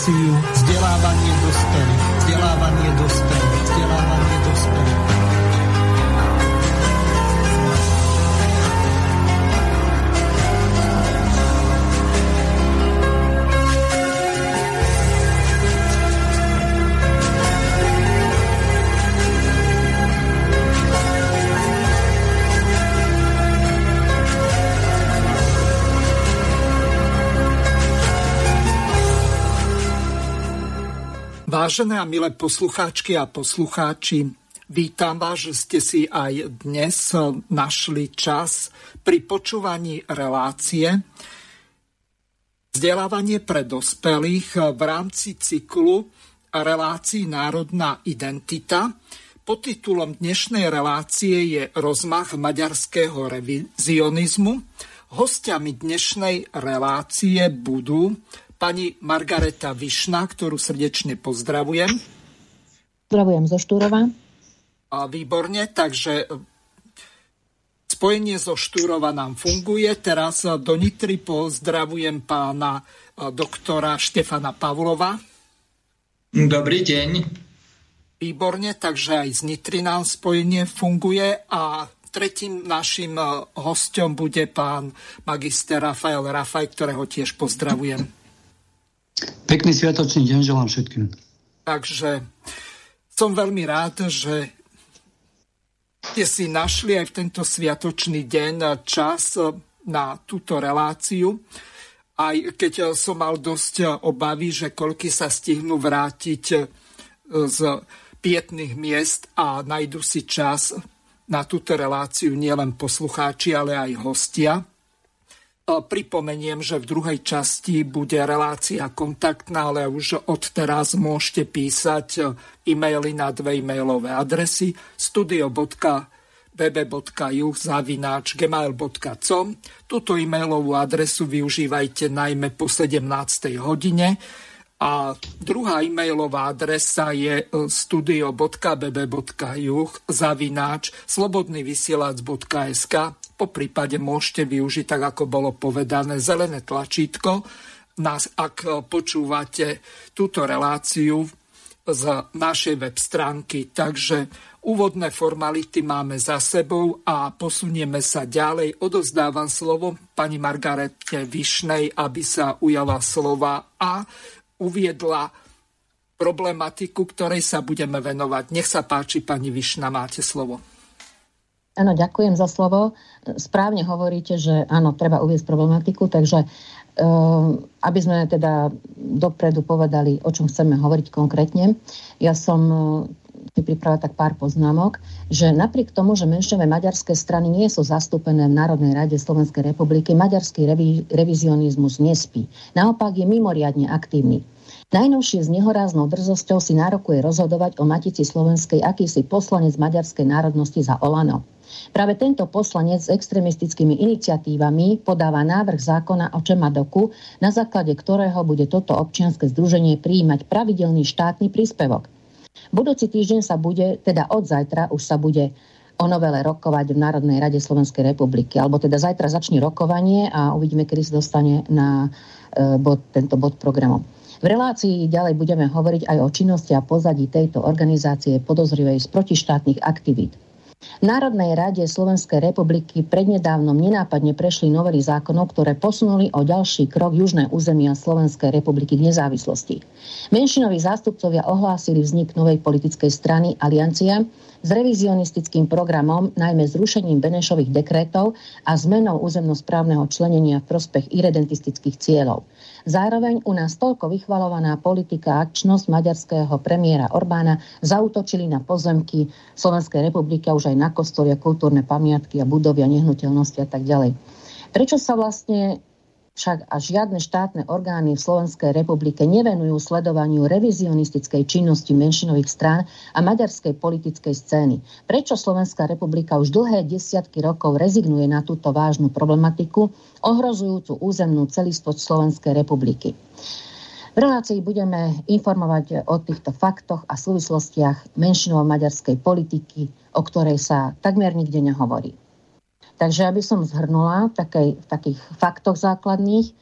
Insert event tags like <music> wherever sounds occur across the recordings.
Počúvate reláciu vzdelávanie Vážené a milé poslucháčky a poslucháči, vítam vás, že ste si aj dnes našli čas pri počúvaní relácie Vzdelávanie pre dospelých v rámci cyklu relácií Národná identita. Pod titulom dnešnej relácie je rozmach maďarského revizionizmu. Hostiami dnešnej relácie budú pani Margareta Višna, ktorú srdečne pozdravujem. Pozdravujem zo Štúrova. A výborne, takže e, spojenie zo Štúrova nám funguje. Teraz e, do Nitry pozdravujem pána e, doktora Štefana Pavlova. Dobrý deň. Výborne, takže aj z Nitry nám spojenie funguje a tretím našim hostom bude pán magister Rafael Rafaj, ktorého tiež pozdravujem. Pekný sviatočný deň želám všetkým. Takže som veľmi rád, že ste si našli aj v tento sviatočný deň čas na túto reláciu. Aj keď som mal dosť obavy, že koľky sa stihnú vrátiť z pietných miest a najdu si čas na túto reláciu nielen poslucháči, ale aj hostia. Pripomeniem, že v druhej časti bude relácia kontaktná, ale už od teraz môžete písať e-maily na dve e-mailové adresy studio.bb.juh zavináč gmail.com Túto e-mailovú adresu využívajte najmä po 17. hodine a druhá e-mailová adresa je studio.bb.juh zavináč slobodnyvysielac.sk po prípade môžete využiť, tak ako bolo povedané, zelené tlačítko. Nás, ak počúvate túto reláciu z našej web stránky. Takže úvodné formality máme za sebou a posunieme sa ďalej. Odozdávam slovo pani Margarete Višnej, aby sa ujala slova a uviedla problematiku, ktorej sa budeme venovať. Nech sa páči, pani Višna, máte slovo. Áno, ďakujem za slovo. Správne hovoríte, že áno, treba uviezť problematiku, takže ehm, aby sme teda dopredu povedali, o čom chceme hovoriť konkrétne. Ja som e, si pripravila tak pár poznámok, že napriek tomu, že menšové maďarské strany nie sú zastúpené v Národnej rade Slovenskej republiky, maďarský revi- revizionizmus nespí. Naopak je mimoriadne aktívny. Najnovšie s nehoráznou drzosťou si nárokuje rozhodovať o Matici Slovenskej akýsi poslanec maďarskej národnosti za Olano. Práve tento poslanec s extremistickými iniciatívami podáva návrh zákona o Čemadoku, na základe ktorého bude toto občianske združenie prijímať pravidelný štátny príspevok. Budúci týždeň sa bude, teda od zajtra už sa bude o novele rokovať v Národnej rade Slovenskej republiky. Alebo teda zajtra začne rokovanie a uvidíme, kedy sa dostane na e, bod, tento bod programu. V relácii ďalej budeme hovoriť aj o činnosti a pozadí tejto organizácie podozrivej z protištátnych aktivít. V Národnej rade Slovenskej republiky prednedávnom nenápadne prešli novely zákonov, ktoré posunuli o ďalší krok južné územia Slovenskej republiky k nezávislosti. Menšinoví zástupcovia ohlásili vznik novej politickej strany Aliancia s revizionistickým programom, najmä zrušením Benešových dekrétov a zmenou územnosprávneho členenia v prospech irredentistických cieľov. Zároveň u nás toľko vychvalovaná politika a akčnosť maďarského premiéra Orbána zautočili na pozemky Slovenskej republiky už aj na kostoly a kultúrne pamiatky a budovy a nehnuteľnosti a tak ďalej. Prečo sa vlastne však a žiadne štátne orgány v Slovenskej republike nevenujú sledovaniu revizionistickej činnosti menšinových strán a maďarskej politickej scény. Prečo Slovenská republika už dlhé desiatky rokov rezignuje na túto vážnu problematiku, ohrozujúcu územnú celistvosť Slovenskej republiky? V relácii budeme informovať o týchto faktoch a súvislostiach menšinovo-maďarskej politiky, o ktorej sa takmer nikde nehovorí. Takže aby som zhrnula takej, v takých faktoch základných,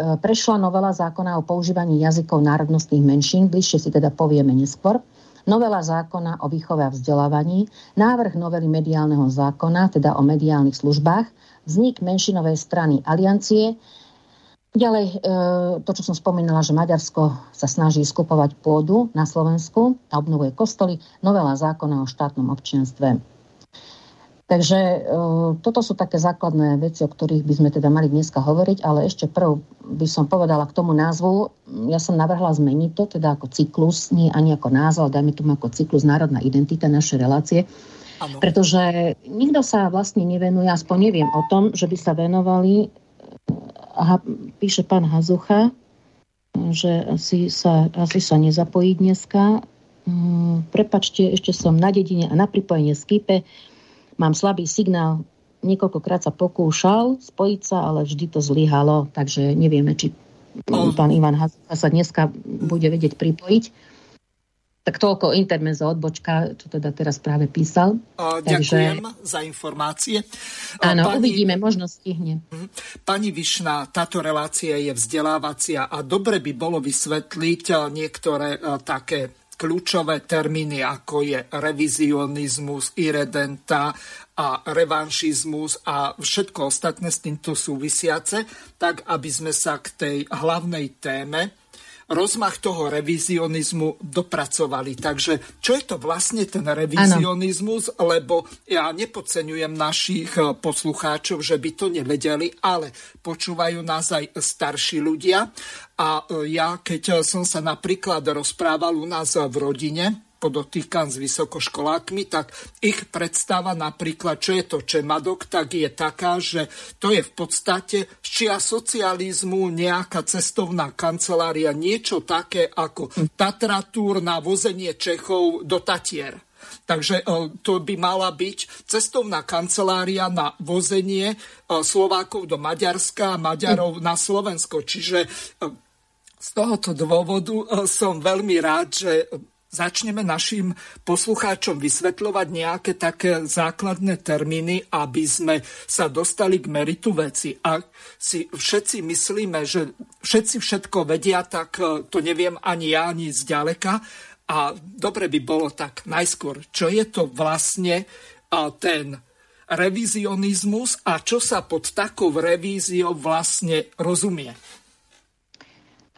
prešla novela zákona o používaní jazykov národnostných menšín, bližšie si teda povieme neskôr, novela zákona o výchove a vzdelávaní, návrh novely mediálneho zákona, teda o mediálnych službách, vznik menšinovej strany Aliancie, Ďalej, e, to, čo som spomínala, že Maďarsko sa snaží skupovať pôdu na Slovensku a obnovuje kostoly, novela zákona o štátnom občianstve. Takže e, toto sú také základné veci, o ktorých by sme teda mali dneska hovoriť, ale ešte prv by som povedala k tomu názvu. Ja som navrhla zmeniť to, teda ako cyklus, nie ani ako názov, ale dajme tomu ako cyklus národná identita naše relácie. Ano. Pretože nikto sa vlastne nevenuje, aspoň neviem o tom, že by sa venovali Aha, píše pán Hazucha, že asi sa, asi sa nezapojí dneska. Mm, prepačte, ešte som na dedine a na pripojenie Skype. Mám slabý signál, niekoľkokrát sa pokúšal spojiť sa, ale vždy to zlyhalo, takže nevieme, či pán Ivan Hazucha sa dneska bude vedieť pripojiť. Tak toľko intermezo odbočka, čo teda teraz práve písal. O, ďakujem Takže... za informácie. Áno, Pani... uvidíme, možno stihne. Mhm. Pani Višna, táto relácia je vzdelávacia a dobre by bolo vysvetliť niektoré také kľúčové termíny, ako je revizionizmus, irredenta a revanšizmus a všetko ostatné s týmto súvisiace, tak aby sme sa k tej hlavnej téme rozmach toho revizionizmu dopracovali. Takže čo je to vlastne ten revizionizmus? Ano. Lebo ja nepodceňujem našich eh, poslucháčov, že by to nevedeli, ale počúvajú nás aj starší ľudia. A eh, ja, keď eh, som sa napríklad rozprával u nás v rodine, podotýkam s vysokoškolákmi, tak ich predstava napríklad, čo je to čemadok, tak je taká, že to je v podstate z čia socializmu nejaká cestovná kancelária, niečo také ako Tatratúr na vozenie Čechov do Tatier. Takže e, to by mala byť cestovná kancelária na vozenie e, Slovákov do Maďarska a Maďarov na Slovensko. Čiže e, z tohoto dôvodu som veľmi rád, že začneme našim poslucháčom vysvetľovať nejaké také základné termíny, aby sme sa dostali k meritu veci. Ak si všetci myslíme, že všetci všetko vedia, tak e, to neviem ani ja, ani zďaleka. A dobre by bolo tak najskôr, čo je to vlastne ten revizionizmus a čo sa pod takou revíziou vlastne rozumie.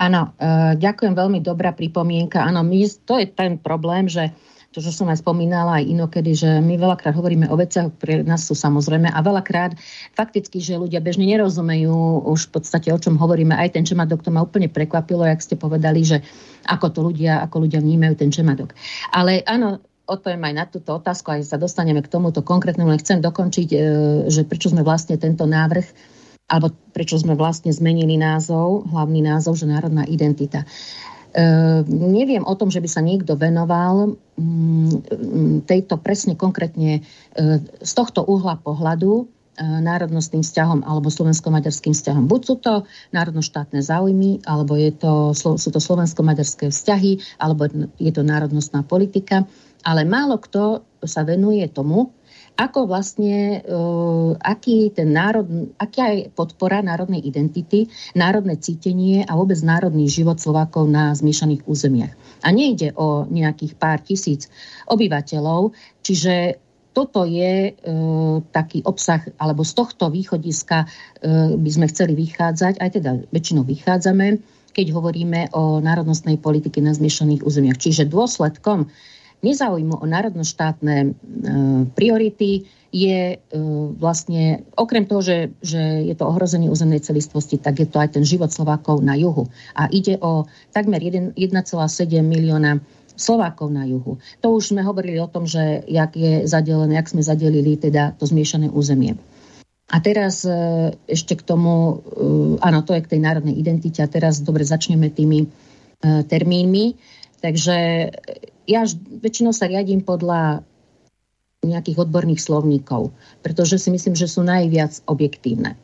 Áno, e, ďakujem, veľmi dobrá pripomienka. Áno, my, to je ten problém, že to, čo som aj spomínala aj inokedy, že my veľakrát hovoríme o veciach, pre nás sú samozrejme a veľakrát fakticky, že ľudia bežne nerozumejú už v podstate, o čom hovoríme. Aj ten čemadok to ma úplne prekvapilo, jak ste povedali, že ako to ľudia, ako ľudia vnímajú ten čemadok. Ale áno, odpoviem aj na túto otázku, aj sa dostaneme k tomuto konkrétnemu, len chcem dokončiť, e, že prečo sme vlastne tento návrh alebo prečo sme vlastne zmenili názov, hlavný názov, že národná identita. E, neviem o tom, že by sa niekto venoval mm, tejto presne konkrétne e, z tohto uhla pohľadu e, národnostným vzťahom alebo slovensko-maďarským vzťahom. Buď sú to národnoštátne záujmy, alebo je to, sú to slovensko-maďarské vzťahy, alebo je to národnostná politika. Ale málo kto sa venuje tomu, ako vlastne, uh, aký ten národ, aká je podpora národnej identity, národné cítenie a vôbec národný život Slovákov na zmiešaných územiach. A nejde o nejakých pár tisíc obyvateľov, čiže toto je e, taký obsah, alebo z tohto východiska e, by sme chceli vychádzať, aj teda väčšinou vychádzame, keď hovoríme o národnostnej politike na zmiešaných územiach. Čiže dôsledkom nezáujmu o národnoštátne e, priority je e, vlastne, okrem toho, že, že je to ohrozenie územnej celistvosti, tak je to aj ten život Slovákov na juhu. A ide o takmer 1,7 milióna Slovákov na juhu. To už sme hovorili o tom, že jak je zadelené, jak sme zadelili teda to zmiešané územie. A teraz e, ešte k tomu, áno, to je k tej národnej identite a teraz dobre začneme tými termínmi. Takže ja väčšinou sa riadím podľa nejakých odborných slovníkov, pretože si myslím, že sú najviac objektívne.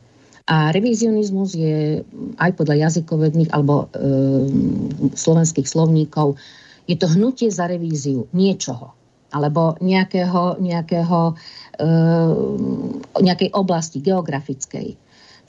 A revizionizmus je aj podľa jazykovedných alebo e, slovenských slovníkov, je to hnutie za revíziu niečoho alebo nejakého, nejakého, e, nejakej oblasti geografickej.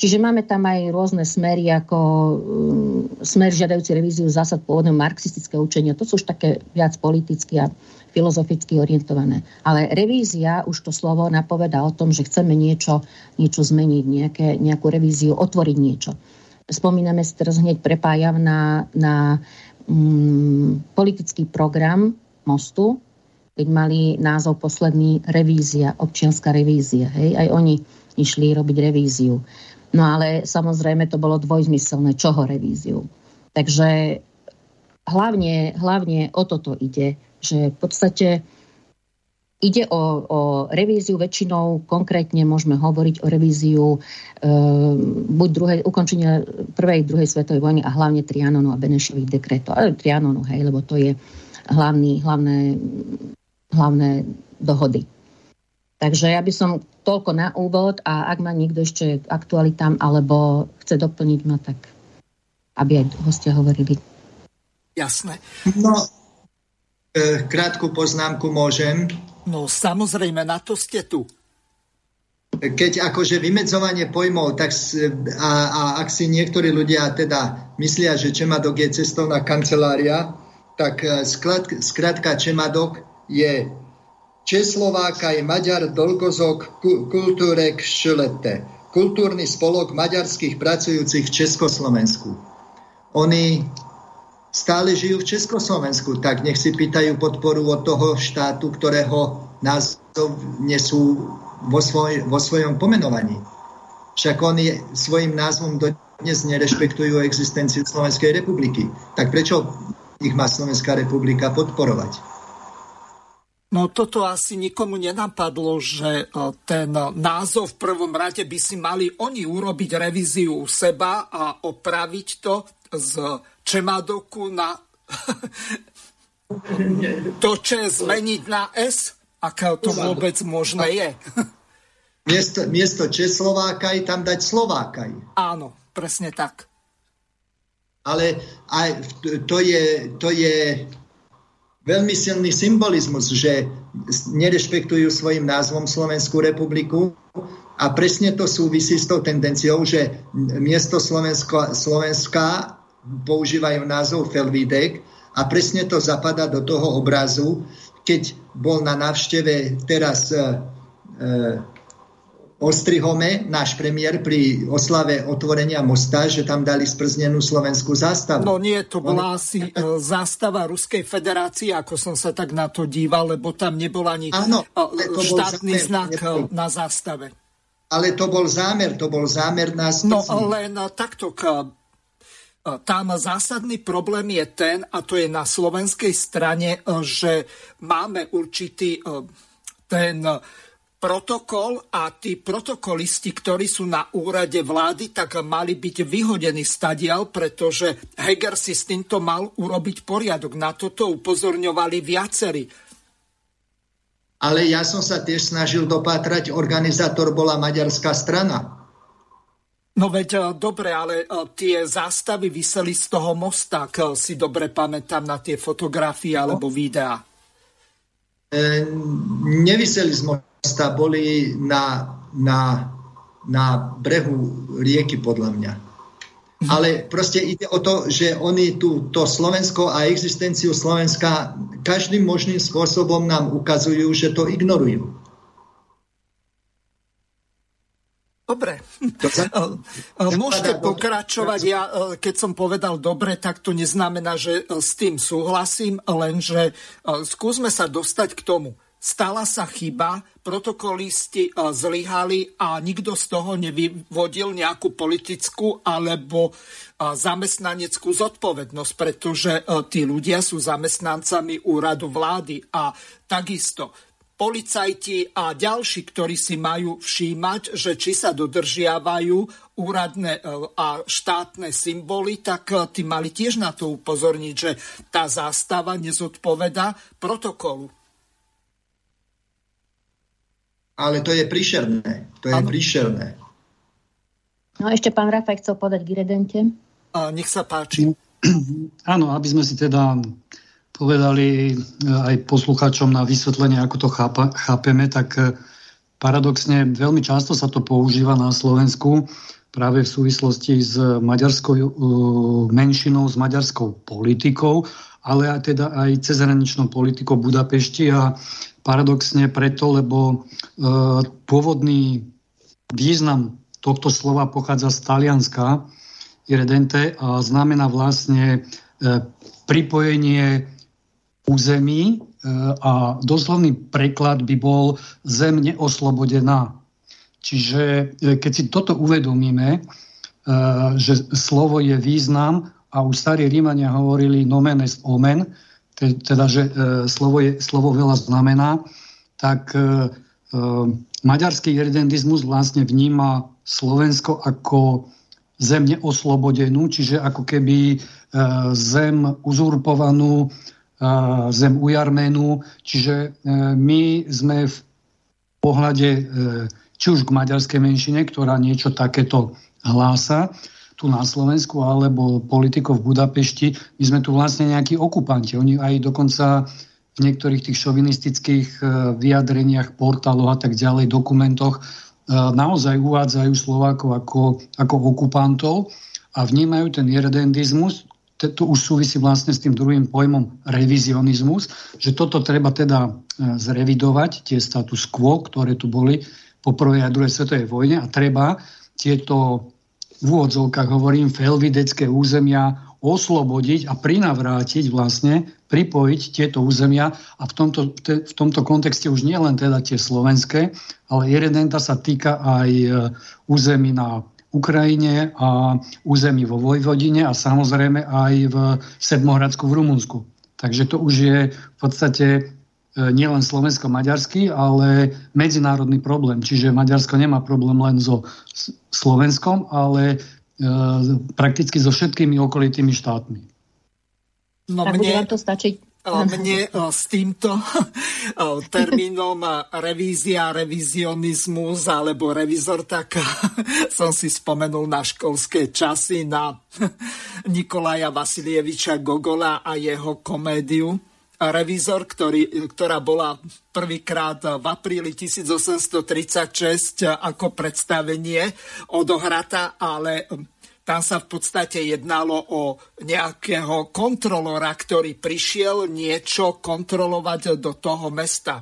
Čiže máme tam aj rôzne smery, ako um, smer žiadajúci revíziu zásad pôvodného marxistického učenia. To sú už také viac politicky a filozoficky orientované. Ale revízia, už to slovo napoveda o tom, že chceme niečo, niečo zmeniť, nejaké, nejakú revíziu, otvoriť niečo. Spomíname si teraz hneď prepájam na, na um, politický program Mostu, keď mali názov posledný revízia, občianská revízia. Hej? Aj oni išli robiť revíziu. No ale samozrejme to bolo dvojzmyselné, čoho revíziu. Takže hlavne, hlavne o toto ide, že v podstate ide o, o revíziu, väčšinou konkrétne môžeme hovoriť o revíziu e, buď druhej, ukončenia prvej, druhej svetovej vojny a hlavne Trianonu a Benešových dekretov. Ale Trianonu, hej, lebo to je hlavný, hlavné, hlavné dohody. Takže ja by som toľko na úvod a ak má niekto ešte aktualitám alebo chce doplniť ma, tak aby aj hostia hovorili. Jasné. No, e, krátku poznámku môžem. No samozrejme, na to ste tu. Keď akože vymedzovanie pojmov, tak a, a ak si niektorí ľudia teda myslia, že Čemadok je cestovná kancelária, tak e, skrátka Čemadok je Česlováka je Maďar Dolgozok Kultúrek Šlete, kultúrny spolok maďarských pracujúcich v Československu. Oni stále žijú v Československu, tak nech si pýtajú podporu od toho štátu, ktorého názov nesú vo, svoj, vo svojom pomenovaní. Však oni svojim názvom dnes nerešpektujú existenciu Slovenskej republiky. Tak prečo ich má Slovenská republika podporovať? No toto asi nikomu nenapadlo, že e, ten názov v prvom rade by si mali oni urobiť revíziu u seba a opraviť to z Čemadoku na <laughs> to, čo je zmeniť na S, aké to vôbec možné je. <laughs> Miesto, miesto Česlovákaj tam dať Slovákaj. Áno, presne tak. Ale aj to je, to je veľmi silný symbolizmus, že nerešpektujú svojim názvom Slovenskú republiku a presne to súvisí s tou tendenciou, že miesto Slovensko, Slovenska používajú názov Felvidek a presne to zapadá do toho obrazu, keď bol na návšteve teraz e, Ostrihome, náš premiér pri oslave otvorenia mosta, že tam dali sprznenú slovenskú zástavu. No nie, to bola asi e, zástava Ruskej federácie, ako som sa tak na to díval, lebo tam nebol ani Áno, e, štátny zámer, znak nebol. E, na zástave. Ale to bol zámer, to bol zámer nás. No len takto, tam zásadný problém je ten, a to je na slovenskej strane, že máme určitý ten protokol a tí protokolisti, ktorí sú na úrade vlády, tak mali byť vyhodení stadial, pretože Heger si s týmto mal urobiť poriadok. Na toto upozorňovali viacerí. Ale ja som sa tiež snažil dopátrať, organizátor bola maďarská strana. No veď e, dobre, ale e, tie zástavy vyseli z toho mosta, ak si dobre pamätám na tie fotografie alebo videá. E, nevyseli z mosta mesta boli na, na, na brehu rieky, podľa mňa. Mhm. Ale proste ide o to, že oni tu to Slovensko a existenciu Slovenska každým možným spôsobom nám ukazujú, že to ignorujú. Dobre. <laughs> Môžete pokračovať. Ja, keď som povedal dobre, tak to neznamená, že s tým súhlasím, lenže skúsme sa dostať k tomu stala sa chyba, protokolisti e, zlyhali a nikto z toho nevyvodil nejakú politickú alebo e, zamestnaneckú zodpovednosť, pretože e, tí ľudia sú zamestnancami úradu vlády a takisto policajti a ďalší, ktorí si majú všímať, že či sa dodržiavajú úradné a štátne symboly, tak tí mali tiež na to upozorniť, že tá zástava nezodpoveda protokolu. Ale to je príšerné. To je ano. príšerné. No ešte pán Rafaj chcel podať k Iredente. A nech sa páči. <clears throat> Áno, aby sme si teda povedali e, aj poslucháčom na vysvetlenie, ako to chápa, chápeme, tak e, paradoxne veľmi často sa to používa na Slovensku práve v súvislosti s maďarskou menšinou, s maďarskou politikou, ale aj teda aj cezhraničnou politikou Budapešti a paradoxne preto, lebo pôvodný význam tohto slova pochádza z Talianska, irredente, a znamená vlastne pripojenie území e, a doslovný preklad by bol zem neoslobodená. Čiže e, keď si toto uvedomíme, e, že slovo je význam a už starí Rímania hovorili nomen est omen, teda že slovo, je, slovo veľa znamená, tak maďarský irredentizmus vlastne vníma Slovensko ako zem neoslobodenú, čiže ako keby zem uzurpovanú zem u Jarménu. Čiže e, my sme v pohľade e, či už k maďarskej menšine, ktorá niečo takéto hlása, tu na Slovensku, alebo politikov v Budapešti, my sme tu vlastne nejakí okupanti. Oni aj dokonca v niektorých tých šovinistických e, vyjadreniach, portáloch a tak ďalej, dokumentoch naozaj uvádzajú Slovákov ako, ako okupantov a vnímajú ten irredentizmus, to už súvisí vlastne s tým druhým pojmom revizionizmus, že toto treba teda e, zrevidovať, tie status quo, ktoré tu boli po prvej a druhej svetovej vojne a treba tieto v úvodzovkách hovorím felvidecké územia oslobodiť a prinavrátiť vlastne, pripojiť tieto územia a v tomto, v tomto kontexte už nie len teda tie slovenské, ale Iredenta sa týka aj e, území na Ukrajine a území vo Vojvodine a samozrejme aj v Sedmohradsku v Rumunsku. Takže to už je v podstate nielen slovensko-maďarský, ale medzinárodný problém. Čiže Maďarsko nemá problém len so Slovenskom, ale e, prakticky so všetkými okolitými štátmi. No tak mne... to stačiť mne s týmto termínom revízia, revizionizmus alebo revizor, tak <laughs> som si spomenul na školské časy na Nikolaja Vasilieviča Gogola a jeho komédiu Revizor, ktorý, ktorá bola prvýkrát v apríli 1836 ako predstavenie odohrata, ale tam sa v podstate jednalo o nejakého kontrolora, ktorý prišiel niečo kontrolovať do toho mesta.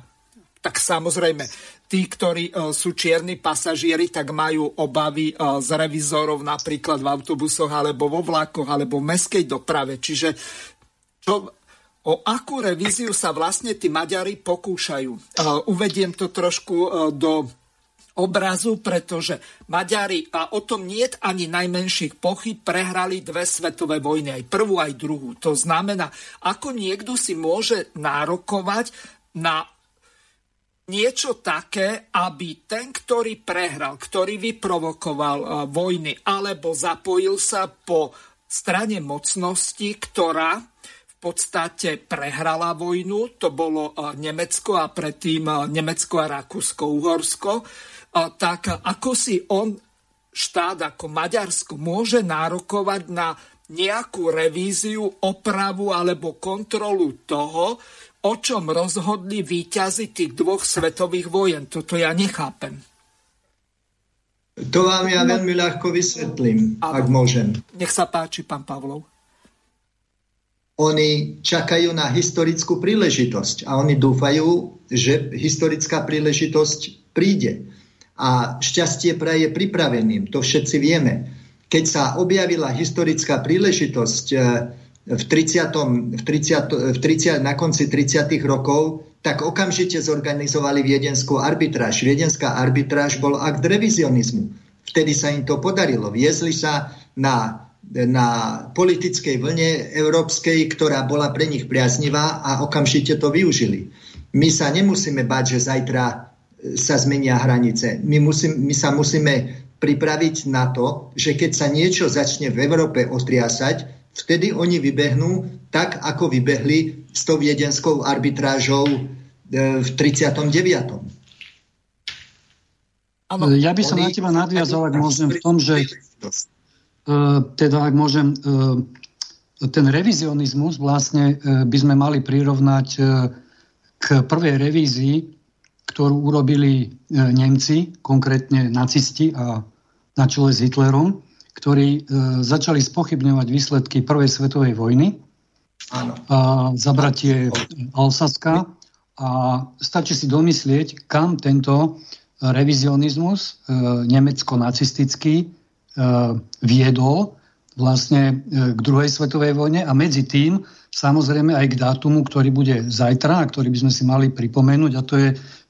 Tak samozrejme, tí, ktorí e, sú čierni pasažieri, tak majú obavy e, z revizorov napríklad v autobusoch alebo vo vlakoch alebo v meskej doprave. Čiže čo, o akú revíziu sa vlastne tí Maďari pokúšajú? E, uvediem to trošku do obrazu, pretože Maďari, a o tom nie ani najmenších pochyb, prehrali dve svetové vojny, aj prvú, aj druhú. To znamená, ako niekto si môže nárokovať na niečo také, aby ten, ktorý prehral, ktorý vyprovokoval uh, vojny, alebo zapojil sa po strane mocnosti, ktorá podstate prehrala vojnu, to bolo uh, Nemecko a predtým uh, Nemecko a Rakúsko-Uhorsko, tak ako si on, štát ako Maďarsko, môže nárokovať na nejakú revíziu, opravu alebo kontrolu toho, o čom rozhodli výťazy tých dvoch svetových vojen. Toto ja nechápem. To vám ja veľmi ľahko vysvetlím, ak môžem. Nech sa páči, pán Pavlov. Oni čakajú na historickú príležitosť a oni dúfajú, že historická príležitosť príde a šťastie praje pripraveným. To všetci vieme. Keď sa objavila historická príležitosť eh, v 30, v 30, v 30, na konci 30. rokov, tak okamžite zorganizovali viedenskú arbitráž. Viedenská arbitráž bol akt revizionizmu. Vtedy sa im to podarilo. Viezli sa na, na politickej vlne európskej, ktorá bola pre nich priaznivá a okamžite to využili. My sa nemusíme báť, že zajtra sa zmenia hranice. My, musím, my sa musíme pripraviť na to, že keď sa niečo začne v Európe otriasať, vtedy oni vybehnú tak, ako vybehli s tou viedenskou arbitrážou e, v 39. Ano, ja by som na teba nadviazal, ak môžem, v tom, že teda ak môžem, uh, ten revizionizmus vlastne uh, by sme mali prirovnať k prvej revízii ktorú urobili e, Nemci, konkrétne nacisti a na čele s Hitlerom, ktorí začali spochybňovať výsledky Prvej svetovej vojny, Áno. zabratie Alsaska a stačí si domyslieť, kam tento revizionizmus nemecko-nacistický viedol vlastne k druhej svetovej vojne a medzi tým samozrejme aj k dátumu, ktorý bude zajtra a ktorý by sme si mali pripomenúť a to je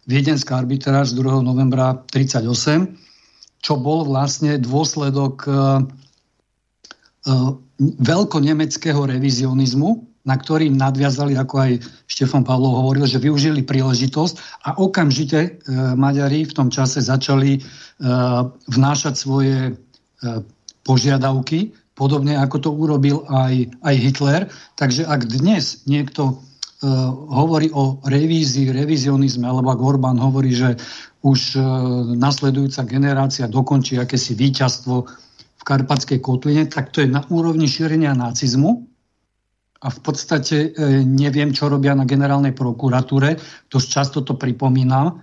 Viedenská arbitráž z 2. novembra 1938, čo bol vlastne dôsledok uh, veľkonemeckého revizionizmu, na ktorý nadviazali, ako aj Štefan Pavlov hovoril, že využili príležitosť a okamžite e, Maďari v tom čase začali e, vnášať svoje e, požiadavky podobne ako to urobil aj, aj Hitler. Takže ak dnes niekto uh, hovorí o revízii, revizionizme, alebo ak Orbán hovorí, že už uh, nasledujúca generácia dokončí akési víťazstvo v Karpatskej kotline, tak to je na úrovni šírenia nacizmu. A v podstate uh, neviem, čo robia na generálnej prokuratúre, dosť často to pripomínam,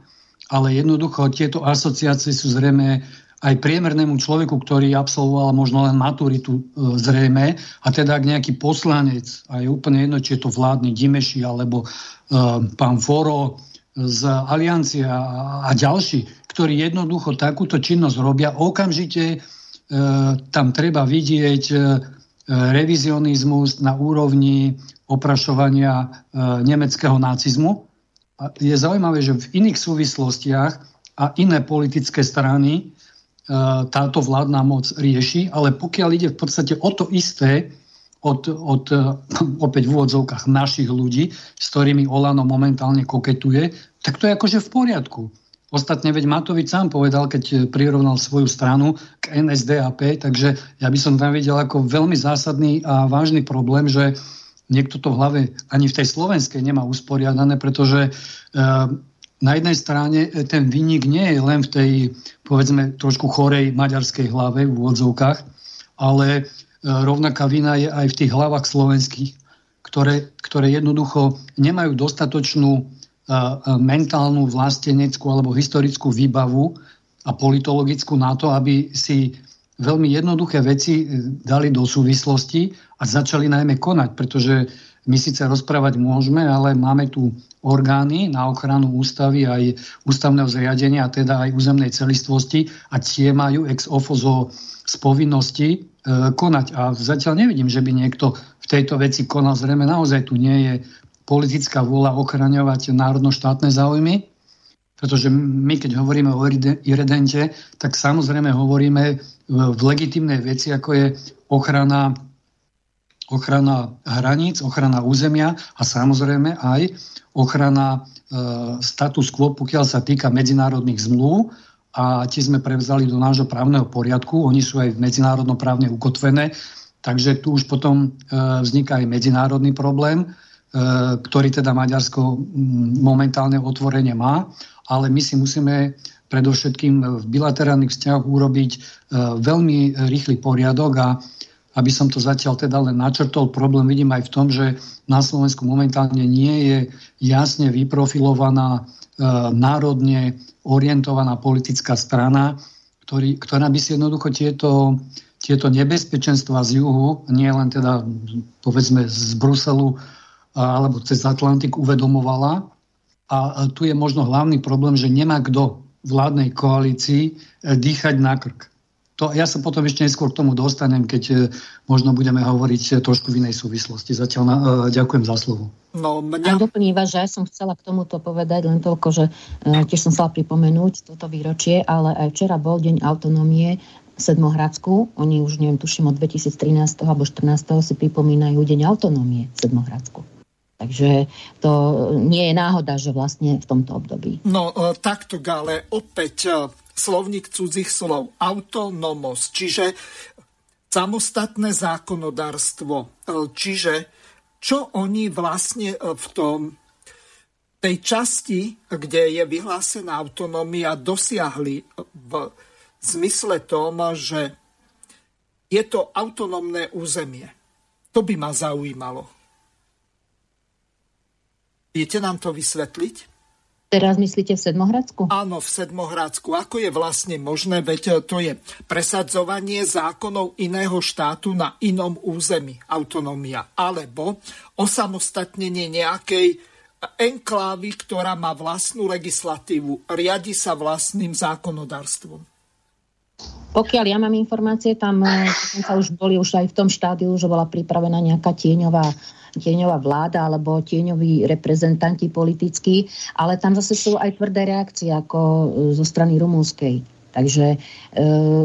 ale jednoducho tieto asociácie sú zrejme aj priemernému človeku, ktorý absolvoval možno len maturitu e, zrejme, a teda ak nejaký poslanec, a je úplne jedno, či je to vládny Dimeši alebo e, pán Foro z Aliancie a, ďalší, ktorí jednoducho takúto činnosť robia, okamžite e, tam treba vidieť e, revizionizmus na úrovni oprašovania e, nemeckého nacizmu. A je zaujímavé, že v iných súvislostiach a iné politické strany táto vládna moc rieši, ale pokiaľ ide v podstate o to isté, od, od e, opäť v úvodzovkách našich ľudí, s ktorými Olano momentálne koketuje, tak to je akože v poriadku. Ostatne veď Matovič sám povedal, keď prirovnal svoju stranu k NSDAP, takže ja by som tam videl ako veľmi zásadný a vážny problém, že niekto to v hlave ani v tej slovenskej nemá usporiadané, pretože e, na jednej strane e, ten vynik nie je len v tej, povedzme, trošku chorej maďarskej hlave v úvodzovkách, ale e, rovnaká vina je aj v tých hlavách slovenských, ktoré, ktoré jednoducho nemajú dostatočnú e, mentálnu, vlasteneckú alebo historickú výbavu a politologickú na to, aby si veľmi jednoduché veci dali do súvislosti a začali najmä konať, pretože my síce rozprávať môžeme, ale máme tu orgány na ochranu ústavy aj ústavného zriadenia, teda aj územnej celistvosti a tie majú ex ofo z povinnosti e, konať. A zatiaľ nevidím, že by niekto v tejto veci konal. Zrejme naozaj tu nie je politická vôľa ochraňovať národno-štátne záujmy, pretože my, keď hovoríme o iredente, tak samozrejme hovoríme v legitimnej veci, ako je ochrana ochrana hraníc, ochrana územia a samozrejme aj ochrana e, status quo, pokiaľ sa týka medzinárodných zmluv. A tie sme prevzali do nášho právneho poriadku. Oni sú aj medzinárodnoprávne ukotvené, takže tu už potom e, vzniká aj medzinárodný problém, e, ktorý teda Maďarsko momentálne otvorene má, ale my si musíme predovšetkým v bilaterálnych vzťahoch urobiť e, veľmi rýchly poriadok a aby som to zatiaľ teda len načrtol, problém vidím aj v tom, že na Slovensku momentálne nie je jasne vyprofilovaná e, národne orientovaná politická strana, ktorý, ktorá by si jednoducho tieto, tieto nebezpečenstva z juhu, nie len teda povedzme z Bruselu alebo cez Atlantik uvedomovala. A tu je možno hlavný problém, že nemá kto vládnej koalícii e, dýchať na krk. To, ja sa potom ešte neskôr k tomu dostanem, keď e, možno budeme hovoriť e, trošku v inej súvislosti. Zatiaľ na, uh, ďakujem za slovo. No, mňa... A doplním vás, že ja som chcela k tomuto povedať len toľko, že tiež som chcela pripomenúť toto výročie, ale aj včera bol deň autonómie v Sedmohradsku. Oni už, neviem, tuším od 2013 alebo 2014 si pripomínajú deň autonómie v Sedmohradsku. Takže to nie je náhoda, že vlastne v tomto období. No takto, ale opäť slovník cudzích slov, autonomos, čiže samostatné zákonodárstvo. Čiže čo oni vlastne e, v tom tej časti, kde je vyhlásená autonómia, dosiahli v zmysle tom, že je to autonómne územie. To by ma zaujímalo. Viete nám to vysvetliť? Teraz myslíte v Sedmohradsku? Áno, v Sedmohradsku. Ako je vlastne možné, veď to je presadzovanie zákonov iného štátu na inom území, autonómia, alebo osamostatnenie nejakej enklávy, ktorá má vlastnú legislatívu, riadi sa vlastným zákonodárstvom. Pokiaľ ja mám informácie, tam eh, sa už boli už aj v tom štádiu, že bola pripravená nejaká tieňová tieňová vláda alebo tieňoví reprezentanti politickí, ale tam zase sú aj tvrdé reakcie ako e, zo strany rumúnskej. Takže e,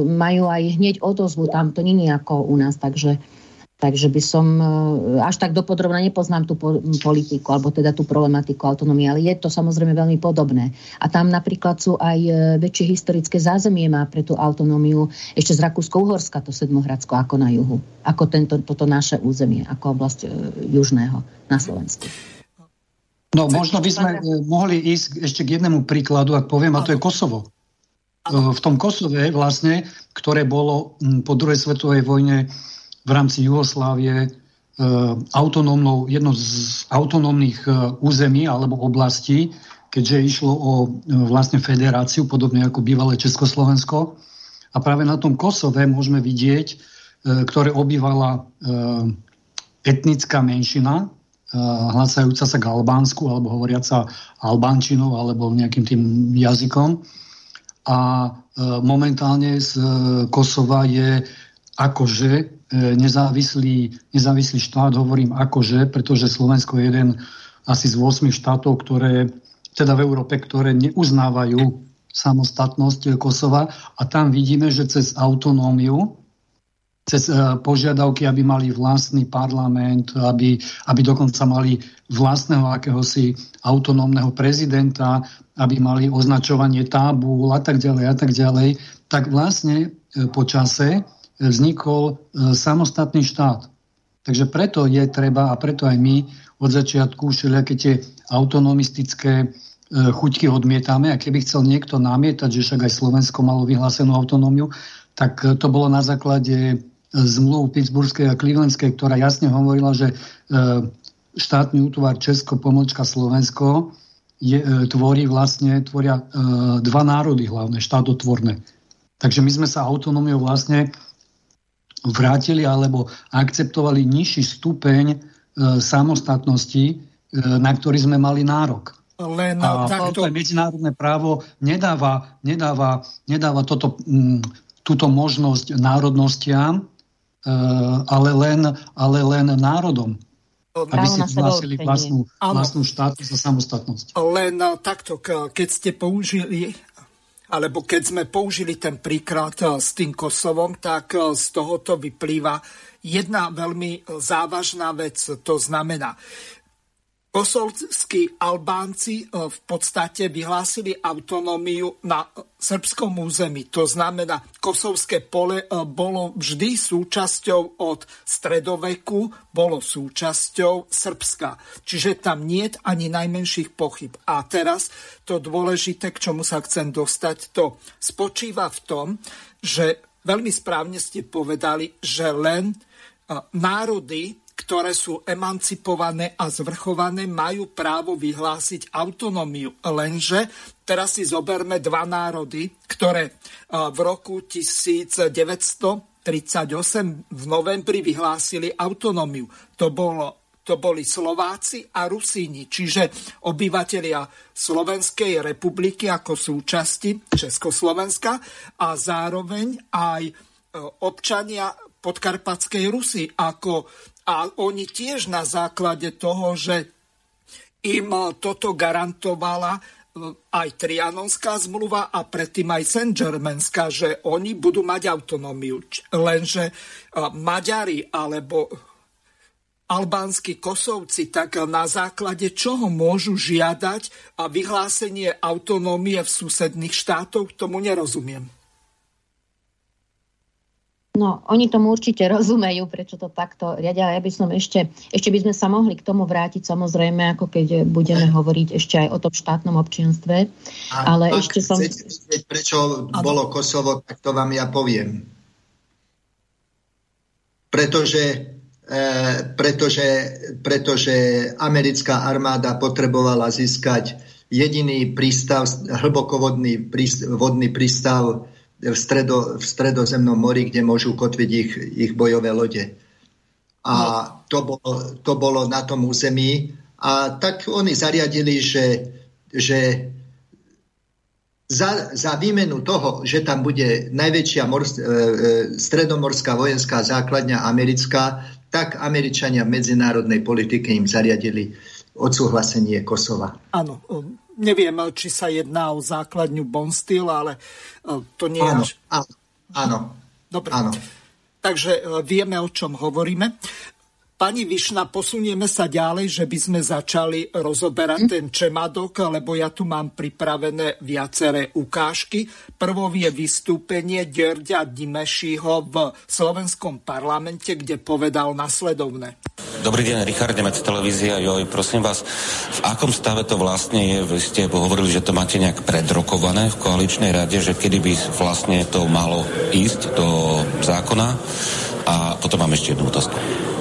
majú aj hneď odozvu, tam to nie je ako u nás, takže Takže by som e, až tak dopodrobne nepoznám tú politiku, alebo teda tú problematiku autonómie, ale je to samozrejme veľmi podobné. A tam napríklad sú aj e, väčšie historické zázemie má pre tú autonómiu ešte z Rakúsko-Uhorska, to Sedmohradsko, ako na juhu, ako tento, toto naše územie, ako oblasť e, južného na Slovensku. No možno by sme mohli ísť ešte k jednému príkladu, ak poviem, a to je Kosovo. V tom Kosove vlastne, ktoré bolo po druhej svetovej vojne v rámci Jugoslávie e, autonómnou, jedno z autonómnych e, území alebo oblastí, keďže išlo o e, vlastne federáciu, podobne ako bývalé Československo. A práve na tom Kosove môžeme vidieť, ktoré obývala etnická menšina, hlasajúca sa k Albánsku, alebo hovoriaca albánčinou, alebo nejakým tým jazykom. A momentálne z Kosova je akože nezávislý, nezávislý štát, hovorím akože, pretože Slovensko je jeden asi z 8 štátov, ktoré, teda v Európe, ktoré neuznávajú samostatnosť Kosova. A tam vidíme, že cez autonómiu, cez e, požiadavky, aby mali vlastný parlament, aby, aby dokonca mali vlastného akéhosi autonómneho prezidenta, aby mali označovanie tábul a tak ďalej a tak ďalej, tak vlastne e, po čase vznikol e, samostatný štát. Takže preto je treba, a preto aj my od začiatku všelijaké tie autonomistické e, chuťky odmietame. A keby chcel niekto namietať, že však aj Slovensko malo vyhlásenú autonómiu, tak e, to bolo na základe zmluv Pittsburghskej a Clevelandskej, ktorá jasne hovorila, že štátny útvar Česko, pomočka Slovensko je, tvorí vlastne, tvoria dva národy hlavné, štátotvorné. Takže my sme sa autonómiou vlastne vrátili alebo akceptovali nižší stupeň e, samostatnosti, e, na ktorý sme mali nárok. Len a takto... medzinárodné právo nedáva, nedáva, nedáva toto, m, túto možnosť národnostiam, e, ale, len, ale len národom. Aby si vyhlásili vlastnú, vlastnú štátu za samostatnosť. Len takto, keď ste použili alebo keď sme použili ten príklad eh, s tým Kosovom, tak eh, z tohoto vyplýva jedna veľmi eh, závažná vec. To znamená, Kosovskí Albánci e, v podstate vyhlásili autonómiu na srbskom území. To znamená, kosovské pole e, bolo vždy súčasťou od stredoveku, bolo súčasťou Srbska. Čiže tam nie je ani najmenších pochyb. A teraz to dôležité, k čomu sa chcem dostať, to spočíva v tom, že veľmi správne ste povedali, že len e, národy ktoré sú emancipované a zvrchované, majú právo vyhlásiť autonómiu. Lenže teraz si zoberme dva národy, ktoré v roku 1938 v novembri vyhlásili autonómiu. To bolo to boli Slováci a Rusíni, čiže obyvatelia Slovenskej republiky ako súčasti Československa a zároveň aj e, občania podkarpatskej Rusy ako a oni tiež na základe toho, že im toto garantovala e, aj Trianonská zmluva a predtým aj Saint-Germainská, že oni budú mať autonómiu. Lenže e, Maďari alebo albánsky kosovci, tak na základe čoho môžu žiadať a vyhlásenie autonómie v susedných štátoch, tomu nerozumiem. No, oni tomu určite rozumejú, prečo to takto riadia. Ja by som ešte, ešte by sme sa mohli k tomu vrátiť, samozrejme, ako keď budeme hovoriť ešte aj o tom štátnom občianstve. A ale ešte som... Vedieť, prečo bolo Kosovo, tak to vám ja poviem. Pretože, e, pretože, pretože americká armáda potrebovala získať jediný prístav, hlbokovodný prístav, vodný prístav v, stredo, v stredozemnom mori, kde môžu kotviť ich, ich bojové lode. A to bolo, to bolo na tom území. A tak oni zariadili, že, že za, za výmenu toho, že tam bude najväčšia mors, e, e, stredomorská vojenská základňa americká, tak Američania v medzinárodnej politike im zariadili odsúhlasenie Kosova. Áno, neviem, či sa jedná o základňu Bonstil, ale e, to nie áno, je... Áno, áno. Dobre. Áno. Takže e, vieme, o čom hovoríme. Pani Višna, posunieme sa ďalej, že by sme začali rozoberať ten Čemadok, lebo ja tu mám pripravené viaceré ukážky. Prvou je vystúpenie Ďerďa Dimešiho v slovenskom parlamente, kde povedal nasledovne. Dobrý deň, Richard Nemec, televízia Joj. Prosím vás, v akom stave to vlastne je? Vy ste hovorili, že to máte nejak predrokované v koaličnej rade, že kedy by vlastne to malo ísť do zákona? A potom mám ešte jednu otázku.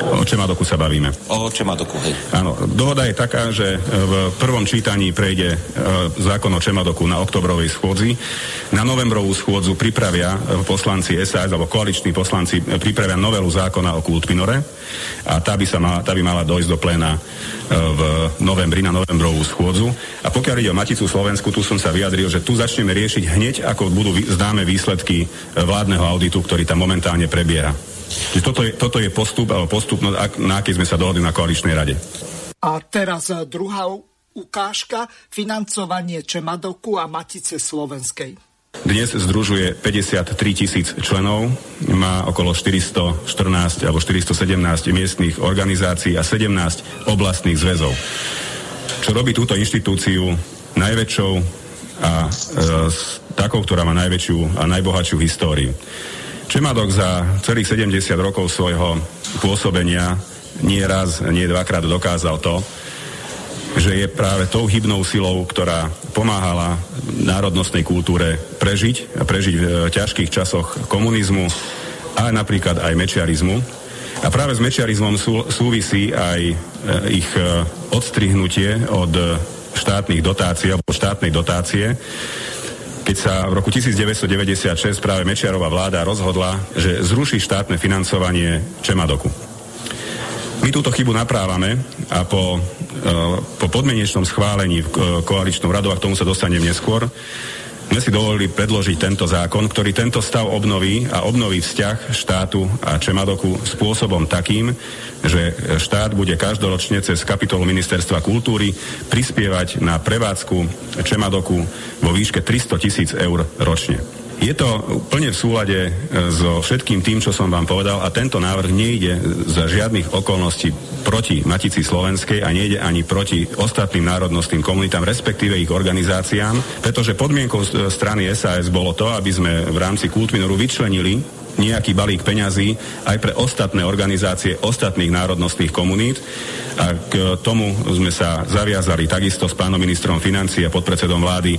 O Čemadoku sa bavíme. O Čemadoku, hej. Áno, dohoda je taká, že v prvom čítaní prejde e, zákon o Čemadoku na oktobrovej schôdzi. Na novembrovú schôdzu pripravia e, poslanci SAS, alebo koaliční poslanci e, pripravia novelu zákona o kultminore a tá by, sa mala, tá by mala dojsť do pléna v novembri na novembrovú schôdzu. A pokiaľ ide o Maticu Slovensku, tu som sa vyjadril, že tu začneme riešiť hneď, ako budú známe výsledky vládneho auditu, ktorý tam momentálne prebieha. Čiže toto je, toto je postup, alebo postup, no, na aký sme sa dohodli na koaličnej rade. A teraz e, druhá ukážka, financovanie Čemadoku a Matice Slovenskej. Dnes združuje 53 tisíc členov, má okolo 414 alebo 417 miestných organizácií a 17 oblastných zväzov. Čo robí túto inštitúciu najväčšou a e, takou, ktorá má najväčšiu a najbohatšiu históriu. Čemadok za celých 70 rokov svojho pôsobenia nie raz, nie dvakrát dokázal to, že je práve tou hybnou silou, ktorá pomáhala národnostnej kultúre prežiť prežiť v ťažkých časoch komunizmu a napríklad aj mečiarizmu. A práve s mečiarizmom sú, súvisí aj e, ich e, odstrihnutie od štátnych dotácií alebo štátnej dotácie, keď sa v roku 1996 práve Mečiarová vláda rozhodla, že zruší štátne financovanie Čemadoku. My túto chybu naprávame a po, e, po podmienečnom schválení v koaličnom radu, a k tomu sa dostanem neskôr, sme si dovolili predložiť tento zákon, ktorý tento stav obnoví a obnoví vzťah štátu a Čemadoku spôsobom takým, že štát bude každoročne cez kapitolu Ministerstva kultúry prispievať na prevádzku Čemadoku vo výške 300 tisíc eur ročne. Je to úplne v súlade e, so všetkým tým, čo som vám povedal a tento návrh nejde za žiadnych okolností proti Matici Slovenskej a nejde ani proti ostatným národnostným komunitám, respektíve ich organizáciám, pretože podmienkou strany SAS bolo to, aby sme v rámci Kultminoru vyčlenili nejaký balík peňazí aj pre ostatné organizácie ostatných národnostných komunít a k tomu sme sa zaviazali takisto s pánom ministrom financí a podpredsedom vlády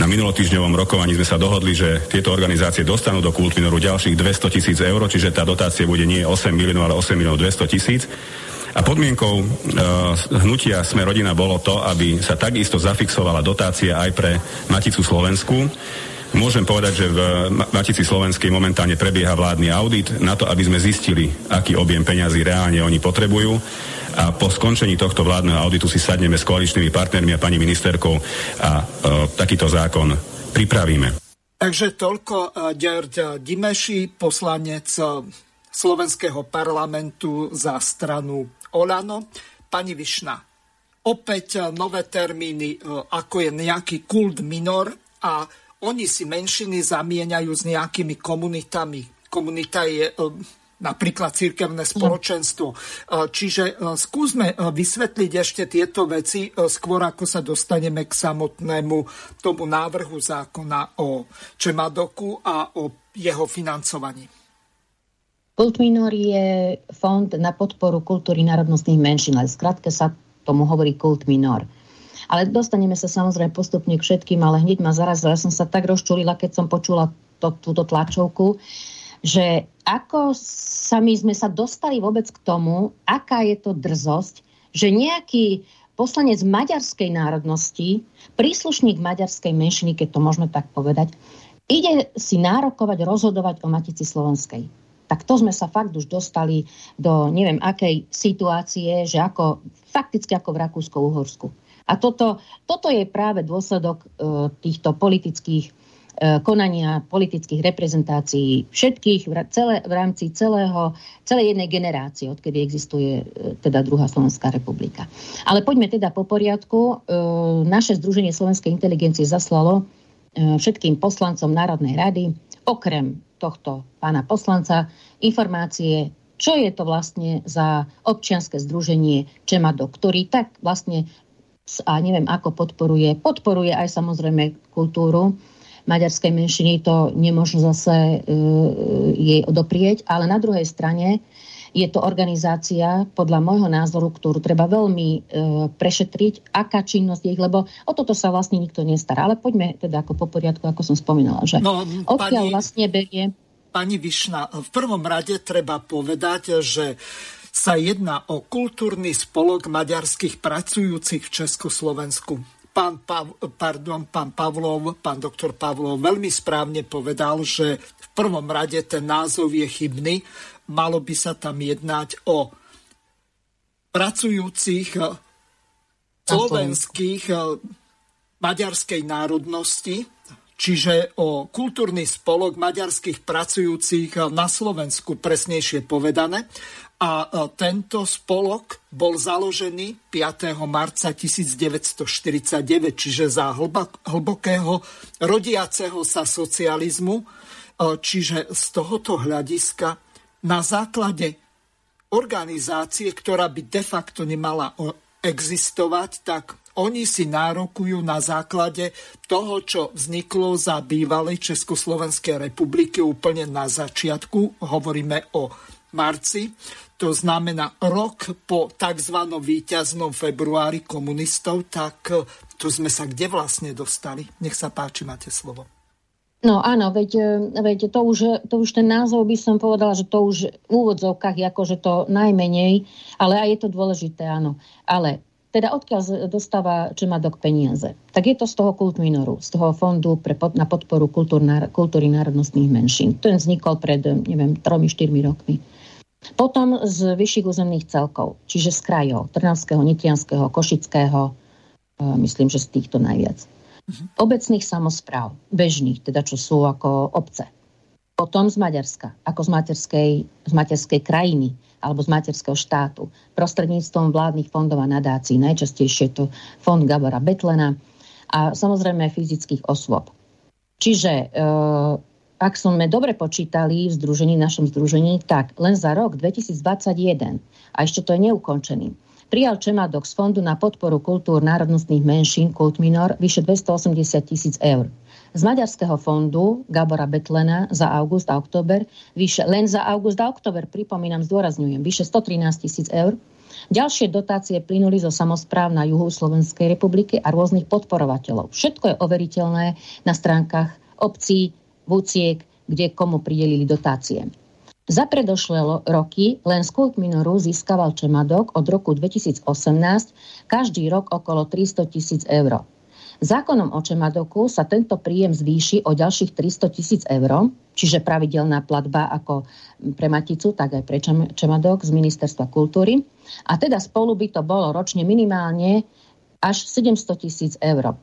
na minulotýždňovom rokovaní sme sa dohodli, že tieto organizácie dostanú do Kultminoru ďalších 200 tisíc eur, čiže tá dotácia bude nie 8 miliónov, ale 8 miliónov 200 tisíc. A podmienkou e, hnutia Sme rodina bolo to, aby sa takisto zafixovala dotácia aj pre Maticu Slovensku. Môžem povedať, že v Matici Slovenskej momentálne prebieha vládny audit na to, aby sme zistili, aký objem peňazí reálne oni potrebujú a po skončení tohto vládneho auditu si sadneme s koaličnými partnermi a pani ministerkou a e, takýto zákon pripravíme. Takže toľko e, Ďard Dimeši, poslanec e, slovenského parlamentu za stranu Olano. Pani Višna, opäť e, nové termíny, ako je nejaký kult minor a oni si menšiny zamieňajú s nejakými komunitami. Komunita je napríklad církevné spoločenstvo. E, čiže e, skúsme e, vysvetliť ešte tieto veci skôr, ako sa dostaneme k samotnému tomu návrhu zákona o Čemadoku a o jeho financovaní. Kult minor je fond na podporu kultúry národnostných menšín, ale skrátke sa tomu hovorí kult minor. Ale dostaneme sa samozrejme postupne k všetkým, ale hneď ma zarazila. Ja som sa tak rozčulila, keď som počula to, túto tlačovku, že ako sami sme sa dostali vôbec k tomu, aká je to drzosť, že nejaký poslanec maďarskej národnosti, príslušník maďarskej menšiny, keď to možno tak povedať, ide si nárokovať, rozhodovať o Matici Slovenskej. Tak to sme sa fakt už dostali do neviem akej situácie, že ako, fakticky ako v Rakúsko-Uhorsku. A toto, toto je práve dôsledok e, týchto politických E, konania politických reprezentácií všetkých celé, v rámci celého, celej jednej generácie, odkedy existuje e, teda druhá Slovenská republika. Ale poďme teda po poriadku. Naše Združenie slovenskej inteligencie zaslalo všetkým poslancom Národnej rady, okrem tohto pána poslanca, informácie, čo je to vlastne za občianske združenie Čemado, ktorý tak vlastne a neviem ako podporuje, podporuje aj samozrejme kultúru, maďarskej menšiny, to nemôžno zase uh, jej odoprieť, ale na druhej strane je to organizácia, podľa môjho názoru, ktorú treba veľmi e, prešetriť, aká činnosť je ich, lebo o toto sa vlastne nikto nestará. Ale poďme teda ako po poriadku, ako som spomínala, že no, odkiaľ pani, vlastne berie... Pani Višna, v prvom rade treba povedať, že sa jedná o kultúrny spolok maďarských pracujúcich v Československu. Pán, Pav, pardon, pán Pavlov, pán doktor Pavlov veľmi správne povedal, že v prvom rade ten názov je chybný. Malo by sa tam jednať o pracujúcich eh, slovenských eh, maďarskej národnosti, čiže o kultúrny spolok maďarských pracujúcich na Slovensku, presnejšie povedané. A e, tento spolok bol založený 5. marca 1949, čiže za hlbokého rodiaceho sa socializmu. E, čiže z tohoto hľadiska na základe organizácie, ktorá by de facto nemala existovať, tak oni si nárokujú na základe toho, čo vzniklo za bývalej Československej republiky úplne na začiatku. Hovoríme o marci, to znamená rok po tzv. víťaznom februári komunistov, tak e, tu sme sa kde vlastne dostali? Nech sa páči, máte slovo. No áno, veď, e, veď to, už, to už ten názov by som povedala, že to už v úvodzovkách je akože to najmenej, ale aj je to dôležité, áno. Ale teda odkiaľ dostáva Čemadok peniaze? Tak je to z toho kultminoru, z toho fondu pre, na podporu kultúr, kultúry národnostných menšín. Ten vznikol pred, neviem, 3-4 rokmi. Potom z vyšších územných celkov, čiže z krajov, Trnavského, Nitrianského, Košického, myslím, že z týchto najviac. Uh-huh. Obecných samozpráv, bežných, teda čo sú ako obce. Potom z Maďarska, ako z materskej, z materskej krajiny alebo z materského štátu, prostredníctvom vládnych fondov a nadácií, najčastejšie to fond Gabora Betlena a samozrejme fyzických osôb. Čiže e, ak sme dobre počítali v združení, našom združení, tak len za rok 2021, a ešte to je neukončený, prijal Čemadok z Fondu na podporu kultúr národnostných menšín Kult Minor vyše 280 tisíc eur. Z Maďarského fondu Gabora Betlena za august a október vyše, len za august a október, pripomínam, zdôrazňujem, vyše 113 tisíc eur. Ďalšie dotácie plynuli zo samozpráv na juhu Slovenskej republiky a rôznych podporovateľov. Všetko je overiteľné na stránkach obcí, vúciek, kde komu pridelili dotácie. Za predošlé roky len z Kult Minoru získaval Čemadok od roku 2018 každý rok okolo 300 tisíc eur. Zákonom o Čemadoku sa tento príjem zvýši o ďalších 300 tisíc eur, čiže pravidelná platba ako pre Maticu, tak aj pre Čemadok z Ministerstva kultúry. A teda spolu by to bolo ročne minimálne až 700 tisíc eur.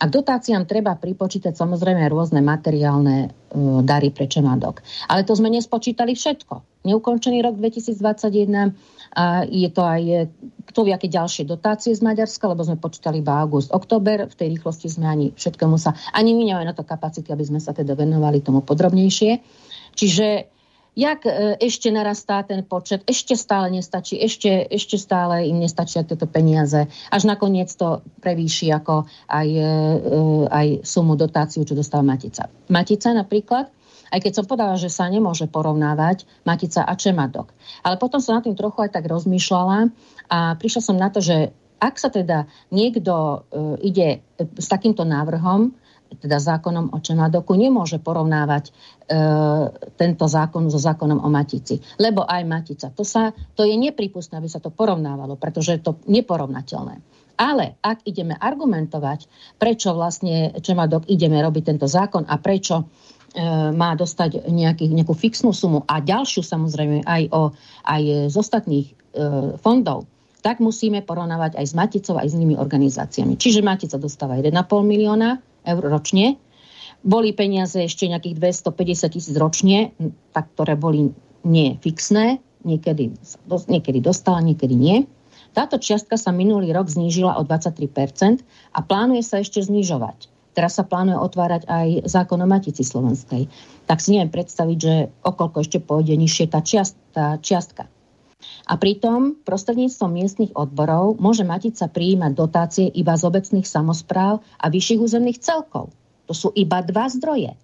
A k dotáciám treba pripočítať samozrejme rôzne materiálne uh, dary pre Čemadok. Ale to sme nespočítali všetko. Neukončený rok 2021 a je to aj kto vie, aké ďalšie dotácie z Maďarska, lebo sme počítali iba august, október. V tej rýchlosti sme ani všetkému sa, ani my nemáme na to kapacity, aby sme sa teda venovali tomu podrobnejšie. Čiže jak e, ešte narastá ten počet, ešte stále nestačí, ešte, ešte stále im nestačia tieto peniaze, až nakoniec to prevýši ako aj, e, aj sumu dotáciu, čo dostáva Matica. Matica napríklad, aj keď som povedala, že sa nemôže porovnávať Matica a Čemadok. Ale potom som na tým trochu aj tak rozmýšľala a prišla som na to, že ak sa teda niekto ide s takýmto návrhom, teda zákonom o Čemadoku, nemôže porovnávať e, tento zákon so zákonom o Matici. Lebo aj Matica, to, sa, to je nepripustné, aby sa to porovnávalo, pretože je to neporovnateľné. Ale ak ideme argumentovať, prečo vlastne Čemadok ideme robiť tento zákon a prečo e, má dostať nejaký, nejakú fixnú sumu a ďalšiu samozrejme aj, o, aj z ostatných e, fondov, tak musíme porovnávať aj s Maticou, aj s inými organizáciami. Čiže Matica dostáva 1,5 milióna eur ročne, boli peniaze ešte nejakých 250 tisíc ročne, tak, ktoré boli nie fixné, niekedy, niekedy dostala, niekedy nie. Táto čiastka sa minulý rok znížila o 23% a plánuje sa ešte znižovať. Teraz sa plánuje otvárať aj zákon o Matici Slovenskej. Tak si neviem predstaviť, že okolko ešte pôjde nižšie tá, čiast, tá čiastka. A pritom prostredníctvom miestnych odborov môže Matica prijímať dotácie iba z obecných samozpráv a vyšších územných celkov. To sú iba dva zdroje.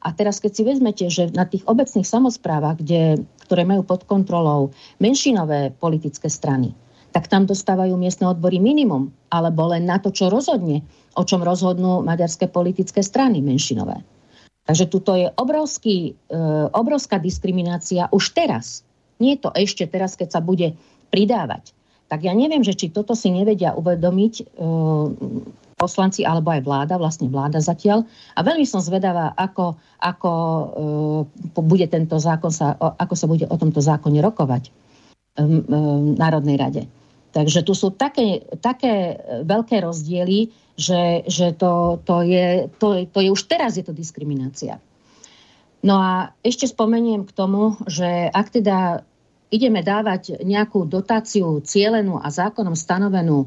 A teraz, keď si vezmete, že na tých obecných samozprávach, kde, ktoré majú pod kontrolou menšinové politické strany, tak tam dostávajú miestne odbory minimum, alebo len na to, čo rozhodne, o čom rozhodnú maďarské politické strany menšinové. Takže tuto je obrovský, e, obrovská diskriminácia už teraz nie to ešte teraz, keď sa bude pridávať. Tak ja neviem, že či toto si nevedia uvedomiť e, poslanci alebo aj vláda, vlastne vláda zatiaľ. A veľmi som zvedavá, ako, ako e, bude tento zákon sa, ako sa bude o tomto zákone rokovať e, Národnej rade. Takže tu sú také, také veľké rozdiely, že, že to, to, je, to, to je už teraz je to diskriminácia. No a ešte spomeniem k tomu, že ak teda ideme dávať nejakú dotáciu cielenú a zákonom stanovenú e,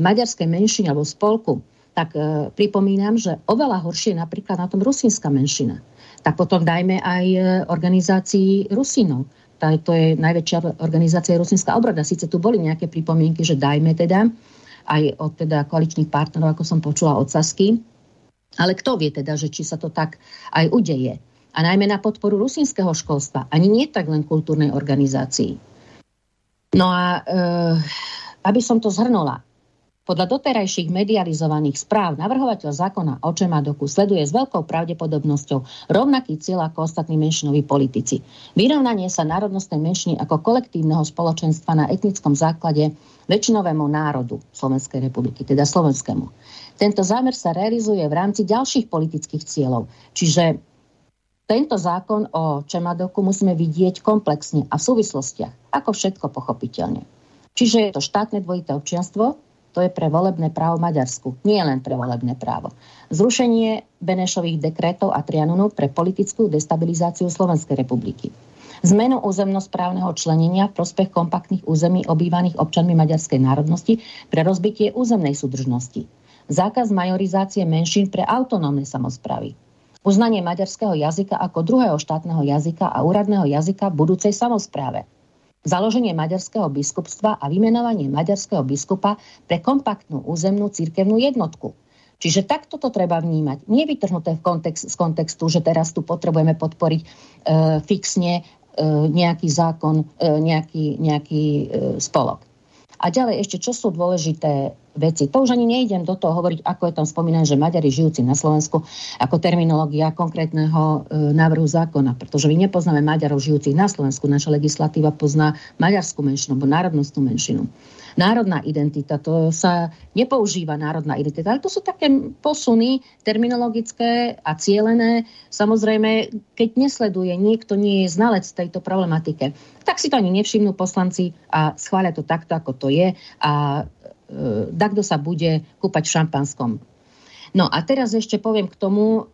maďarskej menšine alebo spolku, tak e, pripomínam, že oveľa horšie je napríklad na tom rusínska menšina. Tak potom dajme aj e, organizácii Rusínov. To je najväčšia organizácia Rusínska obroda. Sice tu boli nejaké pripomienky, že dajme teda aj od teda koaličných partnerov, ako som počula od Sasky. Ale kto vie teda, že či sa to tak aj udeje a najmä na podporu rusínskeho školstva, ani nie tak len kultúrnej organizácii. No a e, aby som to zhrnula, podľa doterajších medializovaných správ navrhovateľ zákona o Čemadoku sleduje s veľkou pravdepodobnosťou rovnaký cieľ ako ostatní menšinoví politici. Vyrovnanie sa národnostnej menšiny ako kolektívneho spoločenstva na etnickom základe väčšinovému národu Slovenskej republiky, teda slovenskému. Tento zámer sa realizuje v rámci ďalších politických cieľov, čiže tento zákon o Čemadoku musíme vidieť komplexne a v súvislostiach, ako všetko pochopiteľne. Čiže je to štátne dvojité občianstvo, to je pre volebné právo Maďarsku, nie len pre volebné právo. Zrušenie Benešových dekrétov a Trianonu pre politickú destabilizáciu Slovenskej republiky. Zmenu územnosprávneho členenia v prospech kompaktných území obývaných občanmi maďarskej národnosti pre rozbitie územnej súdržnosti. Zákaz majorizácie menšín pre autonómne samozpravy uznanie maďarského jazyka ako druhého štátneho jazyka a úradného jazyka v budúcej samozpráve, založenie maďarského biskupstva a vymenovanie maďarského biskupa pre kompaktnú územnú církevnú jednotku. Čiže takto to treba vnímať. Nie vytrhnuté v kontext, z kontextu, že teraz tu potrebujeme podporiť e, fixne e, nejaký zákon, e, nejaký, nejaký e, spolok. A ďalej ešte, čo sú dôležité veci. To už ani nejdem do toho hovoriť, ako je tam spomínané, že Maďari žijúci na Slovensku ako terminológia konkrétneho e, návrhu zákona, pretože my nepoznáme Maďarov žijúcich na Slovensku. Naša legislatíva pozná maďarskú menšinu alebo národnostnú menšinu národná identita, to sa nepoužíva národná identita, ale to sú také posuny terminologické a cielené. Samozrejme, keď nesleduje, niekto nie je znalec tejto problematike, tak si to ani nevšimnú poslanci a schvália to takto, ako to je a e, takto sa bude kúpať v šampanskom. No a teraz ešte poviem k tomu,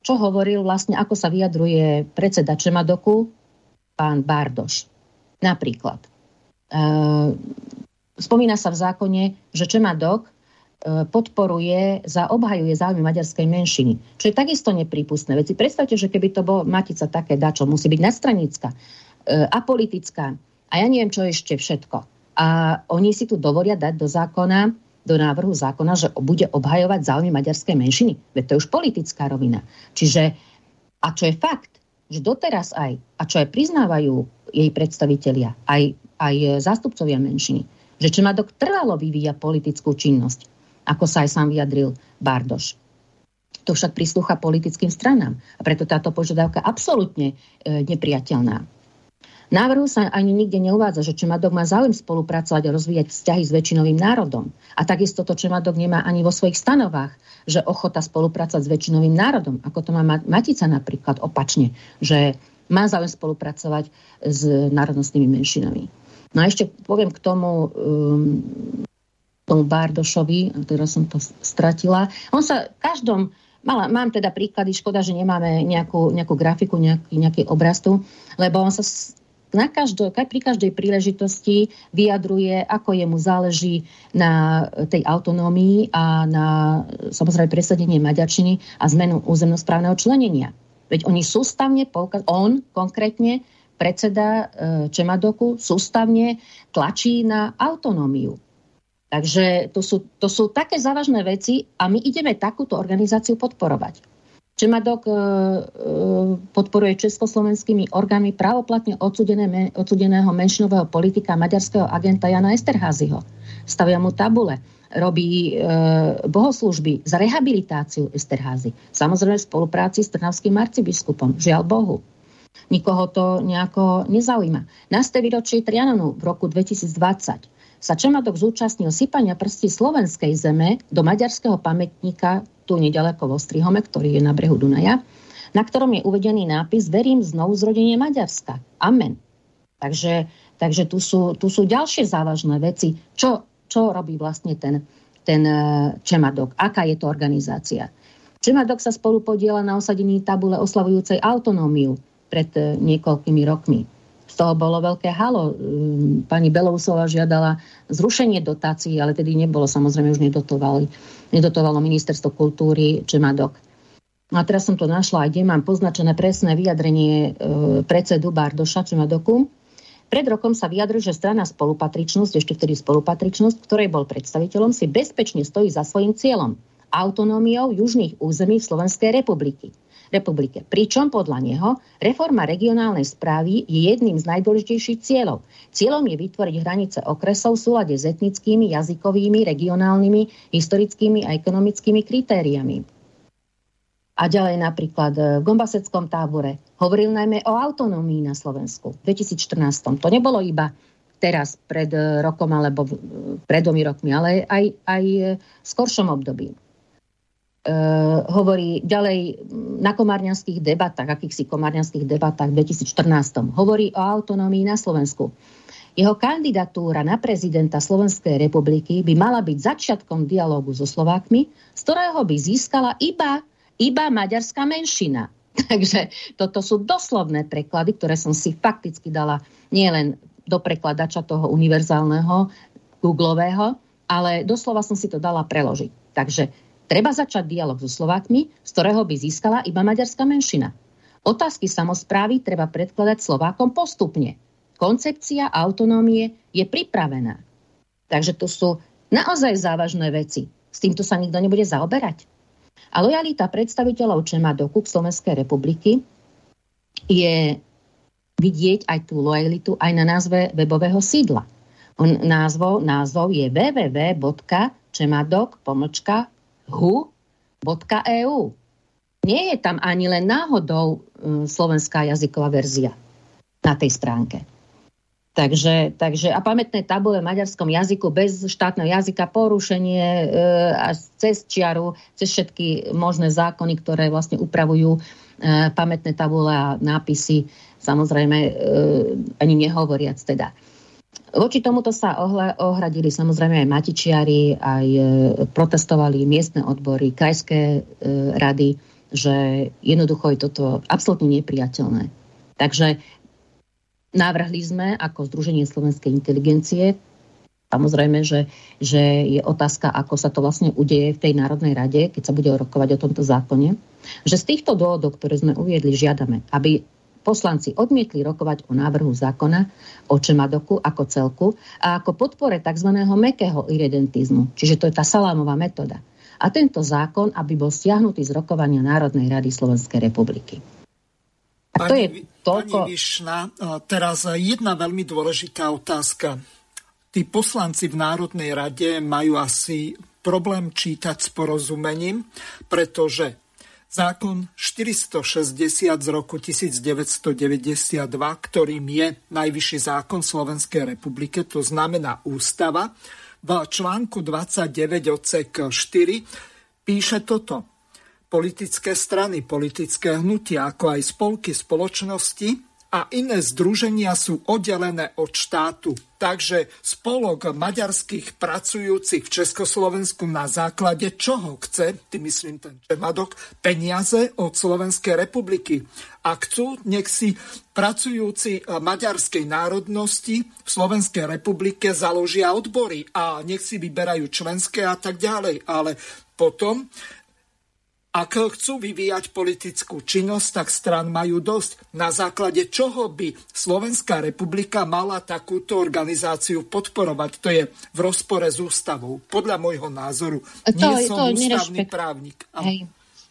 čo hovoril vlastne, ako sa vyjadruje predseda Čemadoku, pán Bardoš. Napríklad. E, Spomína sa v zákone, že Čemadok e, podporuje, za obhajuje záujmy maďarskej menšiny. Čo je takisto neprípustné. Si predstavte, že keby to bolo Matica také dačo, musí byť nadstranická, e, apolitická a ja neviem, čo ešte všetko. A oni si tu dovolia dať do zákona, do návrhu zákona, že bude obhajovať záujmy maďarskej menšiny. Veď to je už politická rovina. Čiže, a čo je fakt, že doteraz aj, a čo aj priznávajú jej predstavitelia, aj, aj zástupcovia menšiny, že Čemadok trvalo vyvíja politickú činnosť, ako sa aj sám vyjadril Bardoš. To však prislúcha politickým stranám. A preto táto požiadavka absolútne e, nepriateľná. Návrhu sa ani nikde neuvádza, že Čemadok má záujem spolupracovať a rozvíjať vzťahy s väčšinovým národom. A takisto to Čemadok nemá ani vo svojich stanovách, že ochota spolupracovať s väčšinovým národom, ako to má Matica napríklad opačne, že má záujem spolupracovať s národnostnými menšinami. No a ešte poviem k tomu, um, tomu Bardošovi, teraz som to stratila. On sa každom, mala, mám teda príklady, škoda, že nemáme nejakú, nejakú grafiku, nejaký, nejaký obraz tu, lebo on sa na každej, pri každej príležitosti vyjadruje, ako jemu záleží na tej autonómii a na samozrejme presadenie maďarčiny a zmenu územnosprávneho členenia. Veď oni sústavne, poukaz, on konkrétne predseda e, Čemadoku sústavne tlačí na autonómiu. Takže to sú, to sú také závažné veci a my ideme takúto organizáciu podporovať. Čemadok e, e, podporuje československými orgánmi právoplatne odsudené, odsudeného menšinového politika maďarského agenta Jana Esterházyho. Stavia mu tabule, robí e, bohoslužby za rehabilitáciu Esterházy. Samozrejme v spolupráci s trnavským arcibiskupom. Žiaľ Bohu. Nikoho to nejako nezaujíma. Na ste výročí Trianonu v roku 2020 sa Čemadok zúčastnil sypania prstí slovenskej zeme do maďarského pamätníka tu nedaleko v Ostrihome, ktorý je na brehu Dunaja, na ktorom je uvedený nápis Verím znovu zrodenie Maďarska. Amen. Takže, takže tu, sú, tu sú ďalšie závažné veci. Čo, čo robí vlastne ten, ten eh, Čemadok? Aká je to organizácia? Čemadok sa spolu podiela na osadení tabule oslavujúcej autonómiu pred e, niekoľkými rokmi. Toho bolo veľké halo. Mm, pani Belousová žiadala zrušenie dotácií, ale tedy nebolo, samozrejme už nedotovali. Nedotovalo ministerstvo kultúry Čemadok. No a teraz som to našla, kde mám poznačené presné vyjadrenie e, predsedu Bardoša Čemadoku. Pred rokom sa vyjadril, že strana spolupatričnosť, ešte vtedy spolupatričnosť, ktorej bol predstaviteľom, si bezpečne stojí za svojim cieľom autonómiou južných území Slovenskej republiky republike. Pričom podľa neho reforma regionálnej správy je jedným z najdôležitejších cieľov. Cieľom je vytvoriť hranice okresov v súlade s etnickými, jazykovými, regionálnymi, historickými a ekonomickými kritériami. A ďalej napríklad v Gombaseckom tábore hovoril najmä o autonómii na Slovensku v 2014. To nebolo iba teraz pred rokom alebo pred dvomi rokmi, ale aj, aj v skoršom období. Uh, hovorí ďalej na komárňanských debatách, akýchsi komárňanských debatách v 2014. Hovorí o autonómii na Slovensku. Jeho kandidatúra na prezidenta Slovenskej republiky by mala byť začiatkom dialógu so Slovákmi, z ktorého by získala iba, iba maďarská menšina. <laughs> Takže toto sú doslovné preklady, ktoré som si fakticky dala nielen do prekladača toho univerzálneho, googlového, ale doslova som si to dala preložiť. Takže Treba začať dialog so Slovákmi, z ktorého by získala iba maďarská menšina. Otázky samozprávy treba predkladať Slovákom postupne. Koncepcia autonómie je pripravená. Takže to sú naozaj závažné veci. S týmto sa nikto nebude zaoberať. A lojalita predstaviteľov Čemadoku k Slovenskej republiky je vidieť aj tú lojalitu aj na názve webového sídla. On, názvo, názov je www.čemadok hu.eu. Nie je tam ani len náhodou um, slovenská jazyková verzia na tej stránke. Takže, takže a pamätné tabule v maďarskom jazyku bez štátneho jazyka, porušenie e, a cez čiaru, cez všetky možné zákony, ktoré vlastne upravujú e, pamätné tabule a nápisy, samozrejme e, ani nehovoriac teda. Voči tomuto sa ohradili samozrejme aj matičiari, aj e, protestovali miestne odbory, krajské e, rady, že jednoducho je toto absolútne nepriateľné. Takže navrhli sme ako Združenie slovenskej inteligencie, samozrejme, že, že je otázka, ako sa to vlastne udeje v tej Národnej rade, keď sa bude rokovať o tomto zákone, že z týchto dôvodov, ktoré sme uviedli, žiadame, aby poslanci odmietli rokovať o návrhu zákona o Čemadoku ako celku a ako podpore tzv. mekého iridentizmu, čiže to je tá salámová metóda. A tento zákon, aby bol stiahnutý z rokovania Národnej rady Slovenskej republiky. A to pani, je toľko... Pani Višna, teraz jedna veľmi dôležitá otázka. Tí poslanci v Národnej rade majú asi problém čítať s porozumením, pretože Zákon 460 z roku 1992, ktorým je najvyšší zákon Slovenskej republike, to znamená ústava, v článku 29 odsek 4 píše toto. Politické strany, politické hnutia, ako aj spolky spoločnosti a iné združenia sú oddelené od štátu. Takže spolok maďarských pracujúcich v Československu na základe čoho chce, ty myslím ten Čemadok, peniaze od Slovenskej republiky. A chcú, nech si pracujúci maďarskej národnosti v Slovenskej republike založia odbory a nech si vyberajú členské a tak ďalej. Ale potom ak chcú vyvíjať politickú činnosť, tak stran majú dosť. Na základe čoho by Slovenská republika mala takúto organizáciu podporovať? To je v rozpore s ústavou. Podľa môjho názoru. To, Nie som to ústavný právnik. Hej.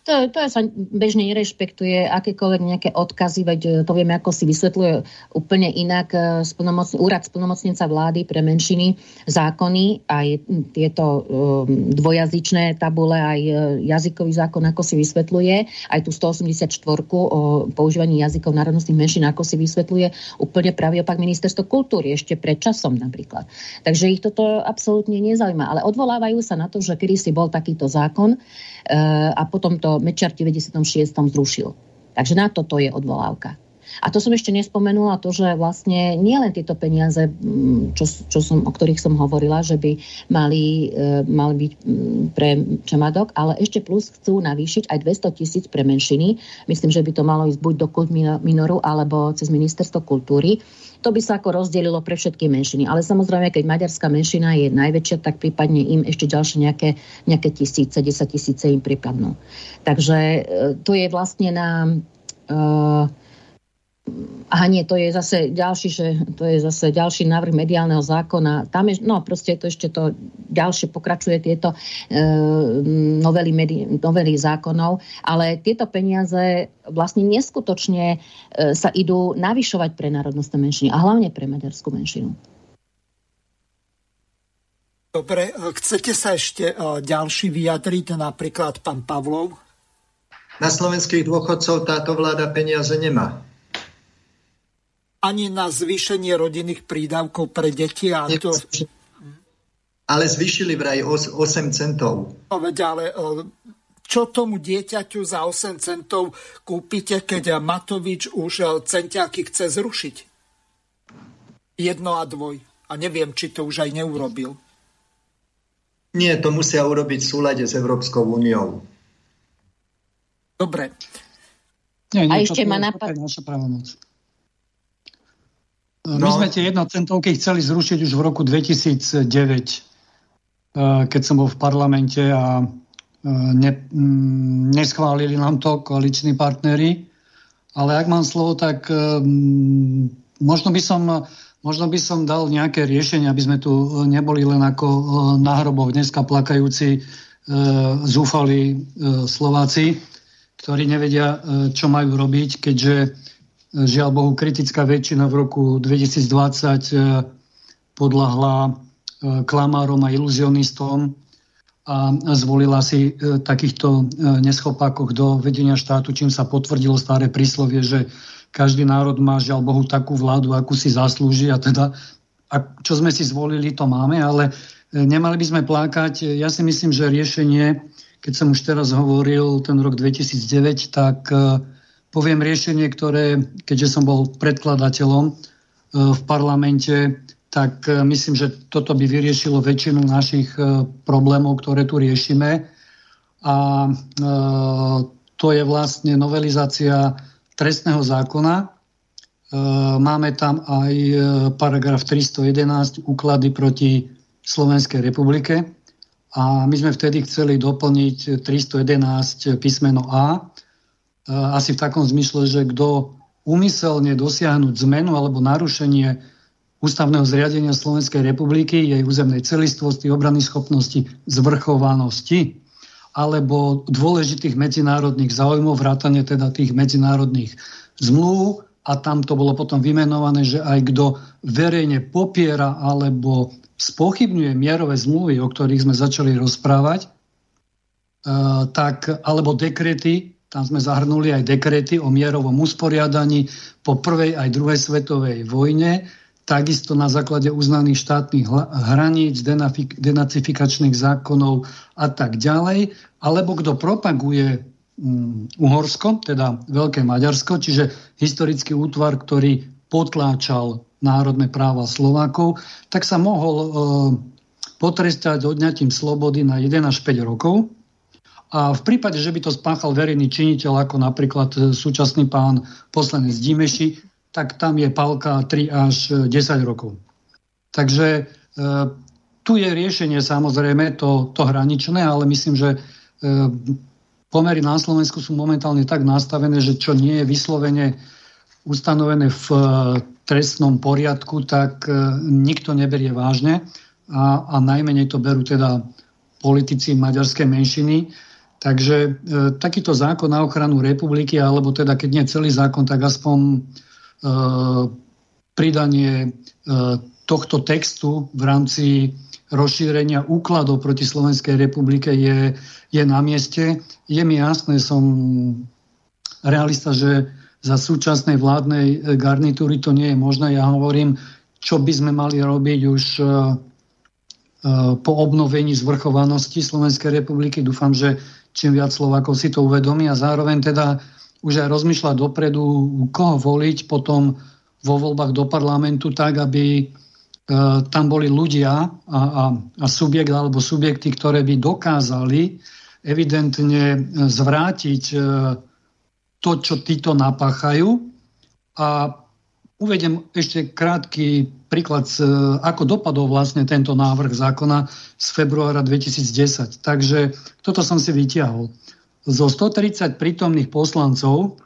To, to sa bežne nerešpektuje, akékoľvek nejaké odkazy, veď e, to vieme, ako si vysvetľuje úplne inak e, splnomoc, úrad splnomocnenca vlády pre menšiny, zákony, aj tieto um, dvojazyčné tabule, aj jazykový zákon, ako si vysvetľuje, aj tú 184 o používaní jazykov národnostných menšín, ako si vysvetľuje úplne pravý opak ministerstvo kultúry, ešte pred časom napríklad. Takže ich toto absolútne nezaujíma, ale odvolávajú sa na to, že kedy si bol takýto zákon, a potom to Mečar v 96. zrušil. Takže na toto je odvolávka. A to som ešte nespomenula, to, že vlastne nielen tieto peniaze, čo, čo som, o ktorých som hovorila, že by mali, e, mali byť pre Čemadok, ale ešte plus chcú navýšiť aj 200 tisíc pre menšiny. Myslím, že by to malo ísť buď do kult minoru, alebo cez ministerstvo kultúry to by sa ako rozdelilo pre všetky menšiny. Ale samozrejme, keď maďarská menšina je najväčšia, tak prípadne im ešte ďalšie nejaké, nejaké tisíce, 10 tisíce im pripadnú. Takže e, to je vlastne na... Uh, a nie, to je zase ďalší, že to je zase ďalší návrh mediálneho zákona. Tam je, no proste to ešte to ďalšie pokračuje tieto e, novely, medi, novely zákonov, ale tieto peniaze vlastne neskutočne e, sa idú navyšovať pre národnostné menšiny a hlavne pre maďarskú menšinu. Dobre, e, chcete sa ešte e, ďalší vyjadriť, napríklad pán Pavlov? Na slovenských dôchodcov táto vláda peniaze nemá ani na zvýšenie rodinných prídavkov pre deti. A to... Ale zvýšili vraj 8 centov. No, ale čo tomu dieťaťu za 8 centov kúpite, keď Matovič už centiaky chce zrušiť? Jedno a dvoj. A neviem, či to už aj neurobil. Nie, to musia urobiť v súlade s Európskou úniou. Dobre. Nie, nie, a ešte ma napadá... No. My sme tie jednocentovky chceli zrušiť už v roku 2009, eh, keď som bol v parlamente a eh, ne, mm, neschválili nám to koaliční partnery. Ale ak mám slovo, tak eh, mm, možno by som, možno by som dal nejaké riešenie, aby sme tu neboli len ako na hroboch dneska plakajúci zúfali Slováci, ktorí nevedia, čo majú robiť, keďže Žiaľ Bohu, kritická väčšina v roku 2020 eh, podľahla eh, klamárom a iluzionistom a zvolila si eh, takýchto neschopákoch do vedenia štátu, čím sa potvrdilo staré príslovie, že každý národ má žiaľ Bohu takú vládu, akú si zaslúži a teda a čo sme si zvolili, to máme, ale nemali by sme plákať. Ja si myslím, že riešenie, keď som už teraz hovoril ten rok 2009, tak poviem riešenie, ktoré, keďže som bol predkladateľom e, v parlamente, tak e, myslím, že toto by vyriešilo väčšinu našich e, problémov, ktoré tu riešime. A to je vlastne novelizácia trestného zákona. Máme tam aj paragraf 311 úklady proti Slovenskej republike. A my sme vtedy chceli doplniť 311 písmeno A, asi v takom zmysle, že kto umyselne dosiahnuť zmenu alebo narušenie ústavného zriadenia Slovenskej republiky, jej územnej celistvosti, obrany schopnosti, zvrchovanosti alebo dôležitých medzinárodných záujmov, vrátane teda tých medzinárodných zmluv. A tam to bolo potom vymenované, že aj kto verejne popiera alebo spochybňuje mierové zmluvy, o ktorých sme začali rozprávať, tak, alebo dekrety, tam sme zahrnuli aj dekrety o mierovom usporiadaní po prvej aj druhej svetovej vojne, takisto na základe uznaných štátnych hraníc, denacifikačných zákonov a tak ďalej, alebo kto propaguje um, Uhorsko, teda Veľké Maďarsko, čiže historický útvar, ktorý potláčal národné práva Slovákov, tak sa mohol uh, potrestať odňatím slobody na 1 až 5 rokov. A v prípade, že by to spáchal verejný činiteľ, ako napríklad e, súčasný pán poslanec Dimeši, tak tam je palka 3 až 10 rokov. Takže e, tu je riešenie samozrejme to, to hraničné, ale myslím, že e, pomery na Slovensku sú momentálne tak nastavené, že čo nie je vyslovene ustanovené v e, trestnom poriadku, tak e, nikto neberie vážne a, a najmenej to berú teda politici maďarskej menšiny. Takže e, takýto zákon na ochranu republiky, alebo teda keď nie celý zákon, tak aspoň e, pridanie e, tohto textu v rámci rozšírenia úkladov proti Slovenskej republike je, je na mieste. Je mi jasné, som realista, že za súčasnej vládnej garnitúry to nie je možné. Ja hovorím, čo by sme mali robiť už e, po obnovení zvrchovanosti Slovenskej republiky. Dúfam, že čím viac Slovákov si to uvedomí a zároveň teda už aj rozmýšľať dopredu, koho voliť potom vo voľbách do parlamentu tak, aby e, tam boli ľudia a, a, a subjekt alebo subjekty, ktoré by dokázali evidentne zvrátiť e, to, čo títo napáchajú. A Uvedem ešte krátky príklad, ako dopadol vlastne tento návrh zákona z februára 2010. Takže toto som si vytiahol. Zo 130 prítomných poslancov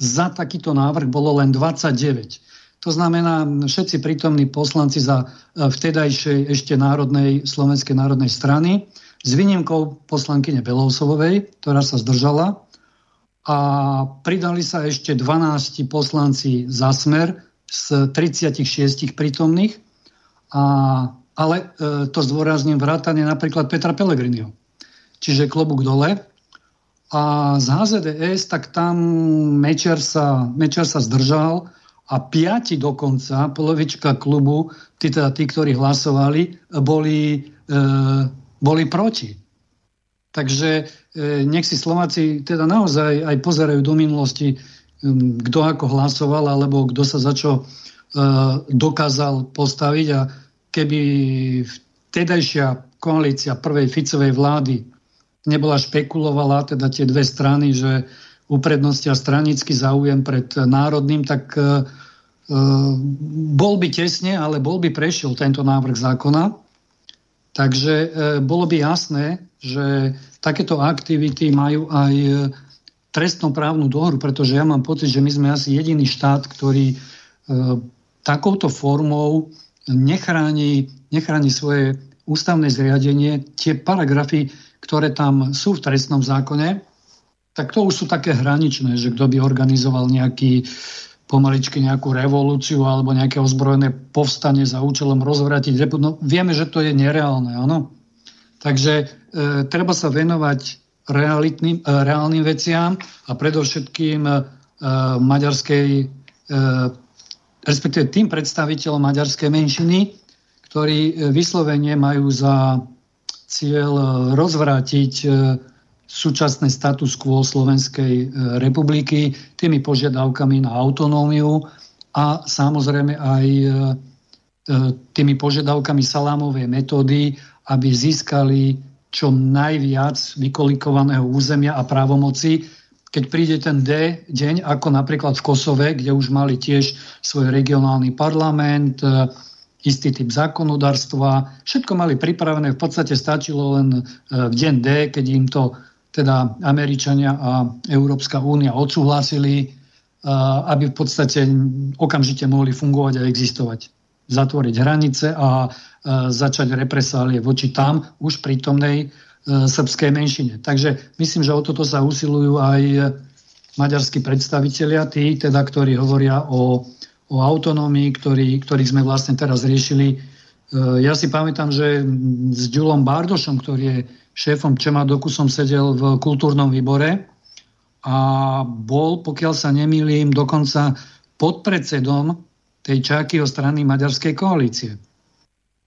za takýto návrh bolo len 29. To znamená, všetci prítomní poslanci za e, vtedajšej ešte národnej, Slovenskej národnej strany, s výnimkou poslankyne Belousovej, ktorá sa zdržala, a pridali sa ešte 12 poslanci za smer z 36 prítomných, a, ale e, to zdôrazním vrátane napríklad Petra Pellegriniho. Čiže klobúk dole. A z HZDS, tak tam Mečer sa, Mečer sa zdržal a piati dokonca, polovička klubu, tí, teda tí, ktorí hlasovali, boli, e, boli proti. Takže e, nech si Slováci teda naozaj aj pozerajú do minulosti, kto ako hlasoval, alebo kto sa za čo e, dokázal postaviť a keby vtedajšia koalícia prvej Ficovej vlády nebola špekulovala, teda tie dve strany, že uprednostia stranický záujem pred národným, tak e, bol by tesne, ale bol by prešiel tento návrh zákona. Takže bolo by jasné, že takéto aktivity majú aj e, trestnoprávnu dohru, pretože ja mám pocit, že my sme asi jediný štát, ktorý e, takouto formou nechráni, nechráni svoje ústavné zriadenie. Tie paragrafy, ktoré tam sú v trestnom zákone, tak to už sú také hraničné, že kto by organizoval nejaký pomaličky nejakú revolúciu alebo nejaké ozbrojené povstanie za účelom rozvratiť. No, vieme, že to je nereálne, áno. Takže e, treba sa venovať realitným, e, reálnym veciam a predovšetkým e, maďarskej, e, respektíve tým predstaviteľom maďarskej menšiny, ktorí e, vyslovene majú za cieľ e, rozvrátiť e, súčasné status quo Slovenskej e, republiky tými požiadavkami na autonómiu a samozrejme aj tými požiadavkami salámovej metódy aby získali čo najviac vykolikovaného územia a právomoci. Keď príde ten D deň, ako napríklad v Kosove, kde už mali tiež svoj regionálny parlament, e, istý typ zákonodárstva, všetko mali pripravené, v podstate stačilo len e, v deň D, keď im to teda Američania a Európska únia odsúhlasili, e, aby v podstate okamžite mohli fungovať a existovať. Zatvoriť hranice a E, začať represálie voči tam už prítomnej e, srbskej menšine. Takže myslím, že o toto sa usilujú aj maďarskí predstavitelia, tí, teda, ktorí hovoria o, o autonómii, ktorý, ktorých sme vlastne teraz riešili. E, ja si pamätám, že s Ďulom Bardošom, ktorý je šéfom Čemadoku, som sedel v kultúrnom výbore a bol, pokiaľ sa nemýlim, dokonca podpredsedom tej Čákyho strany Maďarskej koalície.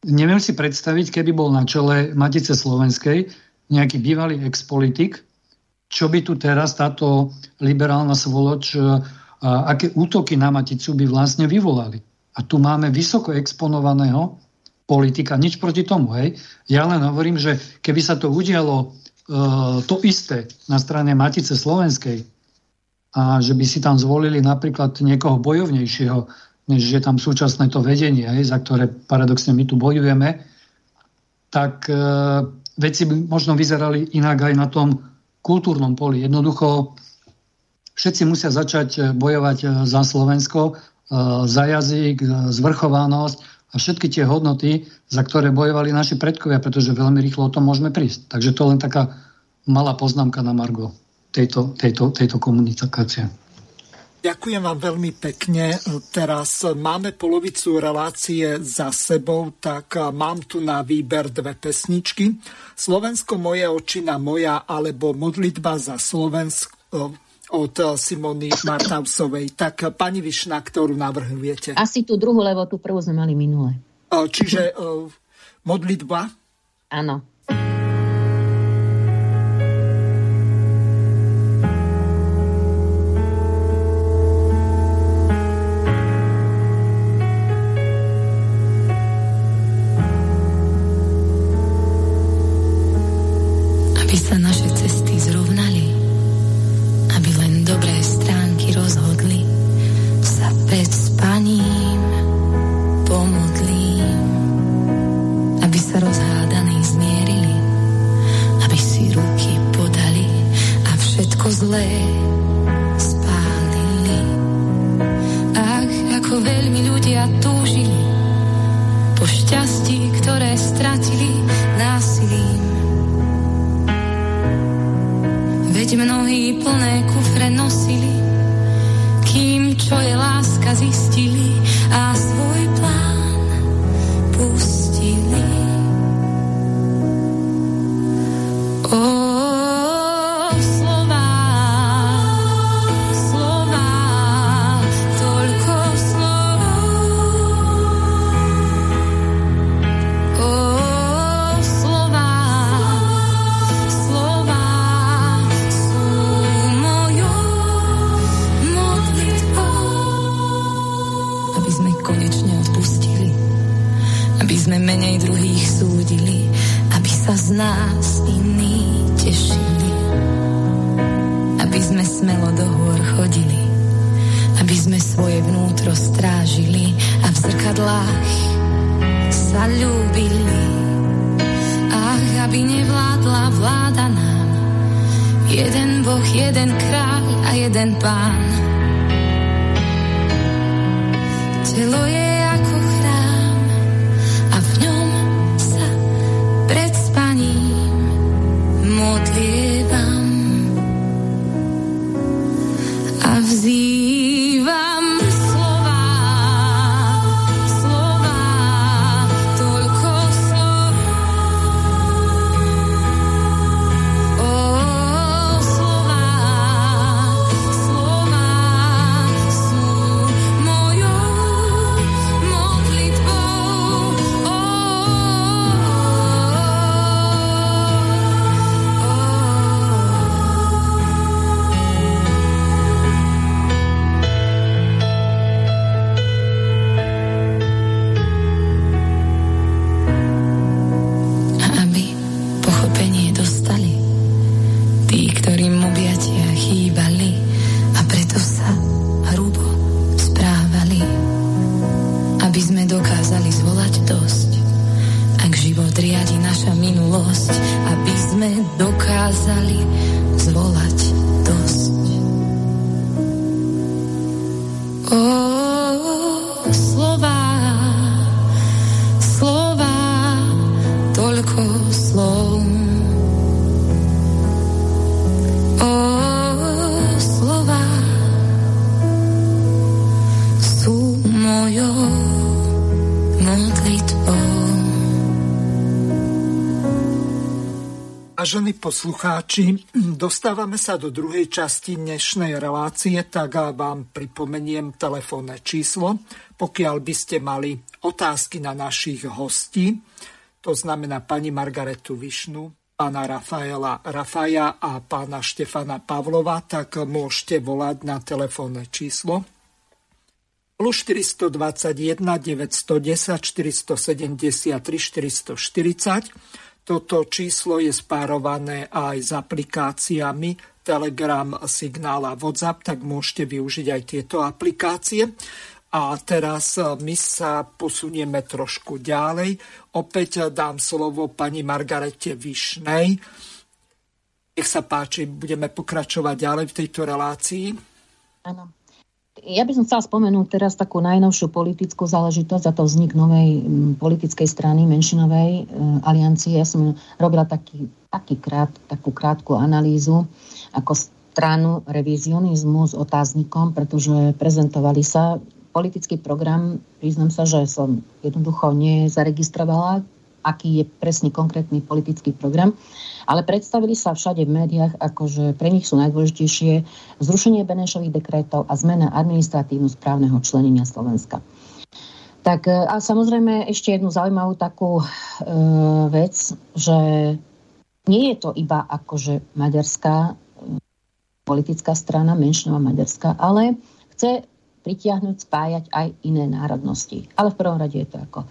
Neviem si predstaviť, keby bol na čele Matice Slovenskej nejaký bývalý expolitik, čo by tu teraz táto liberálna svoloč, aké útoky na Maticu by vlastne vyvolali. A tu máme vysoko exponovaného politika, nič proti tomu. Hej. Ja len hovorím, že keby sa to udialo e, to isté na strane Matice Slovenskej a že by si tam zvolili napríklad niekoho bojovnejšieho, než je tam súčasné to vedenie, hej, za ktoré paradoxne my tu bojujeme, tak e, veci by možno vyzerali inak aj na tom kultúrnom poli. Jednoducho všetci musia začať bojovať e, za Slovensko, E, za jazyk, zvrchovanosť a všetky tie hodnoty, za ktoré bojovali naši predkovia, pretože veľmi rýchlo o tom môžeme prísť. Takže to len taká malá poznámka na Margo tejto, tejto, tejto komunikácie. Ďakujem vám veľmi pekne. Teraz máme polovicu relácie za sebou, tak mám tu na výber dve pesničky. Slovensko moje očina moja alebo modlitba za Slovensko od eh, Simony Martausovej. Tak eh, pani Višna, ktorú navrhujete? Asi tú druhú, lebo tú prvú sme mali minule. Eh, čiže modlitba? Áno. Biz sana. sme menej druhých súdili, aby sa z nás iní tešili. Aby sme smelo do hôr chodili, aby sme svoje vnútro strážili a v zrkadlách sa ľúbili. Ach, aby nevládla vláda nám, jeden Boh, jeden kráľ a jeden pán. Telo je Vážení poslucháči, dostávame sa do druhej časti dnešnej relácie, tak vám pripomeniem telefónne číslo, pokiaľ by ste mali otázky na našich hostí, to znamená pani Margaretu Višnu, pána Rafaela Rafaja a pána Štefana Pavlova, tak môžete volať na telefónne číslo. Plus 421 910 473 440 toto číslo je spárované aj s aplikáciami Telegram, Signál a WhatsApp, tak môžete využiť aj tieto aplikácie. A teraz e, my sa posunieme trošku ďalej. Opäť dám slovo pani Margarete Višnej. Nech sa páči, budeme pokračovať ďalej v tejto relácii. Áno. Ja by som chcela spomenúť teraz takú najnovšiu politickú záležitosť, a to vznik novej politickej strany, menšinovej e, aliancie. Ja som robila taký, taký krát, takú krátku analýzu ako stranu revizionizmu s otáznikom, pretože prezentovali sa politický program, priznám sa, že som jednoducho nezaregistrovala, aký je presne konkrétny politický program ale predstavili sa všade v médiách, ako že pre nich sú najdôležitejšie zrušenie Benešových dekrétov a zmena administratívnu správneho členenia Slovenska. Tak e, a samozrejme ešte jednu zaujímavú takú e, vec, že nie je to iba akože maďarská e, politická strana, menšinová maďarská, ale chce pritiahnuť, spájať aj iné národnosti. Ale v prvom rade je to ako e,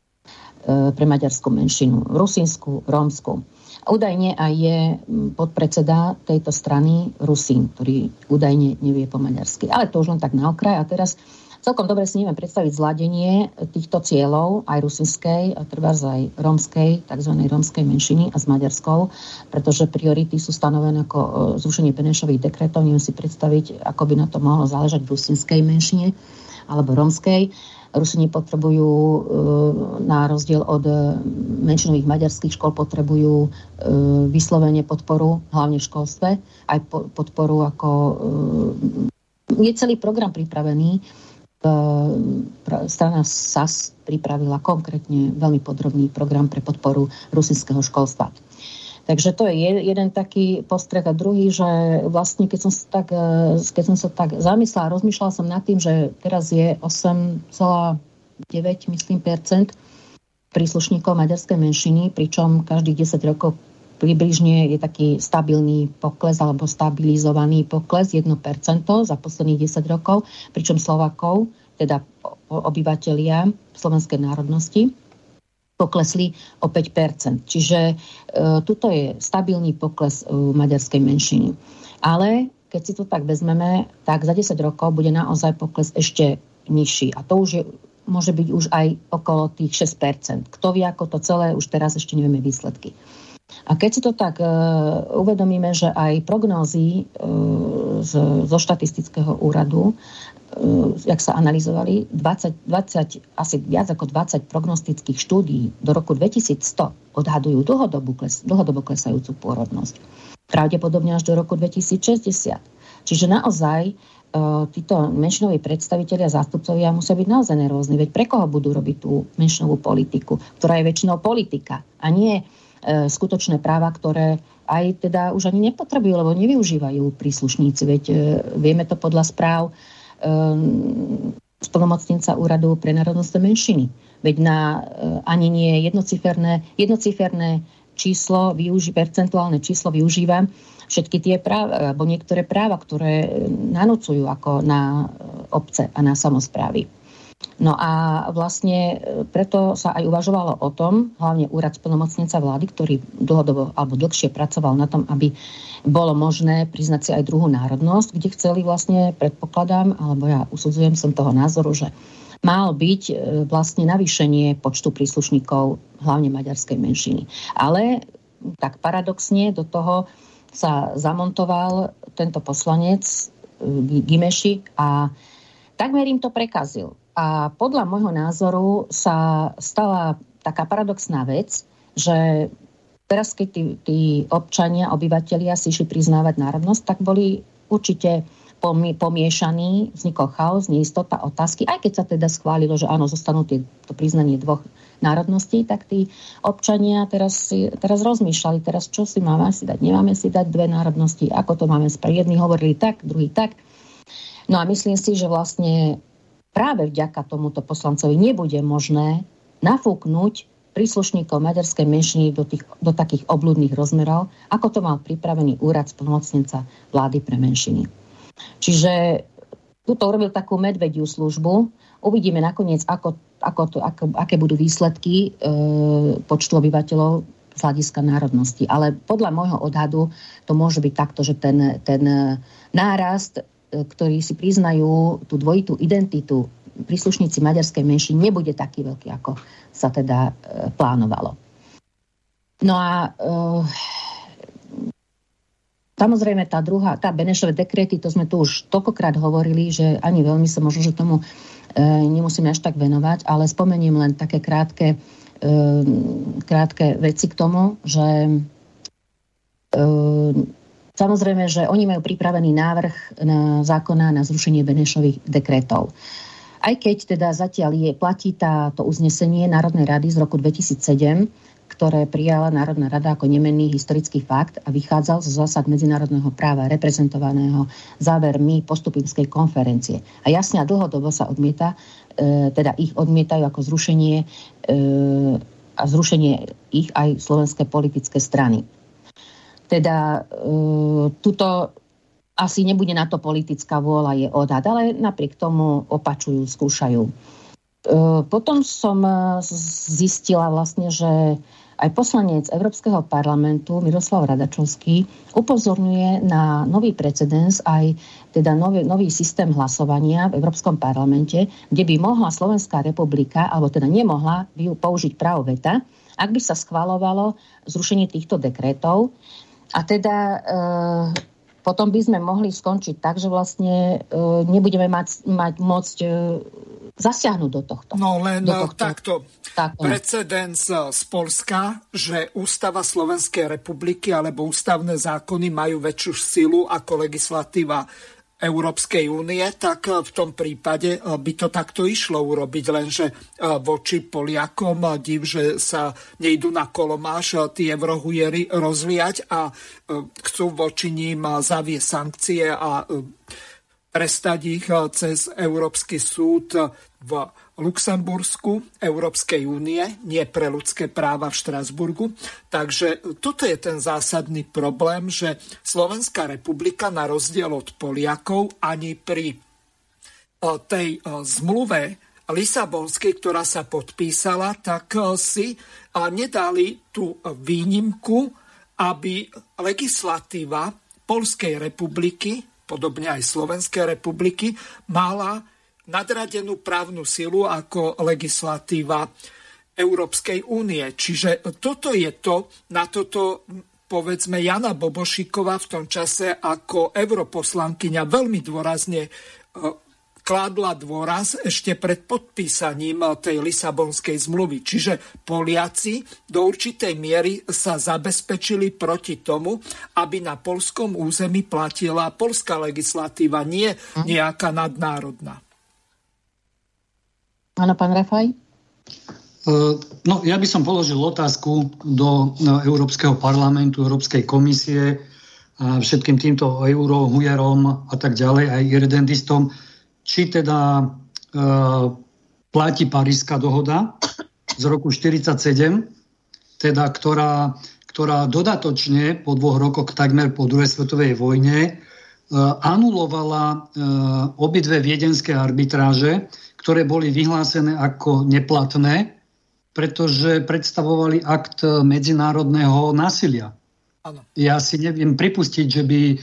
pre maďarskú menšinu, rusínsku, rómsku. Údajne aj je podpredseda tejto strany Rusín, ktorý údajne nevie po maďarsky. Ale to už len tak na okraj. A teraz celkom dobre si neviem predstaviť zladenie týchto cieľov, aj rusinskej, a treba aj rómskej, tzv. rómskej menšiny a s maďarskou, pretože priority sú stanovené ako e, zrušenie Benešových dekretov. Neviem si predstaviť, ako by na to mohlo záležať v rusinskej menšine alebo rómskej. Rusini potrebujú e, na rozdiel od e, menšinových maďarských škol potrebujú e, vyslovene podporu, hlavne v školstve, aj podporu ako je celý program pripravený. Strana SAS pripravila konkrétne veľmi podrobný program pre podporu rusinského školstva. Takže to je jeden taký postreh. A druhý, že vlastne keď som sa tak, e, keď som sa tak zamyslela, rozmýšľala som nad tým, že teraz je 8,9 myslím percent príslušníkov maďarskej menšiny, pričom každých 10 rokov približne je taký stabilný pokles alebo stabilizovaný pokles 1% za posledných 10 rokov, pričom Slovakov, teda obyvateľia slovenskej národnosti, poklesli o 5 Čiže e, tuto je stabilný pokles u maďarskej menšiny. Ale keď si to tak vezmeme, tak za 10 rokov bude naozaj pokles ešte nižší. A to už je, môže byť už aj okolo tých 6% Kto vie, ako to celé, už teraz ešte nevieme výsledky. A keď si to tak e, uvedomíme, že aj prognózy e, z, zo štatistického úradu jak sa analyzovali, 20, 20, asi viac ako 20 prognostických štúdií do roku 2100 odhadujú dlhodobo, kles, dlhodobo klesajúcu pôrodnosť. Pravdepodobne až do roku 2060. Čiže naozaj uh, títo menšinoví predstavitelia a zástupcovia musia byť naozaj nervózni. Veď pre koho budú robiť tú menšinovú politiku, ktorá je väčšinou politika a nie uh, skutočné práva, ktoré aj teda už ani nepotrebujú, lebo nevyužívajú príslušníci. Veď vieme to podľa správ um, splnomocnenca úradu pre národnostné menšiny. Veď na uh, ani nie jednociferné, jednociferné číslo, využi, percentuálne číslo využíva všetky tie práva, alebo niektoré práva, ktoré nanocujú ako na obce a na samozprávy. No a vlastne e, preto sa aj uvažovalo o tom, hlavne úrad splnomocnenca vlády, ktorý dlhodobo alebo dlhšie pracoval na tom, aby bolo možné priznať si aj druhú národnosť, kde chceli vlastne, predpokladám, alebo ja usudzujem som toho názoru, že mal byť e, vlastne navýšenie počtu príslušníkov hlavne maďarskej menšiny. Ale tak paradoxne do toho sa zamontoval tento poslanec e, Gimeši a takmer im to prekazil a podľa môjho názoru sa stala taká paradoxná vec, že teraz, keď tí, tí občania, obyvateľia si išli priznávať národnosť, tak boli určite pomiešaný, vznikol chaos, neistota, otázky, aj keď sa teda schválilo, že áno, zostanú tie, to priznanie dvoch národností, tak tí občania teraz, teraz rozmýšľali, teraz čo si máme si dať, nemáme si dať dve národnosti, ako to máme spraviť. Jedni hovorili tak, druhý tak. No a myslím si, že vlastne práve vďaka tomuto poslancovi nebude možné nafúknuť príslušníkov maďarskej menšiny do, tých, do takých obludných rozmerov, ako to mal pripravený úrad splnomocnenca vlády pre menšiny. Čiže tuto urobil takú medvediu službu. Uvidíme nakoniec, ako, ako to, ako, aké budú výsledky e, počtu obyvateľov z hľadiska národnosti. Ale podľa môjho odhadu to môže byť takto, že ten, ten nárast, ktorý si priznajú tú dvojitú identitu príslušníci maďarskej menšiny, nebude taký veľký, ako sa teda e, plánovalo. No a e, Samozrejme, tá druhá, tá Benešové dekrety, to sme tu už toľkokrát hovorili, že ani veľmi sa možno, že tomu e, nemusíme až tak venovať, ale spomeniem len také krátke, e, krátke veci k tomu, že e, samozrejme, že oni majú pripravený návrh na zákona na zrušenie Benešových dekretov. Aj keď teda zatiaľ je, platí táto uznesenie Národnej rady z roku 2007, ktoré prijala Národná rada ako nemenný historický fakt a vychádzal zo zásad medzinárodného práva reprezentovaného závermi postupinskej konferencie. A jasne a dlhodobo sa odmieta, e, teda ich odmietajú ako zrušenie e, a zrušenie ich aj slovenské politické strany. Teda e, tuto asi nebude na to politická vôľa, je odhad, ale napriek tomu opačujú, skúšajú. E, potom som e, zistila vlastne, že aj poslanec Európskeho parlamentu Miroslav Radačovský upozorňuje na nový precedens, aj teda nový, nový systém hlasovania v Európskom parlamente, kde by mohla Slovenská republika, alebo teda nemohla použiť právo veta, ak by sa schvalovalo zrušenie týchto dekretov. A teda e, potom by sme mohli skončiť tak, že vlastne e, nebudeme mať, mať môcť e, zasiahnuť do tohto. No len do tohto. takto. Tak, Precedens z Polska, že Ústava Slovenskej republiky alebo ústavné zákony majú väčšiu silu ako legislatíva Európskej únie, tak v tom prípade by to takto išlo urobiť, lenže voči Poliakom div, že sa nejdú na kolomáš tí eurohujery rozliať a chcú voči ním zaviesť sankcie a prestať ich cez Európsky súd v Luxembursku Európskej únie, nie pre ľudské práva v Štrasburgu. Takže toto je ten zásadný problém, že Slovenská republika na rozdiel od Poliakov ani pri tej zmluve Lisabonskej, ktorá sa podpísala, tak si nedali tú výnimku, aby legislatíva Polskej republiky, podobne aj Slovenskej republiky, mala nadradenú právnu silu ako legislatíva Európskej únie. Čiže toto je to, na toto povedzme Jana Bobošíková v tom čase ako europoslankyňa veľmi dôrazne e, kládla dôraz ešte pred podpísaním tej Lisabonskej zmluvy. Čiže Poliaci do určitej miery sa zabezpečili proti tomu, aby na polskom území platila polská legislatíva, nie mhm. nejaká nadnárodná. Áno, pán Rafaj? Uh, no, ja by som položil otázku do Európskeho parlamentu, Európskej komisie a všetkým týmto eurohujerom a tak ďalej, aj irredendistom, či teda uh, platí Paríska dohoda z roku 1947, teda ktorá, ktorá dodatočne po dvoch rokoch takmer po druhej svetovej vojne uh, anulovala uh, obidve viedenské arbitráže, ktoré boli vyhlásené ako neplatné, pretože predstavovali akt medzinárodného násilia. Ano. Ja si neviem pripustiť, že by e,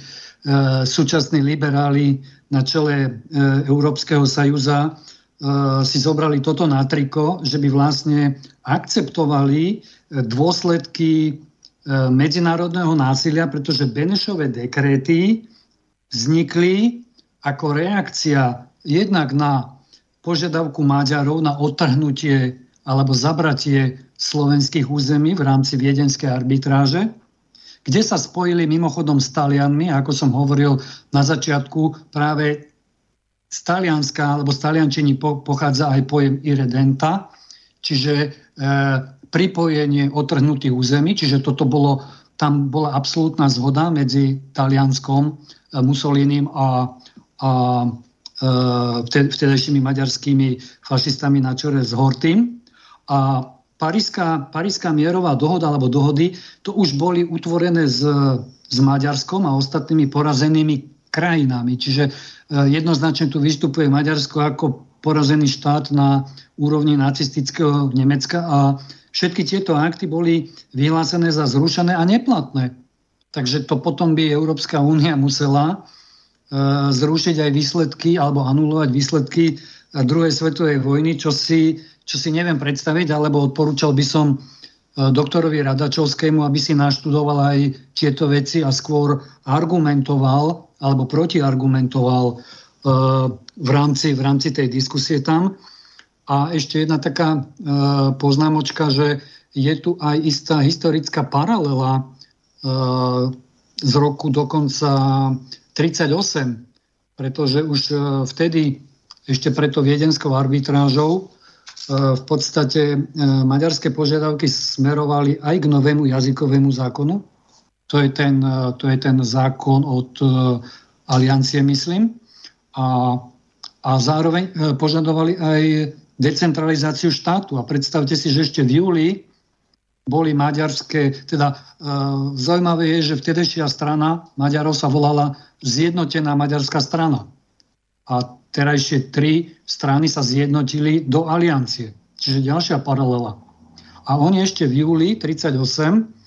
súčasní liberáli na čele e, Európskeho sajúza e, si zobrali toto na triko, že by vlastne akceptovali e, dôsledky e, medzinárodného násilia, pretože Benešové dekréty vznikli ako reakcia jednak na požiadavku Maďarov na odtrhnutie alebo zabratie slovenských území v rámci viedenskej arbitráže, kde sa spojili mimochodom s Talianmi, ako som hovoril na začiatku, práve z Talianska alebo z Taliančiny po, pochádza aj pojem irredenta, čiže e, pripojenie otrhnutých území, čiže toto bolo, tam bola absolútna zhoda medzi Talianskom, e, Mussolinim a, a vtedajšími maďarskými fašistami na čore s Hortým. A Paríska, Paríska mierová dohoda alebo dohody, to už boli utvorené s, s Maďarskom a ostatnými porazenými krajinami. Čiže Eh, jednoznačne tu vystupuje Maďarsko ako porazený štát na úrovni nacistického Nemecka a všetky tieto akty boli vyhlásené za zrušené a neplatné. Takže to potom by Európska únia musela zrušiť aj výsledky alebo anulovať výsledky druhej svetovej vojny, čo si, čo si neviem predstaviť, alebo odporúčal by som uh, doktorovi Radačovskému, aby si naštudoval aj tieto veci a skôr argumentoval alebo protiargumentoval e, v rámci, v rámci tej diskusie tam. A ešte jedna taká e, poznámočka, že je tu aj istá historická paralela e, z roku dokonca 38, pretože už vtedy, ešte preto viedenskou arbitrážou, v podstate maďarské požiadavky smerovali aj k novému jazykovému zákonu, to je ten, e, to je ten zákon od e, aliancie, myslím. A, a zároveň e, požadovali aj decentralizáciu štátu. A predstavte si, že ešte v júli boli maďarské, teda e, zaujímavé je, že vtedejšia strana Maďarov sa volala Zjednotená maďarská strana. A terajšie tri strany sa zjednotili do aliancie. Čiže ďalšia paralela. A oni ešte v júli 1938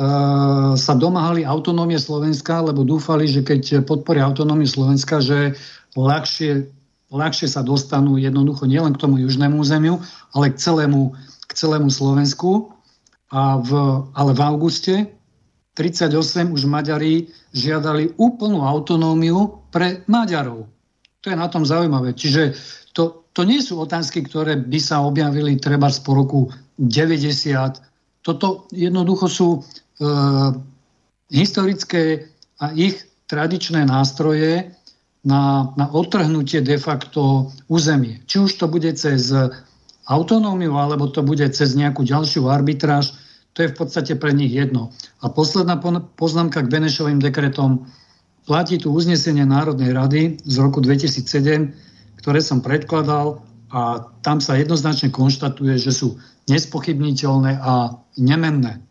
Eh, sa domáhali autonómie Slovenska, lebo dúfali, že keď podporia autonómiu Slovenska, že ľahšie, ľahšie sa dostanú jednoducho nielen k tomu južnému územiu, ale k celému, k celému Slovensku. A v, ale v auguste 38 už Maďari žiadali úplnú autonómiu pre Maďarov. To je na tom zaujímavé. Čiže to, to nie sú otázky, ktoré by sa objavili treba z po roku 90. Toto jednoducho sú E, historické a ich tradičné nástroje na, na odtrhnutie de facto územie. Či už to bude cez autonómiu, alebo to bude cez nejakú ďalšiu arbitráž, to je v podstate pre nich jedno. A posledná poznámka k Benešovým dekretom. Platí tu uznesenie Národnej rady z roku 2007, ktoré som predkladal a tam sa jednoznačne konštatuje, že sú nespochybniteľné a nemenné.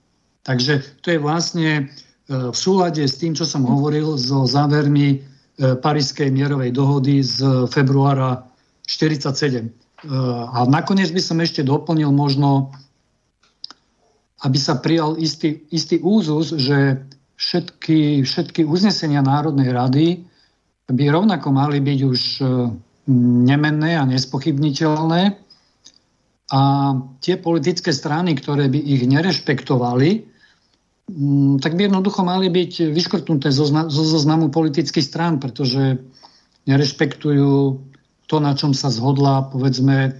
Takže to je vlastne e, v súlade s tým, čo som hovoril, so závermi e, Parískej mierovej dohody z februára 1947. E, a nakoniec by som ešte doplnil možno, aby sa prijal istý, istý úzus, že všetky, všetky uznesenia Národnej rady by rovnako mali byť už nemenné a nespochybniteľné. A tie politické strany, ktoré by ich nerešpektovali, Mm, tak by jednoducho mali byť vyškrtnuté zo, zo zoznamu politických strán, pretože nerešpektujú to, na čom sa zhodla, povedzme, e,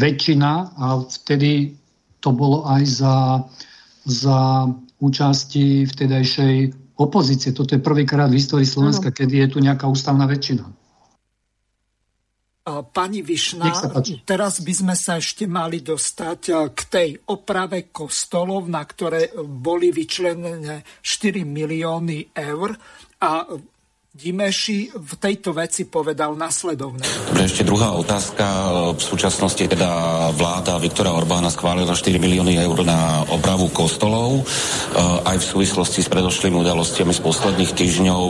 väčšina a vtedy to bolo aj za, za účasti vtedajšej opozície. Toto je prvýkrát v histórii Slovenska, ano. kedy je tu nejaká ústavná väčšina. Pani Višna, teraz by sme sa ešte mali dostať k tej oprave kostolov, na ktoré boli vyčlenené 4 milióny eur a Dimeši v tejto veci povedal nasledovne. Dobre, ešte druhá otázka. V súčasnosti teda vláda Viktora Orbána schválila 4 milióny eur na opravu kostolov. Aj v súvislosti s predošlými udalostiami z posledných týždňov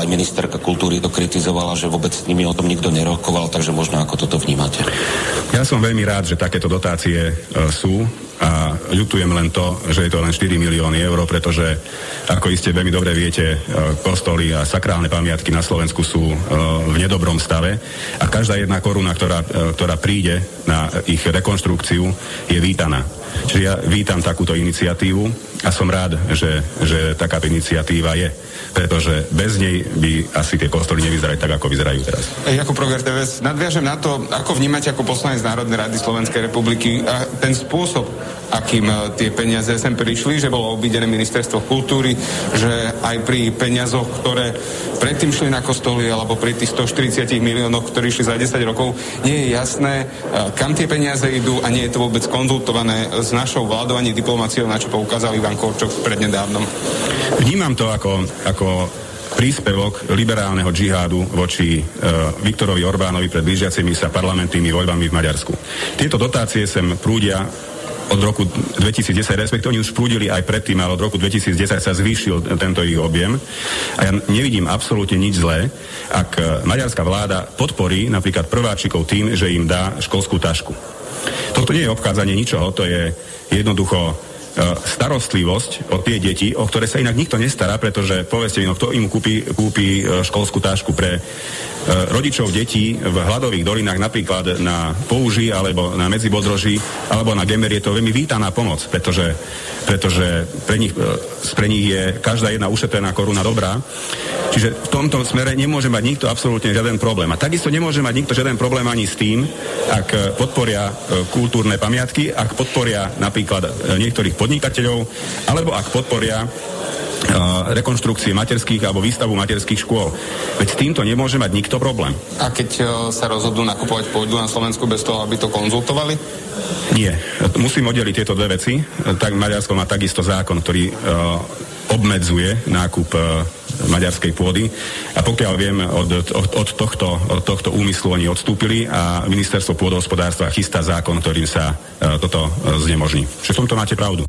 aj ministerka kultúry to kritizovala, že vôbec s nimi o tom nikto nerokoval, takže možno ako toto vnímate. Ja som veľmi rád, že takéto dotácie e, sú a ľutujem len to, že je to len 4 milióny eur, pretože ako iste veľmi dobre viete, e, kostoly a sakrálne pamiatky na Slovensku sú e, v nedobrom stave a každá jedna koruna, ktorá, e, ktorá príde na ich rekonštrukciu, je vítaná. Čiže ja vítam takúto iniciatívu a som rád, že, že takáto iniciatíva je pretože bez nej by asi tie kostoly nevyzerali tak, ako vyzerajú teraz. Jakub Roger TVS, nadviažem na to, ako vnímate ako poslanec Národnej rady Slovenskej republiky a ten spôsob, akým e, tie peniaze sem prišli, že bolo obídené ministerstvo kultúry, že aj pri peniazoch, ktoré predtým šli na kostoly alebo pri tých 140 miliónoch, ktorí išli za 10 rokov, nie je jasné, kam tie peniaze idú a nie je to vôbec konzultované s našou vládou ani diplomáciou, na čo poukázal Ivan Korčok prednedávnom. Vnímam to ako, ako príspevok liberálneho džihádu voči e, Viktorovi Orbánovi pred blížiacimi sa parlamentnými voľbami v Maďarsku. Tieto dotácie sem prúdia od roku 2010, respektíve oni už prúdili aj predtým, ale od roku 2010 sa zvýšil tento ich objem. A ja nevidím absolútne nič zlé, ak e, maďarská vláda podporí napríklad prváčikov tým, že im dá školskú tašku. Toto nie je obchádzanie ničoho, to je jednoducho starostlivosť o tie deti, o ktoré sa inak nikto nestará, pretože povedzte mi, no kto im kúpi, kúpi e, školskú tášku pre E, rodičov detí v hladových dolinách napríklad na Použi alebo na Medzibodroží alebo na Gemer je to veľmi vítaná pomoc, pretože, pretože pre, nich, e, pre nich je každá jedna ušetrená koruna dobrá. Čiže v tomto smere nemôže mať nikto absolútne žiaden problém. A takisto nemôže mať nikto žiaden problém ani s tým, ak podporia e, kultúrne pamiatky, ak podporia napríklad niektorých podnikateľov, alebo ak podporia rekonštrukcie materských alebo výstavu materských škôl. Veď s týmto nemôže mať nikto problém. A keď e, sa rozhodnú nakupovať pôdu na Slovensku bez toho, aby to konzultovali? Nie. Musím oddeliť tieto dve veci. Tak Maďarsko má takisto zákon, ktorý uh, obmedzuje nákup uh, maďarskej pôdy. A pokiaľ viem, od, od, od, tohto, od tohto úmyslu oni odstúpili a ministerstvo pôdohospodárstva chystá zákon, ktorým sa uh, toto uh, znemožní. Čiže v tomto máte pravdu.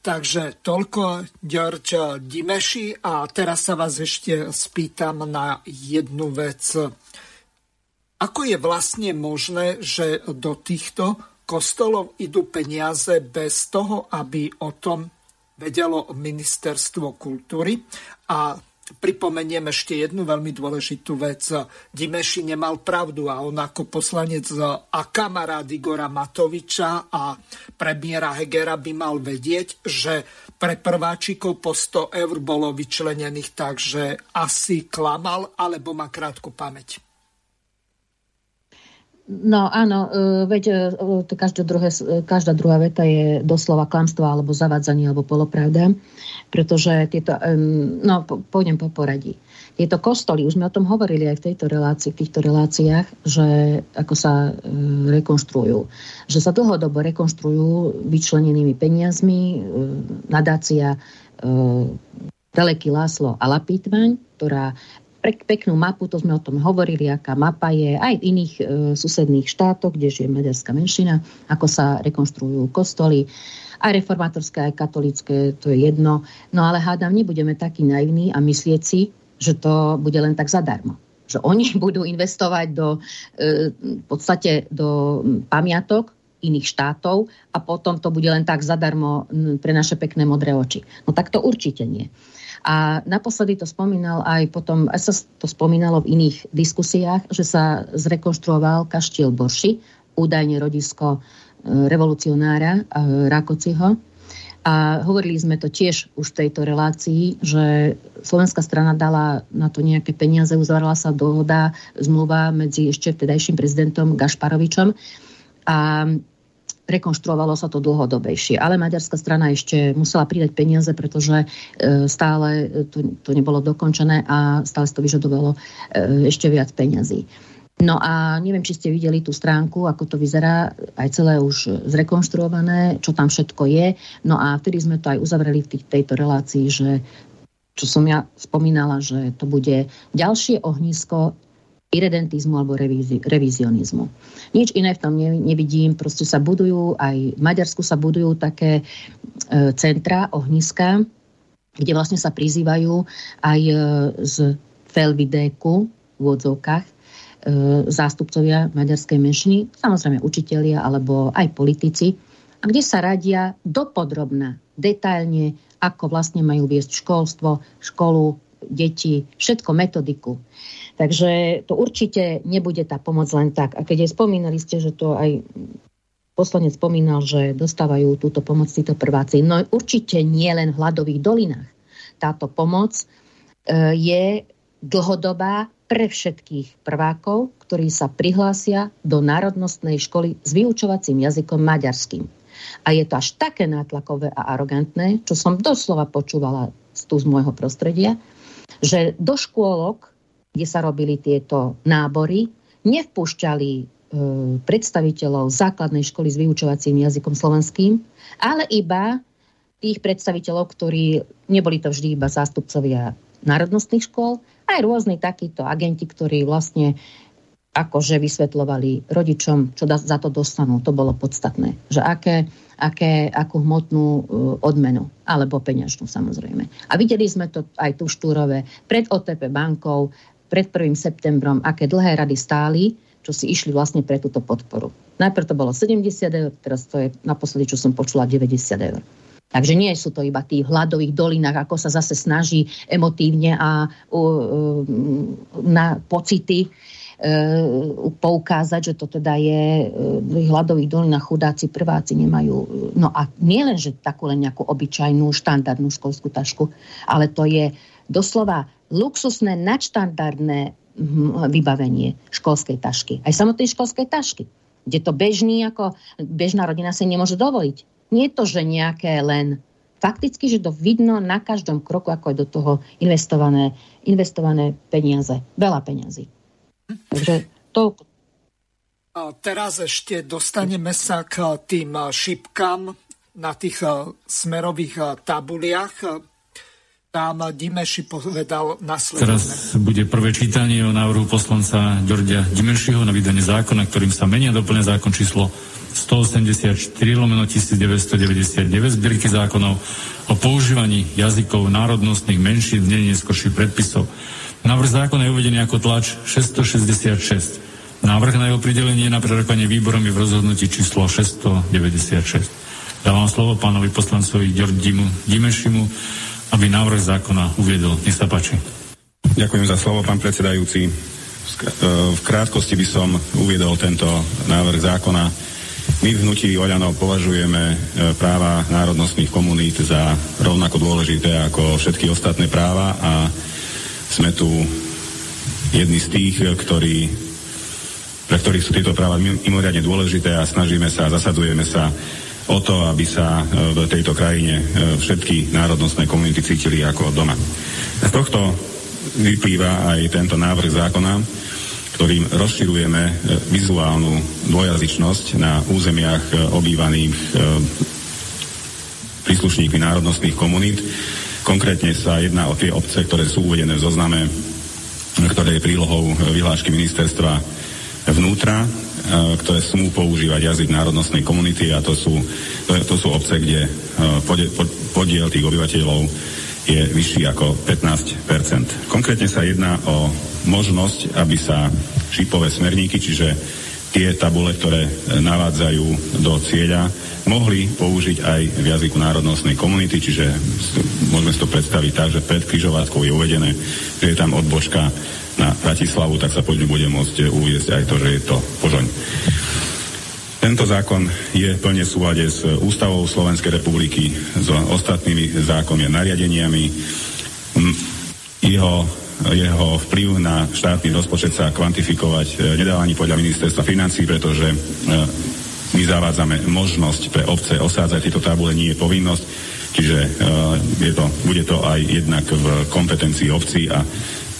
Takže toľko Ďorč Dimeši a teraz sa vás ešte spýtam na jednu vec. Ako je vlastne možné, že do týchto kostolov idú peniaze bez toho, aby o tom vedelo ministerstvo kultúry a pripomeniem ešte jednu veľmi dôležitú vec. Dimeši nemal pravdu a on ako poslanec a kamarád Igora Matoviča a premiéra Hegera by mal vedieť, že pre prváčikov po 100 eur bolo vyčlenených, takže asi klamal alebo má krátku pamäť. No áno, e, veď e, každá, druhé, každá druhá veta je doslova klamstvo alebo zavadzanie alebo polopravda, pretože tieto, no pôjdem po poradí. Tieto kostoly, už sme o tom hovorili aj v tejto relácii, v týchto reláciách, že ako sa e, rekonštruujú. Že sa dlhodobo rekonštruujú vyčlenenými peniazmi, nadácia Teleky Láslo a Lapítvaň, ktorá peknú mapu, to sme o tom hovorili, aká mapa je aj v iných e, susedných štátoch, kde žije maďarská menšina, ako sa rekonštruujú kostoly, aj reformátorské, aj katolické, to je jedno. No ale hádam, nebudeme takí naivní a myslieť si, že to bude len tak zadarmo. Že oni <laughs> budú investovať do, e, v podstate do pamiatok iných štátov a potom to bude len tak zadarmo pre naše pekné modré oči. No tak to určite nie. A naposledy to spomínal aj potom, aj sa to spomínalo v iných diskusiách, že sa zrekonštruoval kaštiel Borši, údajne rodisko e, revolucionára e, Rakociho. A hovorili sme to tiež už v tejto relácii, že slovenská strana dala na to nejaké peniaze, uzavrala sa dohoda, zmluva medzi ešte vtedajším prezidentom Gašparovičom. A rekonštruovalo sa to dlhodobejšie. Ale maďarská strana ešte musela pridať peniaze, pretože e, stále to, to nebolo dokončené a stále to vyžadovalo e, ešte viac peňazí. No a neviem, či ste videli tú stránku, ako to vyzerá, aj celé už zrekonštruované, čo tam všetko je. No a vtedy sme to aj uzavreli v tých, tejto relácii, že čo som ja spomínala, že to bude ďalšie ohnisko iredentizmu alebo revízi, revizionizmu. Nič iné v tom nevidím. Proste sa budujú, aj v Maďarsku sa budujú také e, centra, ohniska, kde vlastne sa prizývajú aj e, z Felvidéku v odzovkách e, zástupcovia maďarskej menšiny, samozrejme učitelia alebo aj politici, a kde sa radia dopodrobná, detailne, ako vlastne majú viesť školstvo, školu, deti, všetko metodiku. Takže to určite nebude tá pomoc len tak. A keď aj spomínali ste, že to aj poslanec spomínal, že dostávajú túto pomoc títo prváci. No určite nie len v hladových dolinách. Táto pomoc e, je dlhodobá pre všetkých prvákov, ktorí sa prihlásia do národnostnej školy s vyučovacím jazykom maďarským. A je to až také nátlakové a arogantné, čo som doslova počúvala tu z môjho prostredia, že do škôlok, kde sa robili tieto nábory, nevpúšťali e, predstaviteľov základnej školy s vyučovacím jazykom slovenským, ale iba tých predstaviteľov, ktorí neboli to vždy iba zástupcovia národnostných škôl, aj rôzni takíto agenti, ktorí vlastne akože vysvetľovali rodičom, čo za to dostanú. To bolo podstatné. Že aké, aké, akú hmotnú uh, odmenu. Alebo peňažnú samozrejme. A videli sme to aj tu štúrové pred OTP bankou, pred 1. septembrom, aké dlhé rady stáli, čo si išli vlastne pre túto podporu. Najprv to bolo 70 eur, teraz to je naposledy, čo som počula, 90 eur. Takže nie sú to iba tí v hladových dolinách, ako sa zase snaží emotívne a uh, uh, na pocity E, poukázať, že to teda je e, v hladových dolinách chudáci prváci nemajú. No a nie len, že takú len nejakú obyčajnú štandardnú školskú tašku, ale to je doslova luxusné, nadštandardné hm, vybavenie školskej tašky. Aj samotnej školskej tašky, kde to bežný, ako bežná rodina si nemôže dovoliť. Nie je to, že nejaké len fakticky, že to vidno na každom kroku, ako je do toho investované, investované peniaze. Veľa peniazy. Takže to... A teraz ešte dostaneme sa k tým šipkám na tých smerových tabuliach. Tam Dimeši povedal nasledovne. Teraz bude prvé čítanie o návrhu poslanca Ďordia Dimešiho na vydanie zákona, ktorým sa menia doplňa zákon číslo 184 lomeno 1999 zbierky zákonov o používaní jazykov národnostných menšín v neskôrších predpisov. Návrh zákona je uvedený ako tlač 666. Návrh na jeho pridelenie na prerokovanie výborom je v rozhodnutí číslo 696. Dávam slovo pánovi poslancovi Ďordimu Dimešimu, aby návrh zákona uviedol. Nech sa páči. Ďakujem za slovo, pán predsedajúci. V krátkosti by som uviedol tento návrh zákona. My v hnutí Oľanov považujeme e, práva národnostných komunít za rovnako dôležité ako všetky ostatné práva a sme tu jedni z tých, ktorí, pre ktorých sú tieto práva mimoriadne dôležité a snažíme sa, zasadzujeme sa o to, aby sa e, v tejto krajine e, všetky národnostné komunity cítili ako doma. Z tohto vyplýva aj tento návrh zákona, ktorým rozširujeme e, vizuálnu dvojazyčnosť na územiach obývaných príslušníkmi národnostných komunít Konkrétne sa jedná o tie obce, ktoré sú uvedené v zozname, ktoré je prílohou vyhlášky ministerstva vnútra, ktoré smú používať jazyk národnostnej komunity a to sú, to, to sú obce, kde e, podiel, tých obyvateľov je vyšší ako 15% Konkrétne sa jedná o možnosť, aby sa šipové smerníky, čiže tie tabule, ktoré e, navádzajú do cieľa, mohli použiť aj v jazyku národnostnej komunity, čiže môžeme si to predstaviť tak, že pred križovatkou je uvedené, že je tam odbočka na Bratislavu, tak sa poďme bude môcť uviezť aj to, že je to Požoň. Tento zákon je plne v súlade s Ústavou Slovenskej republiky, s ostatnými zákonmi a nariadeniami. Jeho jeho vplyv na štátny rozpočet sa kvantifikovať e, nedá ani podľa ministerstva financí, pretože e, my zavádzame možnosť pre obce osádzať tieto tabule, nie je povinnosť, čiže e, je to, bude to aj jednak v kompetencii obcí a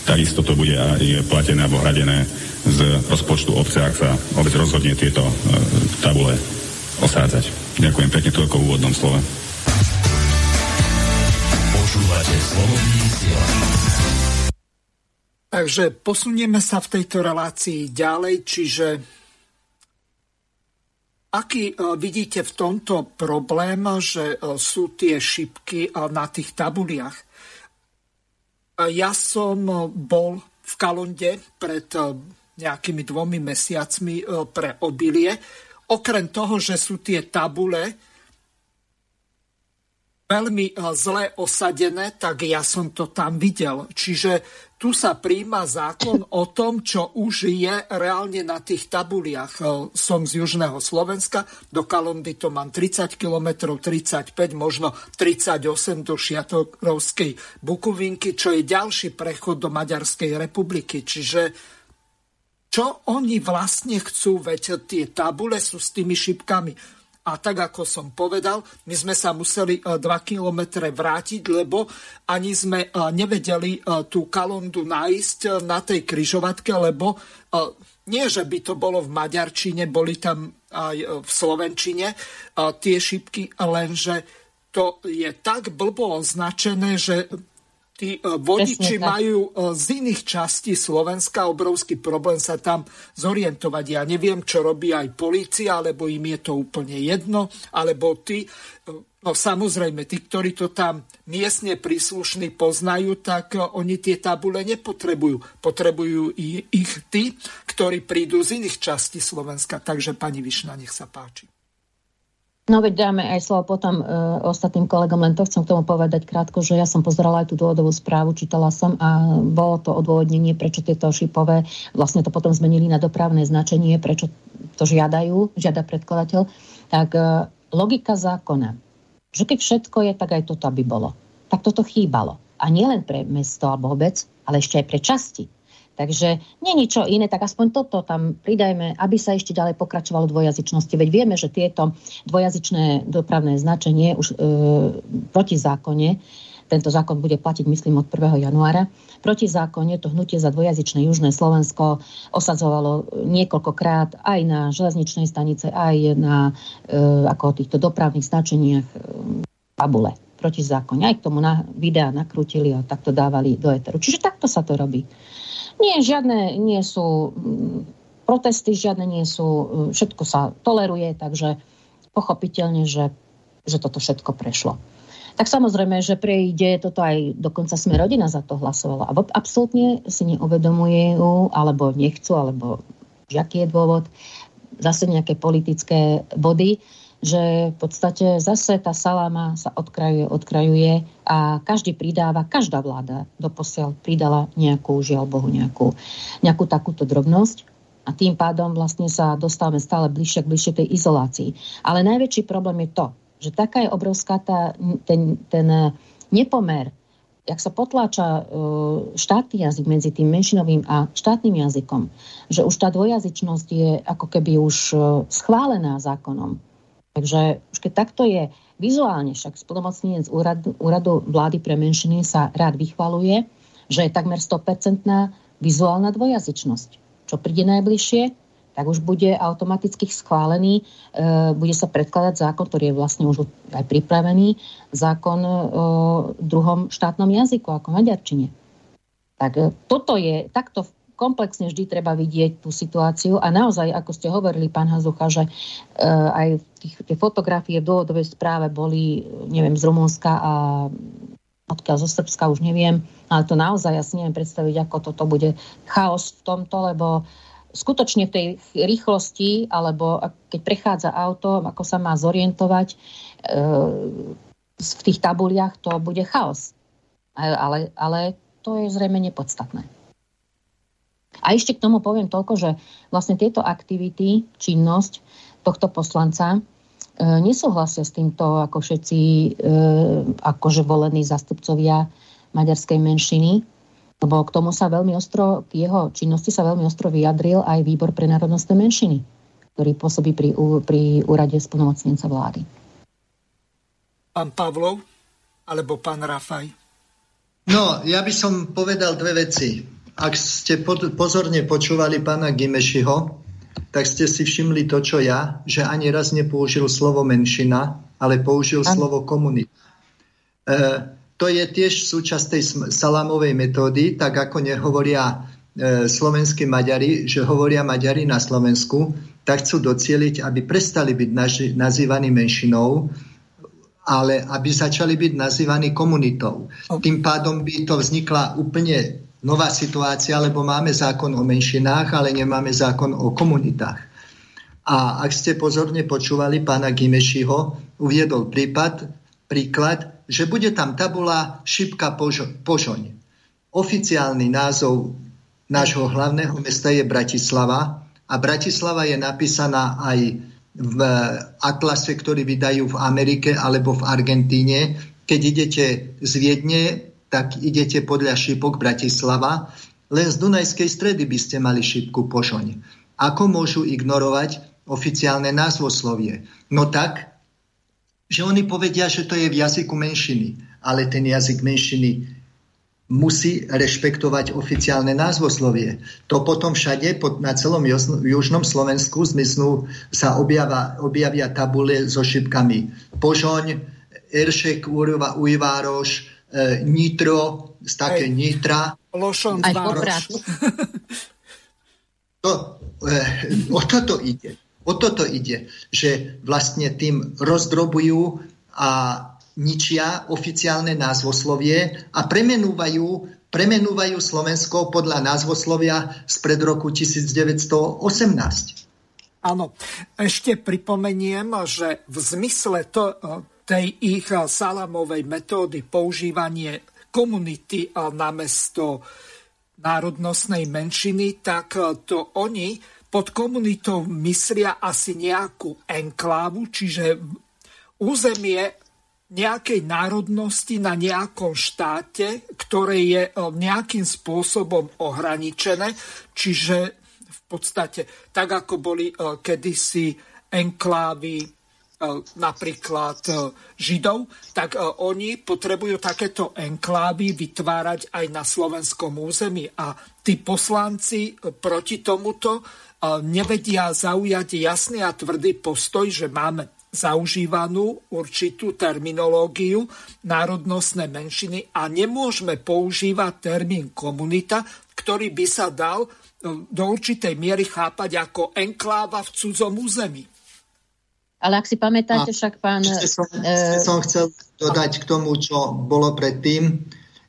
takisto to bude aj platené alebo hradené z rozpočtu obce, ak sa obec rozhodne tieto tabule osádzať. Ďakujem pekne toľko v úvodnom slove. Počúvate Takže posunieme sa v tejto relácii ďalej, čiže aký e, vidíte v tomto problém, že e, sú tie šipky e, na tých tabuliach? Ja som bol v Kalonde pred nejakými dvomi mesiacmi pre obilie. Okrem toho, že sú tie tabule veľmi zle osadené, tak ja som to tam videl. Čiže tu sa príjma zákon o tom, čo už je reálne na tých tabuliach. Som z južného Slovenska, do Kalondy to mám 30 km, 35, možno 38 do Šiatorovskej Bukovinky, čo je ďalší prechod do Maďarskej republiky. Čiže čo oni vlastne chcú, veď tie tabule sú s tými šipkami a tak, ako som povedal, my sme sa museli 2 e, kilometre vrátiť, lebo ani sme e, nevedeli e, tú kalondu nájsť na tej kryžovatke, lebo nie, že by to bolo v maďarčine, boli tam aj v slovenčine tie šipky, lenže to je tak blbo označené, že Tí e, vodiči majú e, z iných častí Slovenska obrovský problém sa tam zorientovať. Ja neviem, čo robí aj policia, alebo im je to úplne jedno, alebo tí, e, no samozrejme, tí, ktorí to tam miestne príslušní poznajú, tak oni tie tabule nepotrebujú. Potrebujú ich tí, ktorí prídu z iných častí Slovenska. Takže pani Višna, nech sa páči. No veď dáme aj slovo potom e, ostatným kolegom, len to chcem k tomu povedať krátko, že ja som pozerala aj tú dôvodovú správu, čítala som a bolo to odôvodnenie, prečo tieto šipové, vlastne to potom zmenili na dopravné značenie, prečo to žiadajú, žiada predkladateľ. Tak e, logika zákona, že keď všetko je, tak aj toto by bolo. Tak toto chýbalo. A nielen pre mesto alebo obec, ale ešte aj pre časti. Takže nie ničo iné, tak aspoň toto tam pridajme, aby sa ešte ďalej pokračovalo dvojazyčnosti. Veď vieme, že tieto dvojazyčné dopravné značenie už e, proti zákone, tento zákon bude platiť, myslím, od 1. januára. Proti zákone to hnutie za dvojazyčné južné Slovensko osadzovalo niekoľkokrát aj na železničnej stanice, aj na e, ako týchto dopravných značeniach e, tabule proti zákone. Aj k tomu na videa nakrútili a takto dávali do eteru. Čiže takto sa to robí. Nie, žiadne nie sú mm, protesty, žiadne nie sú, mm, všetko sa toleruje, takže pochopiteľne, že, že toto všetko prešlo. Tak samozrejme, že prejde toto aj dokonca sme rodina za to hlasovala. A absolútne si neuvedomujú, alebo nechcú, alebo aký je dôvod, zase nejaké politické body, že v podstate zase tá saláma sa odkrajuje, odkrajuje a každý pridáva, každá vláda doposiaľ pridala nejakú, žiaľ Bohu, nejakú, nejakú takúto drobnosť. A tým pádom vlastne sa dostávame stále bližšie k bližšie tej izolácii. Ale najväčší problém je to, že taká je obrovská tá, ten, ten nepomer, jak sa potláča e, štátny jazyk medzi tým menšinovým a štátnym jazykom, že už tá dvojazyčnosť je ako keby už e, schválená zákonom Takže už keď takto je vizuálne, však spolomocnenec úradu, úradu vlády pre menšiny sa rád vychvaluje, že je takmer 100% vizuálna dvojazyčnosť. Čo príde najbližšie, tak už bude automaticky schválený, e, bude sa predkladať zákon, ktorý je vlastne už aj pripravený, zákon o druhom štátnom jazyku, ako maďarčine. Tak e, toto je, takto komplexne vždy treba vidieť tú situáciu a naozaj, ako ste hovorili, pán Hazucha, že e, aj tých, tie fotografie v dôvodovej správe boli, neviem, z Rumunska a odkiaľ zo Srbska, už neviem, ale to naozaj ja si neviem predstaviť, ako toto bude chaos v tomto, lebo skutočne v tej rýchlosti, alebo keď prechádza auto, ako sa má zorientovať, e, v tých tabuliach to bude chaos. Ale, ale to je zrejme nepodstatné. A ešte k tomu poviem toľko, že vlastne tieto aktivity, činnosť tohto poslanca e, nesúhlasia s týmto ako všetci e, akože volení zastupcovia maďarskej menšiny, lebo k tomu sa veľmi ostro, k jeho činnosti sa veľmi ostro vyjadril aj výbor pre národnostné menšiny, ktorý pôsobí pri, pri úrade splnomocnenca vlády. Pán Pavlov alebo pán Rafaj? No, ja by som povedal dve veci ak ste pozorne počúvali pána Gimešiho, tak ste si všimli to, čo ja, že ani raz nepoužil slovo menšina, ale použil An. slovo komunita. E, to je tiež súčasť tej salámovej metódy, tak ako nehovoria e, slovenskí Maďari, že hovoria Maďari na Slovensku, tak chcú docieliť, aby prestali byť naži, nazývaní menšinou, ale aby začali byť nazývaní komunitou. Tým pádom by to vznikla úplne nová situácia, lebo máme zákon o menšinách, ale nemáme zákon o komunitách. A ak ste pozorne počúvali pána Gimešiho, uviedol prípad, príklad, že bude tam tabula Šipka Požoň. Oficiálny názov nášho hlavného mesta je Bratislava a Bratislava je napísaná aj v atlase, ktorý vydajú v Amerike alebo v Argentíne. Keď idete z Viedne, tak idete podľa šípok Bratislava. Len z Dunajskej stredy by ste mali šípku Požoň. Ako môžu ignorovať oficiálne názvoslovie? No tak, že oni povedia, že to je v jazyku menšiny, ale ten jazyk menšiny musí rešpektovať oficiálne názvoslovie. To potom všade pod, na celom južnom Slovensku zmiznú, sa objava, objavia tabule so šipkami Požoň, Eršek, Ujvároš, e, Nitro, z také Ej. Nitra. Lošon, Aj <laughs> to, e, o toto ide. O toto ide, že vlastne tým rozdrobujú a ničia oficiálne názvoslovie a premenúvajú, premenúvajú Slovensko podľa názvoslovia z pred roku 1918. Áno, ešte pripomeniem, že v zmysle to, tej ich salamovej metódy používanie komunity mesto národnostnej menšiny, tak to oni pod komunitou myslia asi nejakú enklávu, čiže územie nejakej národnosti na nejakom štáte, ktoré je e, nejakým spôsobom ohraničené, čiže v podstate tak, ako boli e, kedysi enklávy e, napríklad Židov, tak oni potrebujú takéto enklávy vytvárať aj na slovenskom území. A tí poslanci proti tomuto nevedia zaujať jasný a tvrdý postoj, že máme zaužívanú určitú terminológiu národnostné menšiny a nemôžeme používať termín komunita, ktorý by sa dal e, do určitej miery chápať ako enkláva v cudzom území. Ale ak si pamätáte, a však pán... Som, e... som chcel dodať k tomu, čo bolo predtým.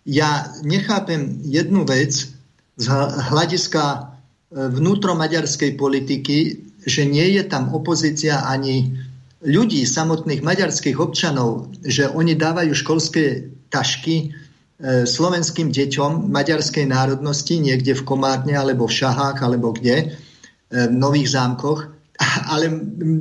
Ja nechápem jednu vec z hľadiska vnútromaďarskej politiky, že nie je tam opozícia ani ľudí, samotných maďarských občanov, že oni dávajú školské tašky e, slovenským deťom maďarskej národnosti niekde v Komárne alebo v Šahách alebo kde, e, v Nových zámkoch, <laughs> ale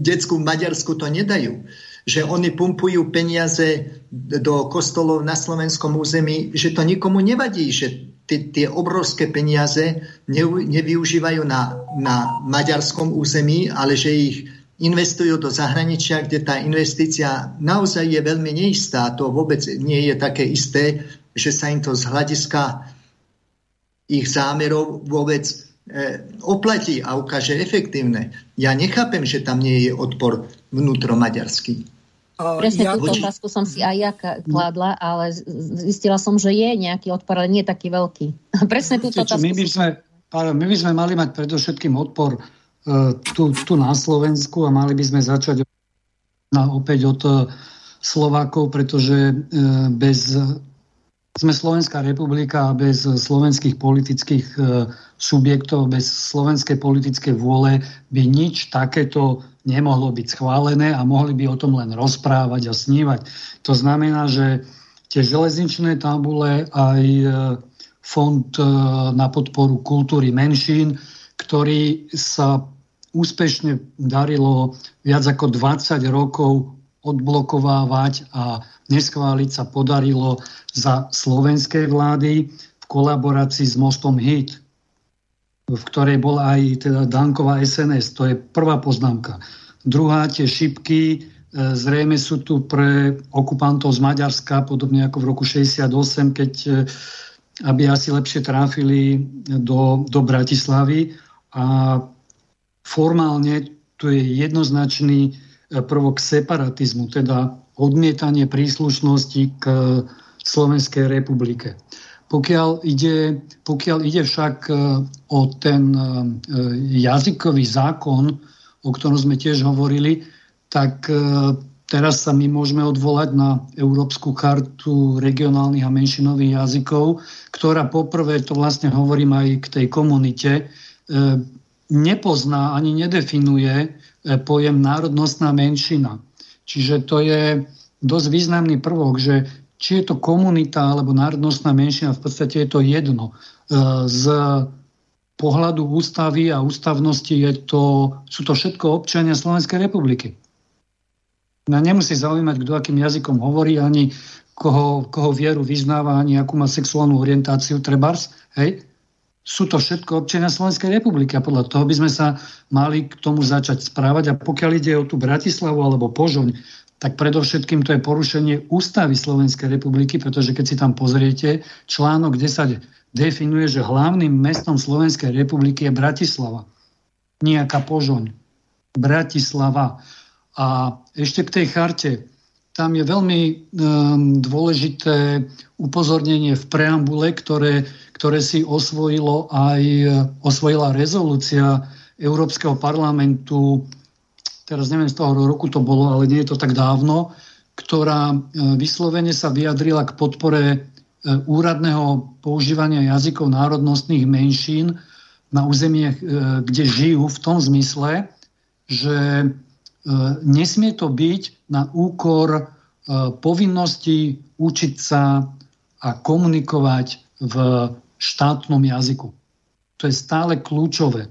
detskú Maďarsku to nedajú. Že oni pumpujú peniaze do kostolov na slovenskom území, že to nikomu nevadí, že tie obrovské peniaze nevyužívajú na, na maďarskom území, ale že ich investujú do zahraničia, kde tá investícia naozaj je veľmi neistá. To vôbec nie je také isté, že sa im to z hľadiska ich zámerov vôbec e, oplatí a ukáže efektívne. Ja nechápem, že tam nie je odpor vnútromaďarský. Presne ja, túto otázku som si aj ja kladla, ale zistila som, že je nejaký odpor, ale nie taký veľký. <laughs> Presne túto otázku. My by, sme, my by sme mali mať predovšetkým odpor uh, tu, tu na Slovensku a mali by sme začať na, opäť od uh, Slovákov, pretože uh, bez sme Slovenská republika a bez slovenských politických uh, subjektov, bez slovenskej politickej vôle by nič takéto nemohlo byť schválené a mohli by o tom len rozprávať a snívať. To znamená, že tie železničné tabule aj e, fond e, na podporu kultúry menšín, ktorý sa úspešne darilo viac ako 20 rokov odblokovávať a neschváliť sa podarilo za slovenskej vlády v kolaborácii s Mostom HIT, v ktorej bola aj teda Danková SNS. To je prvá poznámka. Druhá, tie šipky e, zrejme sú tu pre okupantov z Maďarska, podobne ako v roku 68, keď e, aby asi lepšie tráfili do, do Bratislavy. A formálne tu je jednoznačný e, prvok separatizmu, teda odmietanie príslušnosti k Slovenskej republike. Pokiaľ ide, pokiaľ ide však e, o ten e, jazykový zákon, o ktorom sme tiež hovorili, tak e, teraz sa my môžeme odvolať na Európsku kartu regionálnych a menšinových jazykov, ktorá poprvé, to vlastne hovorím aj k tej komunite, nepozná ani nedefinuje pojem národnostná menšina. Čiže to je dosť významný prvok, že či je to komunita alebo národnostná menšina, v podstate je to jedno. Z pohľadu ústavy a ústavnosti je to, sú to všetko občania Slovenskej republiky. No nemusí zaujímať, kto akým jazykom hovorí, ani koho, koho vieru vyznáva, ani akú má sexuálnu orientáciu, trebars. Hej? Sú to všetko občania Slovenskej republiky a podľa toho by sme sa mali k tomu začať správať. A pokiaľ ide o tú Bratislavu alebo Požoň, tak predovšetkým to je porušenie ústavy Slovenskej republiky, pretože keď si tam pozriete, článok 10 definuje, že hlavným mestom Slovenskej republiky je Bratislava. Nejaká Požoň. Bratislava. A ešte k tej charte. Tam je veľmi um, dôležité upozornenie v preambule, ktoré, ktoré si osvojilo aj, osvojila rezolúcia Európskeho parlamentu, teraz neviem z toho roku to bolo, ale nie je to tak dávno, ktorá e, vyslovene sa vyjadrila k podpore E, úradného používania jazykov národnostných menšín na území, e, kde žijú v tom zmysle, že nesmie to byť na úkor povinnosti učiť sa a komunikovať v štátnom jazyku. To je stále kľúčové.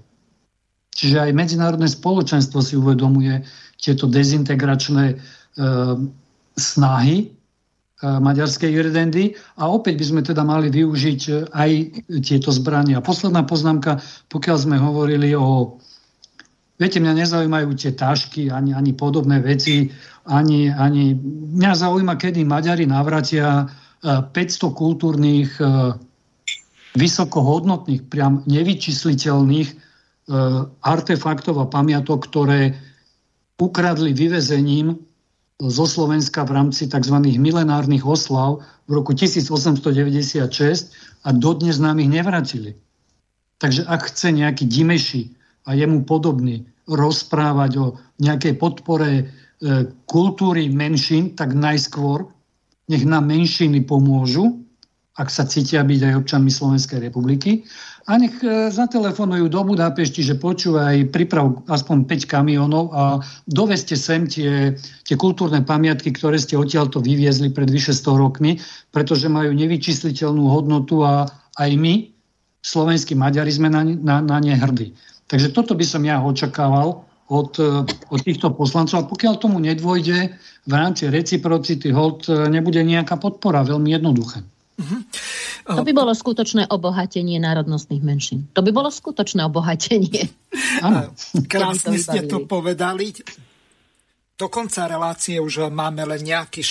Čiže aj medzinárodné spoločenstvo si uvedomuje tieto dezintegračné snahy E, maďarskej irdendy a opäť by sme teda mali využiť e, aj tieto zbrania. Posledná poznámka, pokiaľ sme hovorili o... Viete, mňa nezaujímajú tie tašky ani, ani podobné veci, ani, ani... Mňa zaujíma, kedy Maďari navratia 500 e, kultúrnych, vysokohodnotných, priam nevyčísliteľných artefaktov a pamiatok, ktoré ukradli vyvezením zo Slovenska v rámci tzv. milenárnych oslav v roku 1896 a dodnes nám ich nevracili. Takže ak chce nejaký Dimeši a jemu podobný rozprávať o nejakej podpore e, kultúry menšín, tak najskôr nech nám menšiny pomôžu, ak sa cítia byť aj občanmi Slovenskej republiky a nech e, zatelefonujú do Budapešti, že počúvaj, priprav aspoň 5 kamionov a doveste sem tie, tie kultúrne pamiatky, ktoré ste odtiaľto vyviezli pred vyše 100 rokmi, pretože majú nevyčísliteľnú hodnotu a aj my, slovenskí Maďari, sme na, na, na ne hrdí. Takže toto by som ja očakával od, e, od týchto poslancov. A pokiaľ tomu nedvojde, v rámci reciprocity hold e, nebude nejaká podpora, veľmi jednoduché. Uh-huh. To by bolo skutočné obohatenie národnostných menšín. To by bolo skutočné obohatenie. <laughs> Krásne ste to povedali. Do konca relácie už máme len nejaký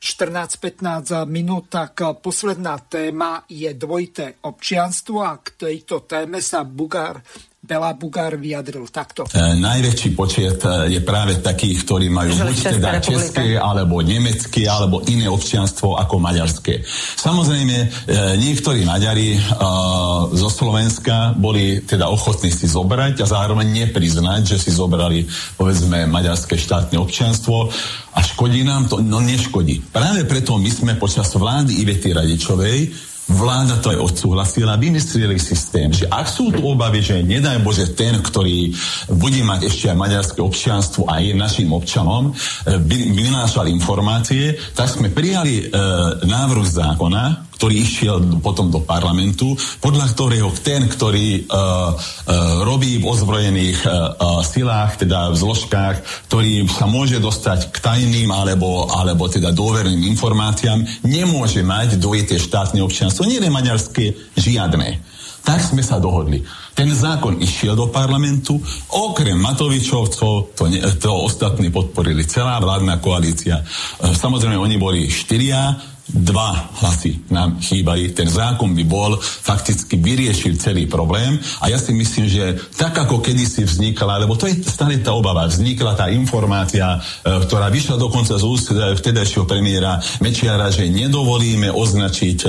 14-15 minút, tak posledná téma je dvojité občianstvo a k tejto téme sa Bugár Bela Bugár vyjadril takto. E, najväčší počet e, je práve takých, ktorí majú buď teda české, alebo nemecké, alebo iné občianstvo ako maďarské. Samozrejme, e, niektorí Maďari e, zo Slovenska boli teda ochotní si zobrať a zároveň nepriznať, že si zobrali povedzme maďarské štátne občianstvo a škodí nám to? No neškodí. Práve preto my sme počas vlády Ivety Radičovej vláda to aj odsúhlasila, vymysleli systém, že ak sú tu obavy, že nedaj Bože ten, ktorý bude mať ešte aj maďarské občianstvo aj našim občanom, e, vynášal informácie, tak sme prijali e, návrh zákona, ktorý išiel potom do parlamentu, podľa ktorého ten, ktorý uh, uh, robí v ozbrojených uh, silách, teda v zložkách, ktorý sa môže dostať k tajným alebo, alebo teda dôverným informáciám, nemôže mať dvojité štátne občianstvo, nie maďarské, žiadne. Tak sme sa dohodli. Ten zákon išiel do parlamentu, okrem Matovičovcov, to, ne, to ostatní podporili celá vládna koalícia. Samozrejme, oni boli štyria, dva hlasy nám chýbali. Ten zákon by bol fakticky vyriešil celý problém. A ja si myslím, že tak ako kedysi vznikla, lebo to je stále tá obava, vznikla tá informácia, e, ktorá vyšla dokonca z úst e, vtedajšieho premiéra Mečiara, že nedovolíme označiť e,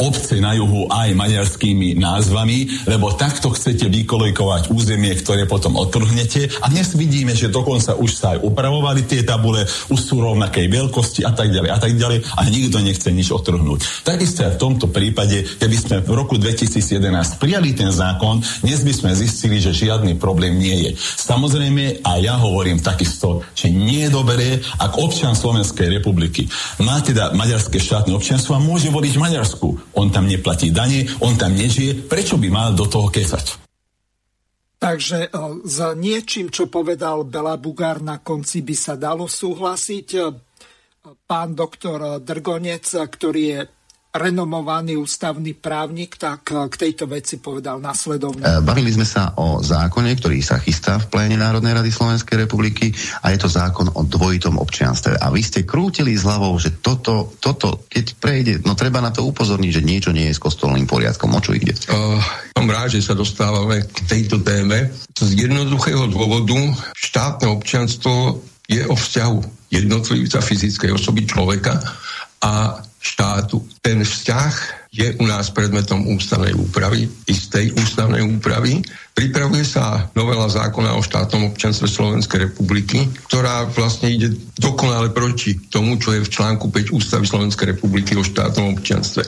obce na juhu aj maďarskými názvami, lebo takto chcete vykolojkovať územie, ktoré potom odtrhnete a dnes vidíme, že dokonca už sa aj upravovali tie tabule, už sú rovnakej veľkosti a tak ďalej a tak ďalej. A nikto nechce nič otrhnúť. Takisto v tomto prípade, keby sme v roku 2011 prijali ten zákon, dnes by sme zistili, že žiadny problém nie je. Samozrejme, a ja hovorím takisto, že nie je dobré, ak občan Slovenskej republiky má teda maďarské štátne občianstvo a môže voliť Maďarsku. On tam neplatí dane, on tam nežije, prečo by mal do toho kesať? Takže s niečím, čo povedal Bela Bugár na konci, by sa dalo súhlasiť. Pán doktor Drgonec, ktorý je renomovaný ústavný právnik, tak k tejto veci povedal nasledovne. E, bavili sme sa o zákone, ktorý sa chystá v pléne Národnej rady Slovenskej republiky a je to zákon o dvojitom občianstve. A vy ste krútili s hlavou, že toto, toto, keď prejde, no treba na to upozorniť, že niečo nie je s kostolným poriadkom. O čo ide? Uh, som rád, že sa dostávame k tejto téme. Z jednoduchého dôvodu štátne občianstvo je o vzťahu jednotlivca fyzickej osoby človeka a štátu. Ten vzťah je u nás predmetom ústavnej úpravy, istej ústavnej úpravy. Pripravuje sa novela zákona o štátnom občanstve Slovenskej republiky, ktorá vlastne ide dokonale proti tomu, čo je v článku 5 Ústavy Slovenskej republiky o štátnom občanstve.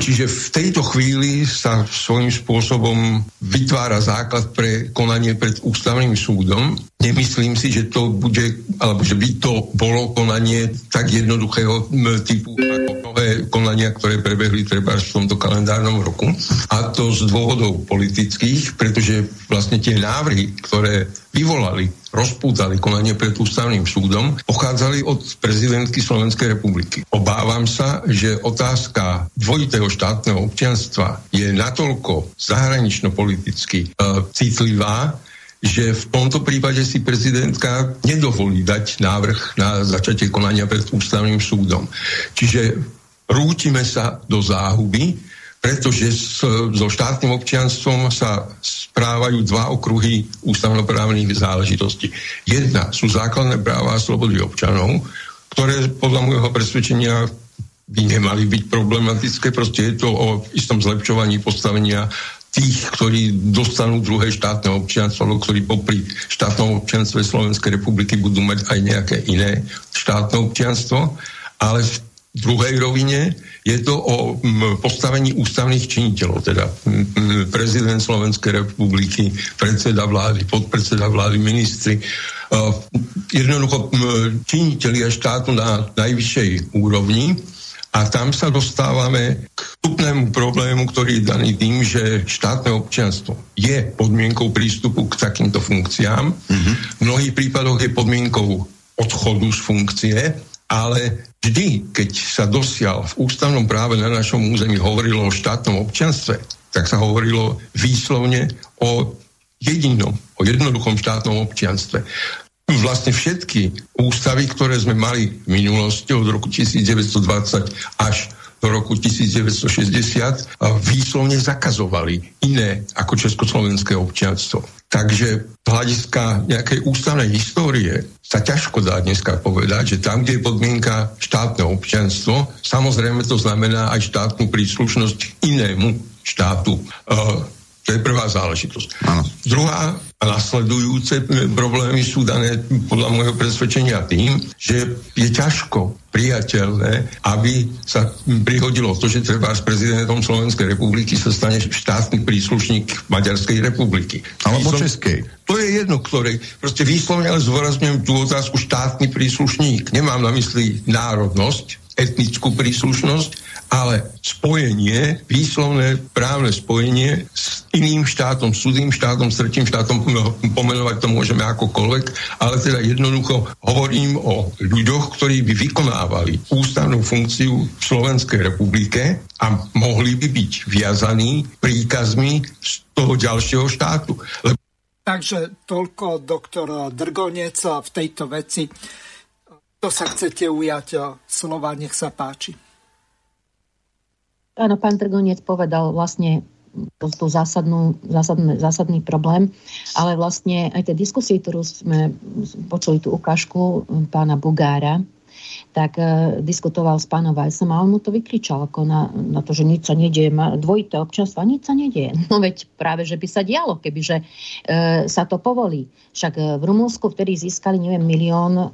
Čiže v tejto chvíli sa svojím spôsobom vytvára základ pre konanie pred ústavným súdom. Nemyslím si, že to bude, alebo že by to bolo konanie tak jednoduchého typu ako mnohé konania, ktoré prebehli treba v tomto kalendárnom roku. A to z dôvodov politických, pretože vlastne tie návrhy, ktoré vyvolali, rozpútali konanie pred ústavným súdom, pochádzali od prezidentky Slovenskej republiky. Obávam sa, že otázka dvojitého štátneho občianstva je natoľko zahranično-politicky uh, citlivá, že v tomto prípade si prezidentka nedovolí dať návrh na začatie konania pred ústavným súdom. Čiže rútime sa do záhuby, pretože so štátnym občianstvom sa správajú dva okruhy ústavnoprávnych záležitostí. Jedna sú základné práva a slobody občanov, ktoré podľa môjho presvedčenia by nemali byť problematické. Proste je to o istom zlepšovaní postavenia tých, ktorí dostanú druhé štátne občianstvo, alebo ktorí popri štátnom občianstve Slovenskej republiky budú mať aj nejaké iné štátne občianstvo. Ale v druhej rovine je to o postavení ústavných činiteľov, teda prezident Slovenskej republiky, predseda vlády, podpredseda vlády, ministri, jednoducho činiteľia štátu na najvyššej úrovni. A tam sa dostávame k vstupnému problému, ktorý je daný tým, že štátne občianstvo je podmienkou prístupu k takýmto funkciám. Mm-hmm. V mnohých prípadoch je podmienkou odchodu z funkcie ale vždy, keď sa dosial v ústavnom práve na našom území hovorilo o štátnom občanstve, tak sa hovorilo výslovne o jedinom, o jednoduchom štátnom občianstve. Vlastne všetky ústavy, ktoré sme mali v minulosti od roku 1920 až do roku 1960 výslovne zakazovali iné ako československé občianstvo. Takže z hľadiska nejakej ústavnej histórie sa ťažko dá dneska povedať, že tam, kde je podmienka štátne občianstvo, samozrejme to znamená aj štátnu príslušnosť inému štátu. Uh, to je prvá záležitosť. Ano. Druhá a nasledujúce problémy sú dané podľa môjho presvedčenia tým, že je ťažko priateľné, aby sa prihodilo to, že treba s prezidentom Slovenskej republiky sa stane štátny príslušník Maďarskej republiky. Alebo Výslov... Českej. To je jedno, ktoré proste výslovne ale zvorazňujem tú otázku štátny príslušník. Nemám na mysli národnosť, etnickú príslušnosť, ale spojenie, výslovné právne spojenie s iným štátom, s cudým štátom, s tretím štátom, no, pomenovať to môžeme akokoľvek, ale teda jednoducho hovorím o ľuďoch, ktorí by vykonávali ústavnú funkciu v Slovenskej republike a mohli by byť viazaní príkazmi z toho ďalšieho štátu. Lebo Takže toľko doktor Drgonec v tejto veci. To sa chcete ujať slova, nech sa páči. Áno, pán Trgonec povedal vlastne tú zásadnú, zásadný, zásadný problém, ale vlastne aj tie diskusie, ktorú sme počuli tú ukážku pána Bugára, tak uh, diskutoval s pánom Vajsom a on mu to vykričal ako na, na to, že nič sa nedieje, má dvojité občanstvo a nič sa nedieje. <laughs> No veď práve, že by sa dialo, kebyže uh, sa to povolí. Však uh, v Rumúnsku vtedy získali, neviem, milión uh,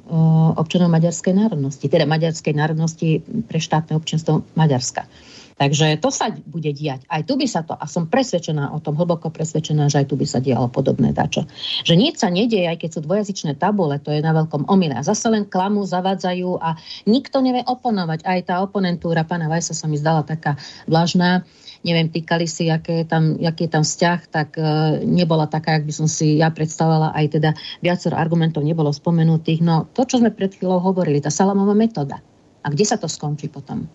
občanov maďarskej národnosti, teda maďarskej národnosti pre štátne občanstvo Maďarska. Takže to sa bude diať. Aj tu by sa to, a som presvedčená o tom, hlboko presvedčená, že aj tu by sa dialo podobné dačo. Že nič sa nedieje, aj keď sú dvojazyčné tabule, to je na veľkom omyle. A zase len klamu, zavadzajú a nikto nevie oponovať. Aj tá oponentúra pána Vajsa sa mi zdala taká vlažná neviem, týkali si, aké je tam, aký je tam vzťah, tak e, nebola taká, jak by som si ja predstavovala, aj teda viacero argumentov nebolo spomenutých. No to, čo sme pred chvíľou hovorili, tá salamová metóda. A kde sa to skončí potom?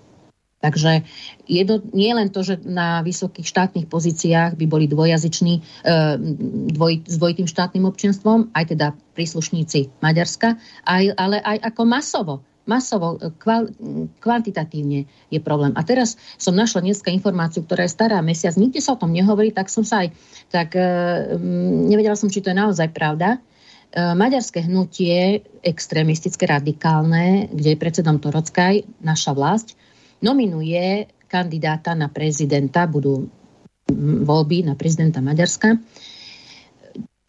Takže jedno, nie len to, že na vysokých štátnych pozíciách by boli dvojazyční e, dvoj, s dvojitým štátnym občianstvom, aj teda príslušníci Maďarska, aj, ale aj ako masovo. Masovo, e, kval, kvantitatívne je problém. A teraz som našla dneska informáciu, ktorá je stará mesiac, nikde sa o tom nehovorí, tak som sa aj, tak e, nevedela som, či to je naozaj pravda. E, maďarské hnutie, extrémistické, radikálne, kde je predsedom Torockaj, naša vlast, nominuje kandidáta na prezidenta, budú voľby na prezidenta Maďarska,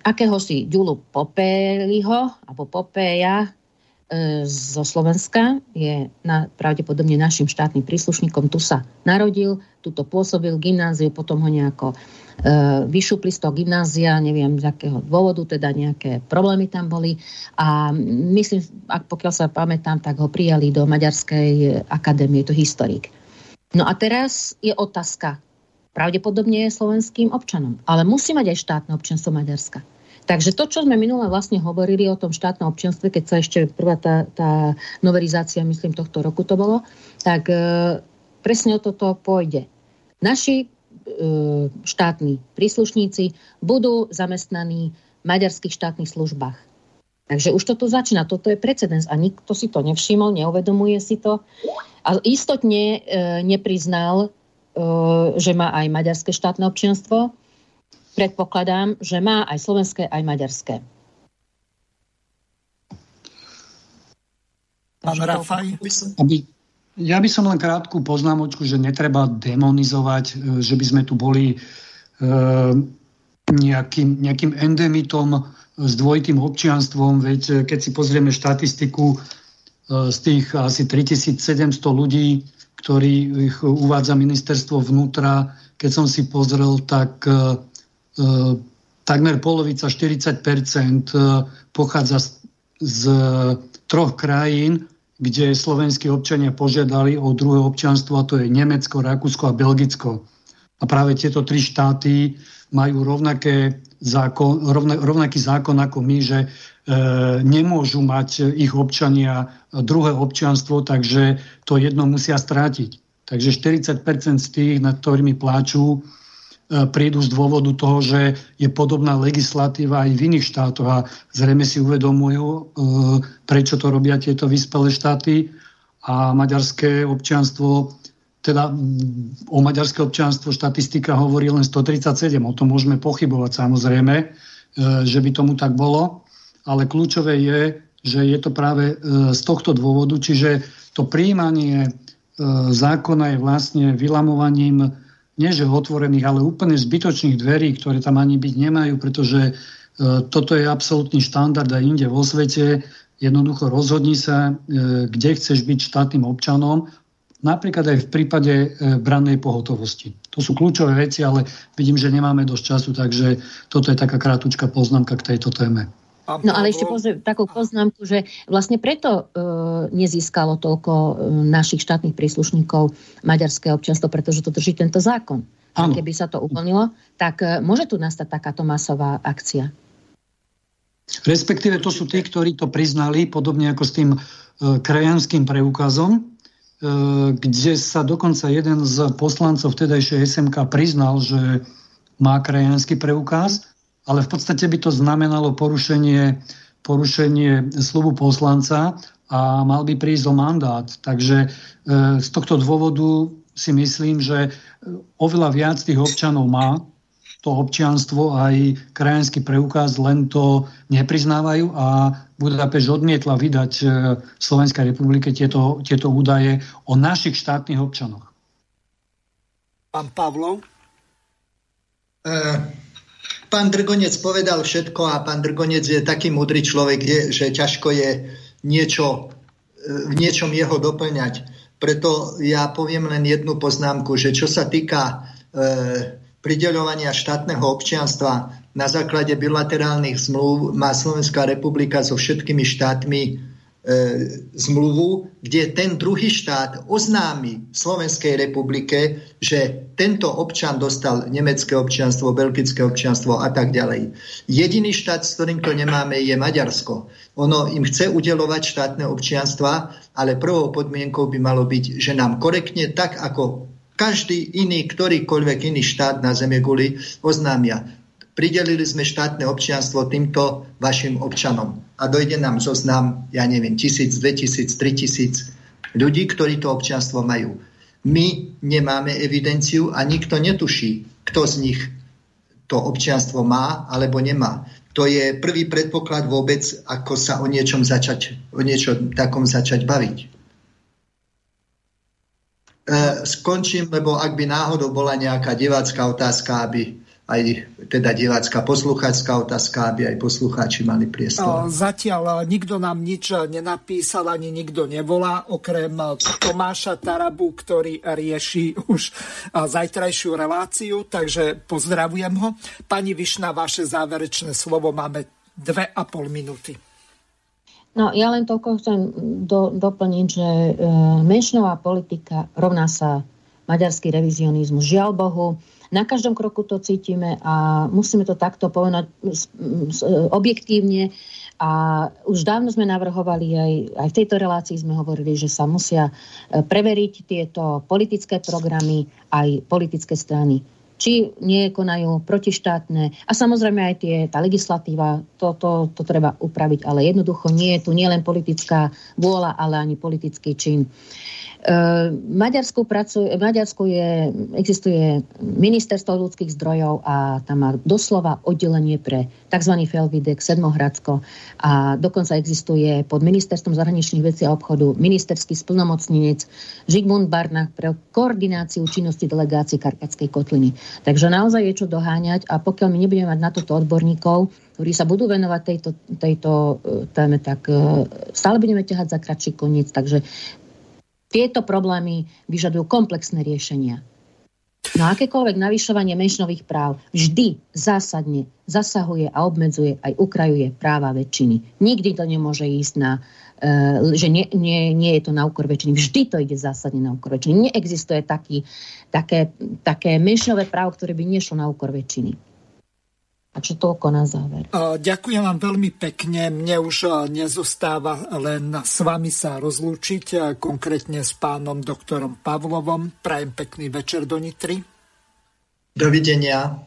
akéhosi Ďulu Popeliho, alebo Popeja e, zo Slovenska, je na, pravdepodobne našim štátnym príslušníkom, tu sa narodil, tuto pôsobil gymnáziu, potom ho nejako vyšupli z toho gymnázia, neviem z akého dôvodu, teda nejaké problémy tam boli a myslím, ak pokiaľ sa pamätám, tak ho prijali do Maďarskej akadémie, to historik. No a teraz je otázka. Pravdepodobne je slovenským občanom, ale musí mať aj štátne občanstvo Maďarska. Takže to, čo sme minule vlastne hovorili o tom štátnom občianstve, keď sa ešte prvá tá, tá novelizácia, myslím, tohto roku to bolo, tak e, presne o toto pôjde. Naši štátni príslušníci budú zamestnaní v maďarských štátnych službách. Takže už toto začína, toto je precedens a nikto si to nevšimol, neuvedomuje si to a istotne e, nepriznal, e, že má aj maďarské štátne občianstvo. Predpokladám, že má aj slovenské, aj maďarské. Pán Rafaj? Aby, ja by som len krátku poznámočku, že netreba demonizovať, e, že by sme tu boli e, nejakým, nejakým endemitom s dvojitým občianstvom, veď e, keď si pozrieme štatistiku z tých asi 3700 ľudí, ktorí ich uvádza ministerstvo vnútra, keď som si pozrel, tak takmer polovica, 40% pochádza z, z troch krajín, kde slovenskí občania požiadali o druhé občianstvo, a to je Nemecko, Rakúsko a Belgicko. A práve tieto tri štáty majú rovnaké zákon, rovna, rovnaký zákon ako my, že e, nemôžu mať ich občania druhé občianstvo, takže to jedno musia strátiť. Takže 40% z tých, nad ktorými pláču, prídu z dôvodu toho, že je podobná legislatíva aj v iných štátoch a zrejme si uvedomujú, e, prečo to robia tieto vyspelé štáty a maďarské občianstvo teda o maďarské občianstvo štatistika hovorí len 137, o tom môžeme pochybovať samozrejme, e, že by tomu tak bolo, ale kľúčové je, že je to práve z tohto dôvodu, čiže to príjmanie zákona je vlastne vylamovaním nie že otvorených, ale úplne zbytočných dverí, ktoré tam ani byť nemajú, pretože e, toto je absolútny štandard aj inde vo svete. Jednoducho rozhodni sa, e, kde chceš byť štátnym občanom, napríklad aj v prípade e, brannej pohotovosti. To sú kľúčové veci, ale vidím, že nemáme dosť času, takže toto je taká krátučká poznámka k tejto téme. No ale ešte pozrie, takú poznámku, že vlastne preto e, nezískalo toľko e, našich štátnych príslušníkov maďarské občanstvo, pretože to drží tento zákon. A keby sa to uvoľnilo, tak e, môže tu nastať takáto masová akcia. Respektíve to sú tí, ktorí to priznali, podobne ako s tým e, krajanským preukazom, e, kde sa dokonca jeden z poslancov vtedajšej SMK priznal, že má krajanský preukaz ale v podstate by to znamenalo porušenie, porušenie slubu poslanca a mal by prísť o mandát. Takže e, z tohto dôvodu si myslím, že oveľa viac tých občanov má to občianstvo aj krajinský preukaz, len to nepriznávajú a Budapešť odmietla vydať e, Slovenskej republike tieto, tieto údaje o našich štátnych občanoch. Pán Pavlov? E, pán Drgonec povedal všetko a pán Drgonec je taký múdry človek, že ťažko je niečo, e, v niečom jeho doplňať. Preto ja poviem len jednu poznámku, že čo sa týka e, prideľovania štátneho občianstva na základe bilaterálnych zmluv má Slovenská republika so všetkými štátmi zmluvu, kde ten druhý štát oznámi Slovenskej republike, že tento občan dostal nemecké občianstvo, belgické občianstvo a tak ďalej. Jediný štát, s ktorým to nemáme, je Maďarsko. Ono im chce udelovať štátne občianstva, ale prvou podmienkou by malo byť, že nám korektne, tak ako každý iný, ktorýkoľvek iný štát na Zeme guli oznámia. Pridelili sme štátne občianstvo týmto vašim občanom a dojde nám zoznam, ja neviem, tisíc, dve tisíc, tri tisíc ľudí, ktorí to občianstvo majú. My nemáme evidenciu a nikto netuší, kto z nich to občianstvo má alebo nemá. To je prvý predpoklad vôbec, ako sa o niečom začať, o niečom takom začať baviť. E, skončím, lebo ak by náhodou bola nejaká divácká otázka, aby aj teda divácká poslucháčská otázka, aby aj poslucháči mali priestor. Zatiaľ nikto nám nič nenapísal, ani nikto nevolá, okrem Tomáša Tarabu, ktorý rieši už zajtrajšiu reláciu, takže pozdravujem ho. Pani Višna, vaše záverečné slovo máme dve a pol minúty. No ja len toľko chcem do, doplniť, že e, menšinová politika rovná sa maďarský revizionizmus. Žiaľ Bohu, na každom kroku to cítime a musíme to takto povedať objektívne. A už dávno sme navrhovali, aj, aj v tejto relácii sme hovorili, že sa musia e, preveriť tieto politické programy, aj politické strany či nie konajú protištátne. A samozrejme aj tie, tá legislatíva, to, to, to treba upraviť, ale jednoducho nie je tu nielen politická vôľa, ale ani politický čin. Maďarsku, pracuj, v Maďarsku je, existuje ministerstvo ľudských zdrojov a tam má doslova oddelenie pre tzv. Felvidek, Sedmohradsko a dokonca existuje pod ministerstvom zahraničných vecí a obchodu ministerský splnomocnenec Žigmund Barnach pre koordináciu činnosti delegácie Karpatskej kotliny. Takže naozaj je čo doháňať a pokiaľ my nebudeme mať na toto odborníkov, ktorí sa budú venovať tejto, tejto e, téme, tak e, stále budeme ťahať za kratší koniec. Takže tieto problémy vyžadujú komplexné riešenia. No akékoľvek navyšovanie menšinových práv vždy zásadne zasahuje a obmedzuje aj ukrajuje práva väčšiny. Nikdy to nemôže ísť na, uh, že nie, nie, nie je to na úkor väčšiny. Vždy to ide zásadne na úkor väčšiny. Neexistuje taký, také, také menšinové právo, ktoré by nešlo na úkor väčšiny. A čo toľko na záver. Ďakujem vám veľmi pekne. Mne už nezostáva len s vami sa rozlúčiť, konkrétne s pánom doktorom Pavlovom. Prajem pekný večer do Nitry. Dovidenia.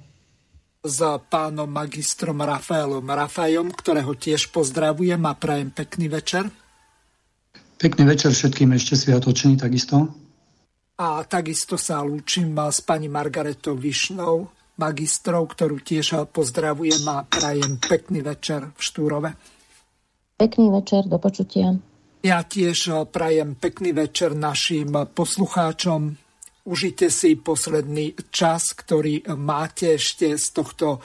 S pánom magistrom Rafaelom Rafajom, ktorého tiež pozdravujem a prajem pekný večer. Pekný večer všetkým ešte sviatočný takisto. A takisto sa lúčim s pani Margaretou Višnou, magistrov, ktorú tiež pozdravujem a prajem pekný večer v Štúrove. Pekný večer, do počutia. Ja tiež prajem pekný večer našim poslucháčom. Užite si posledný čas, ktorý máte ešte z tohto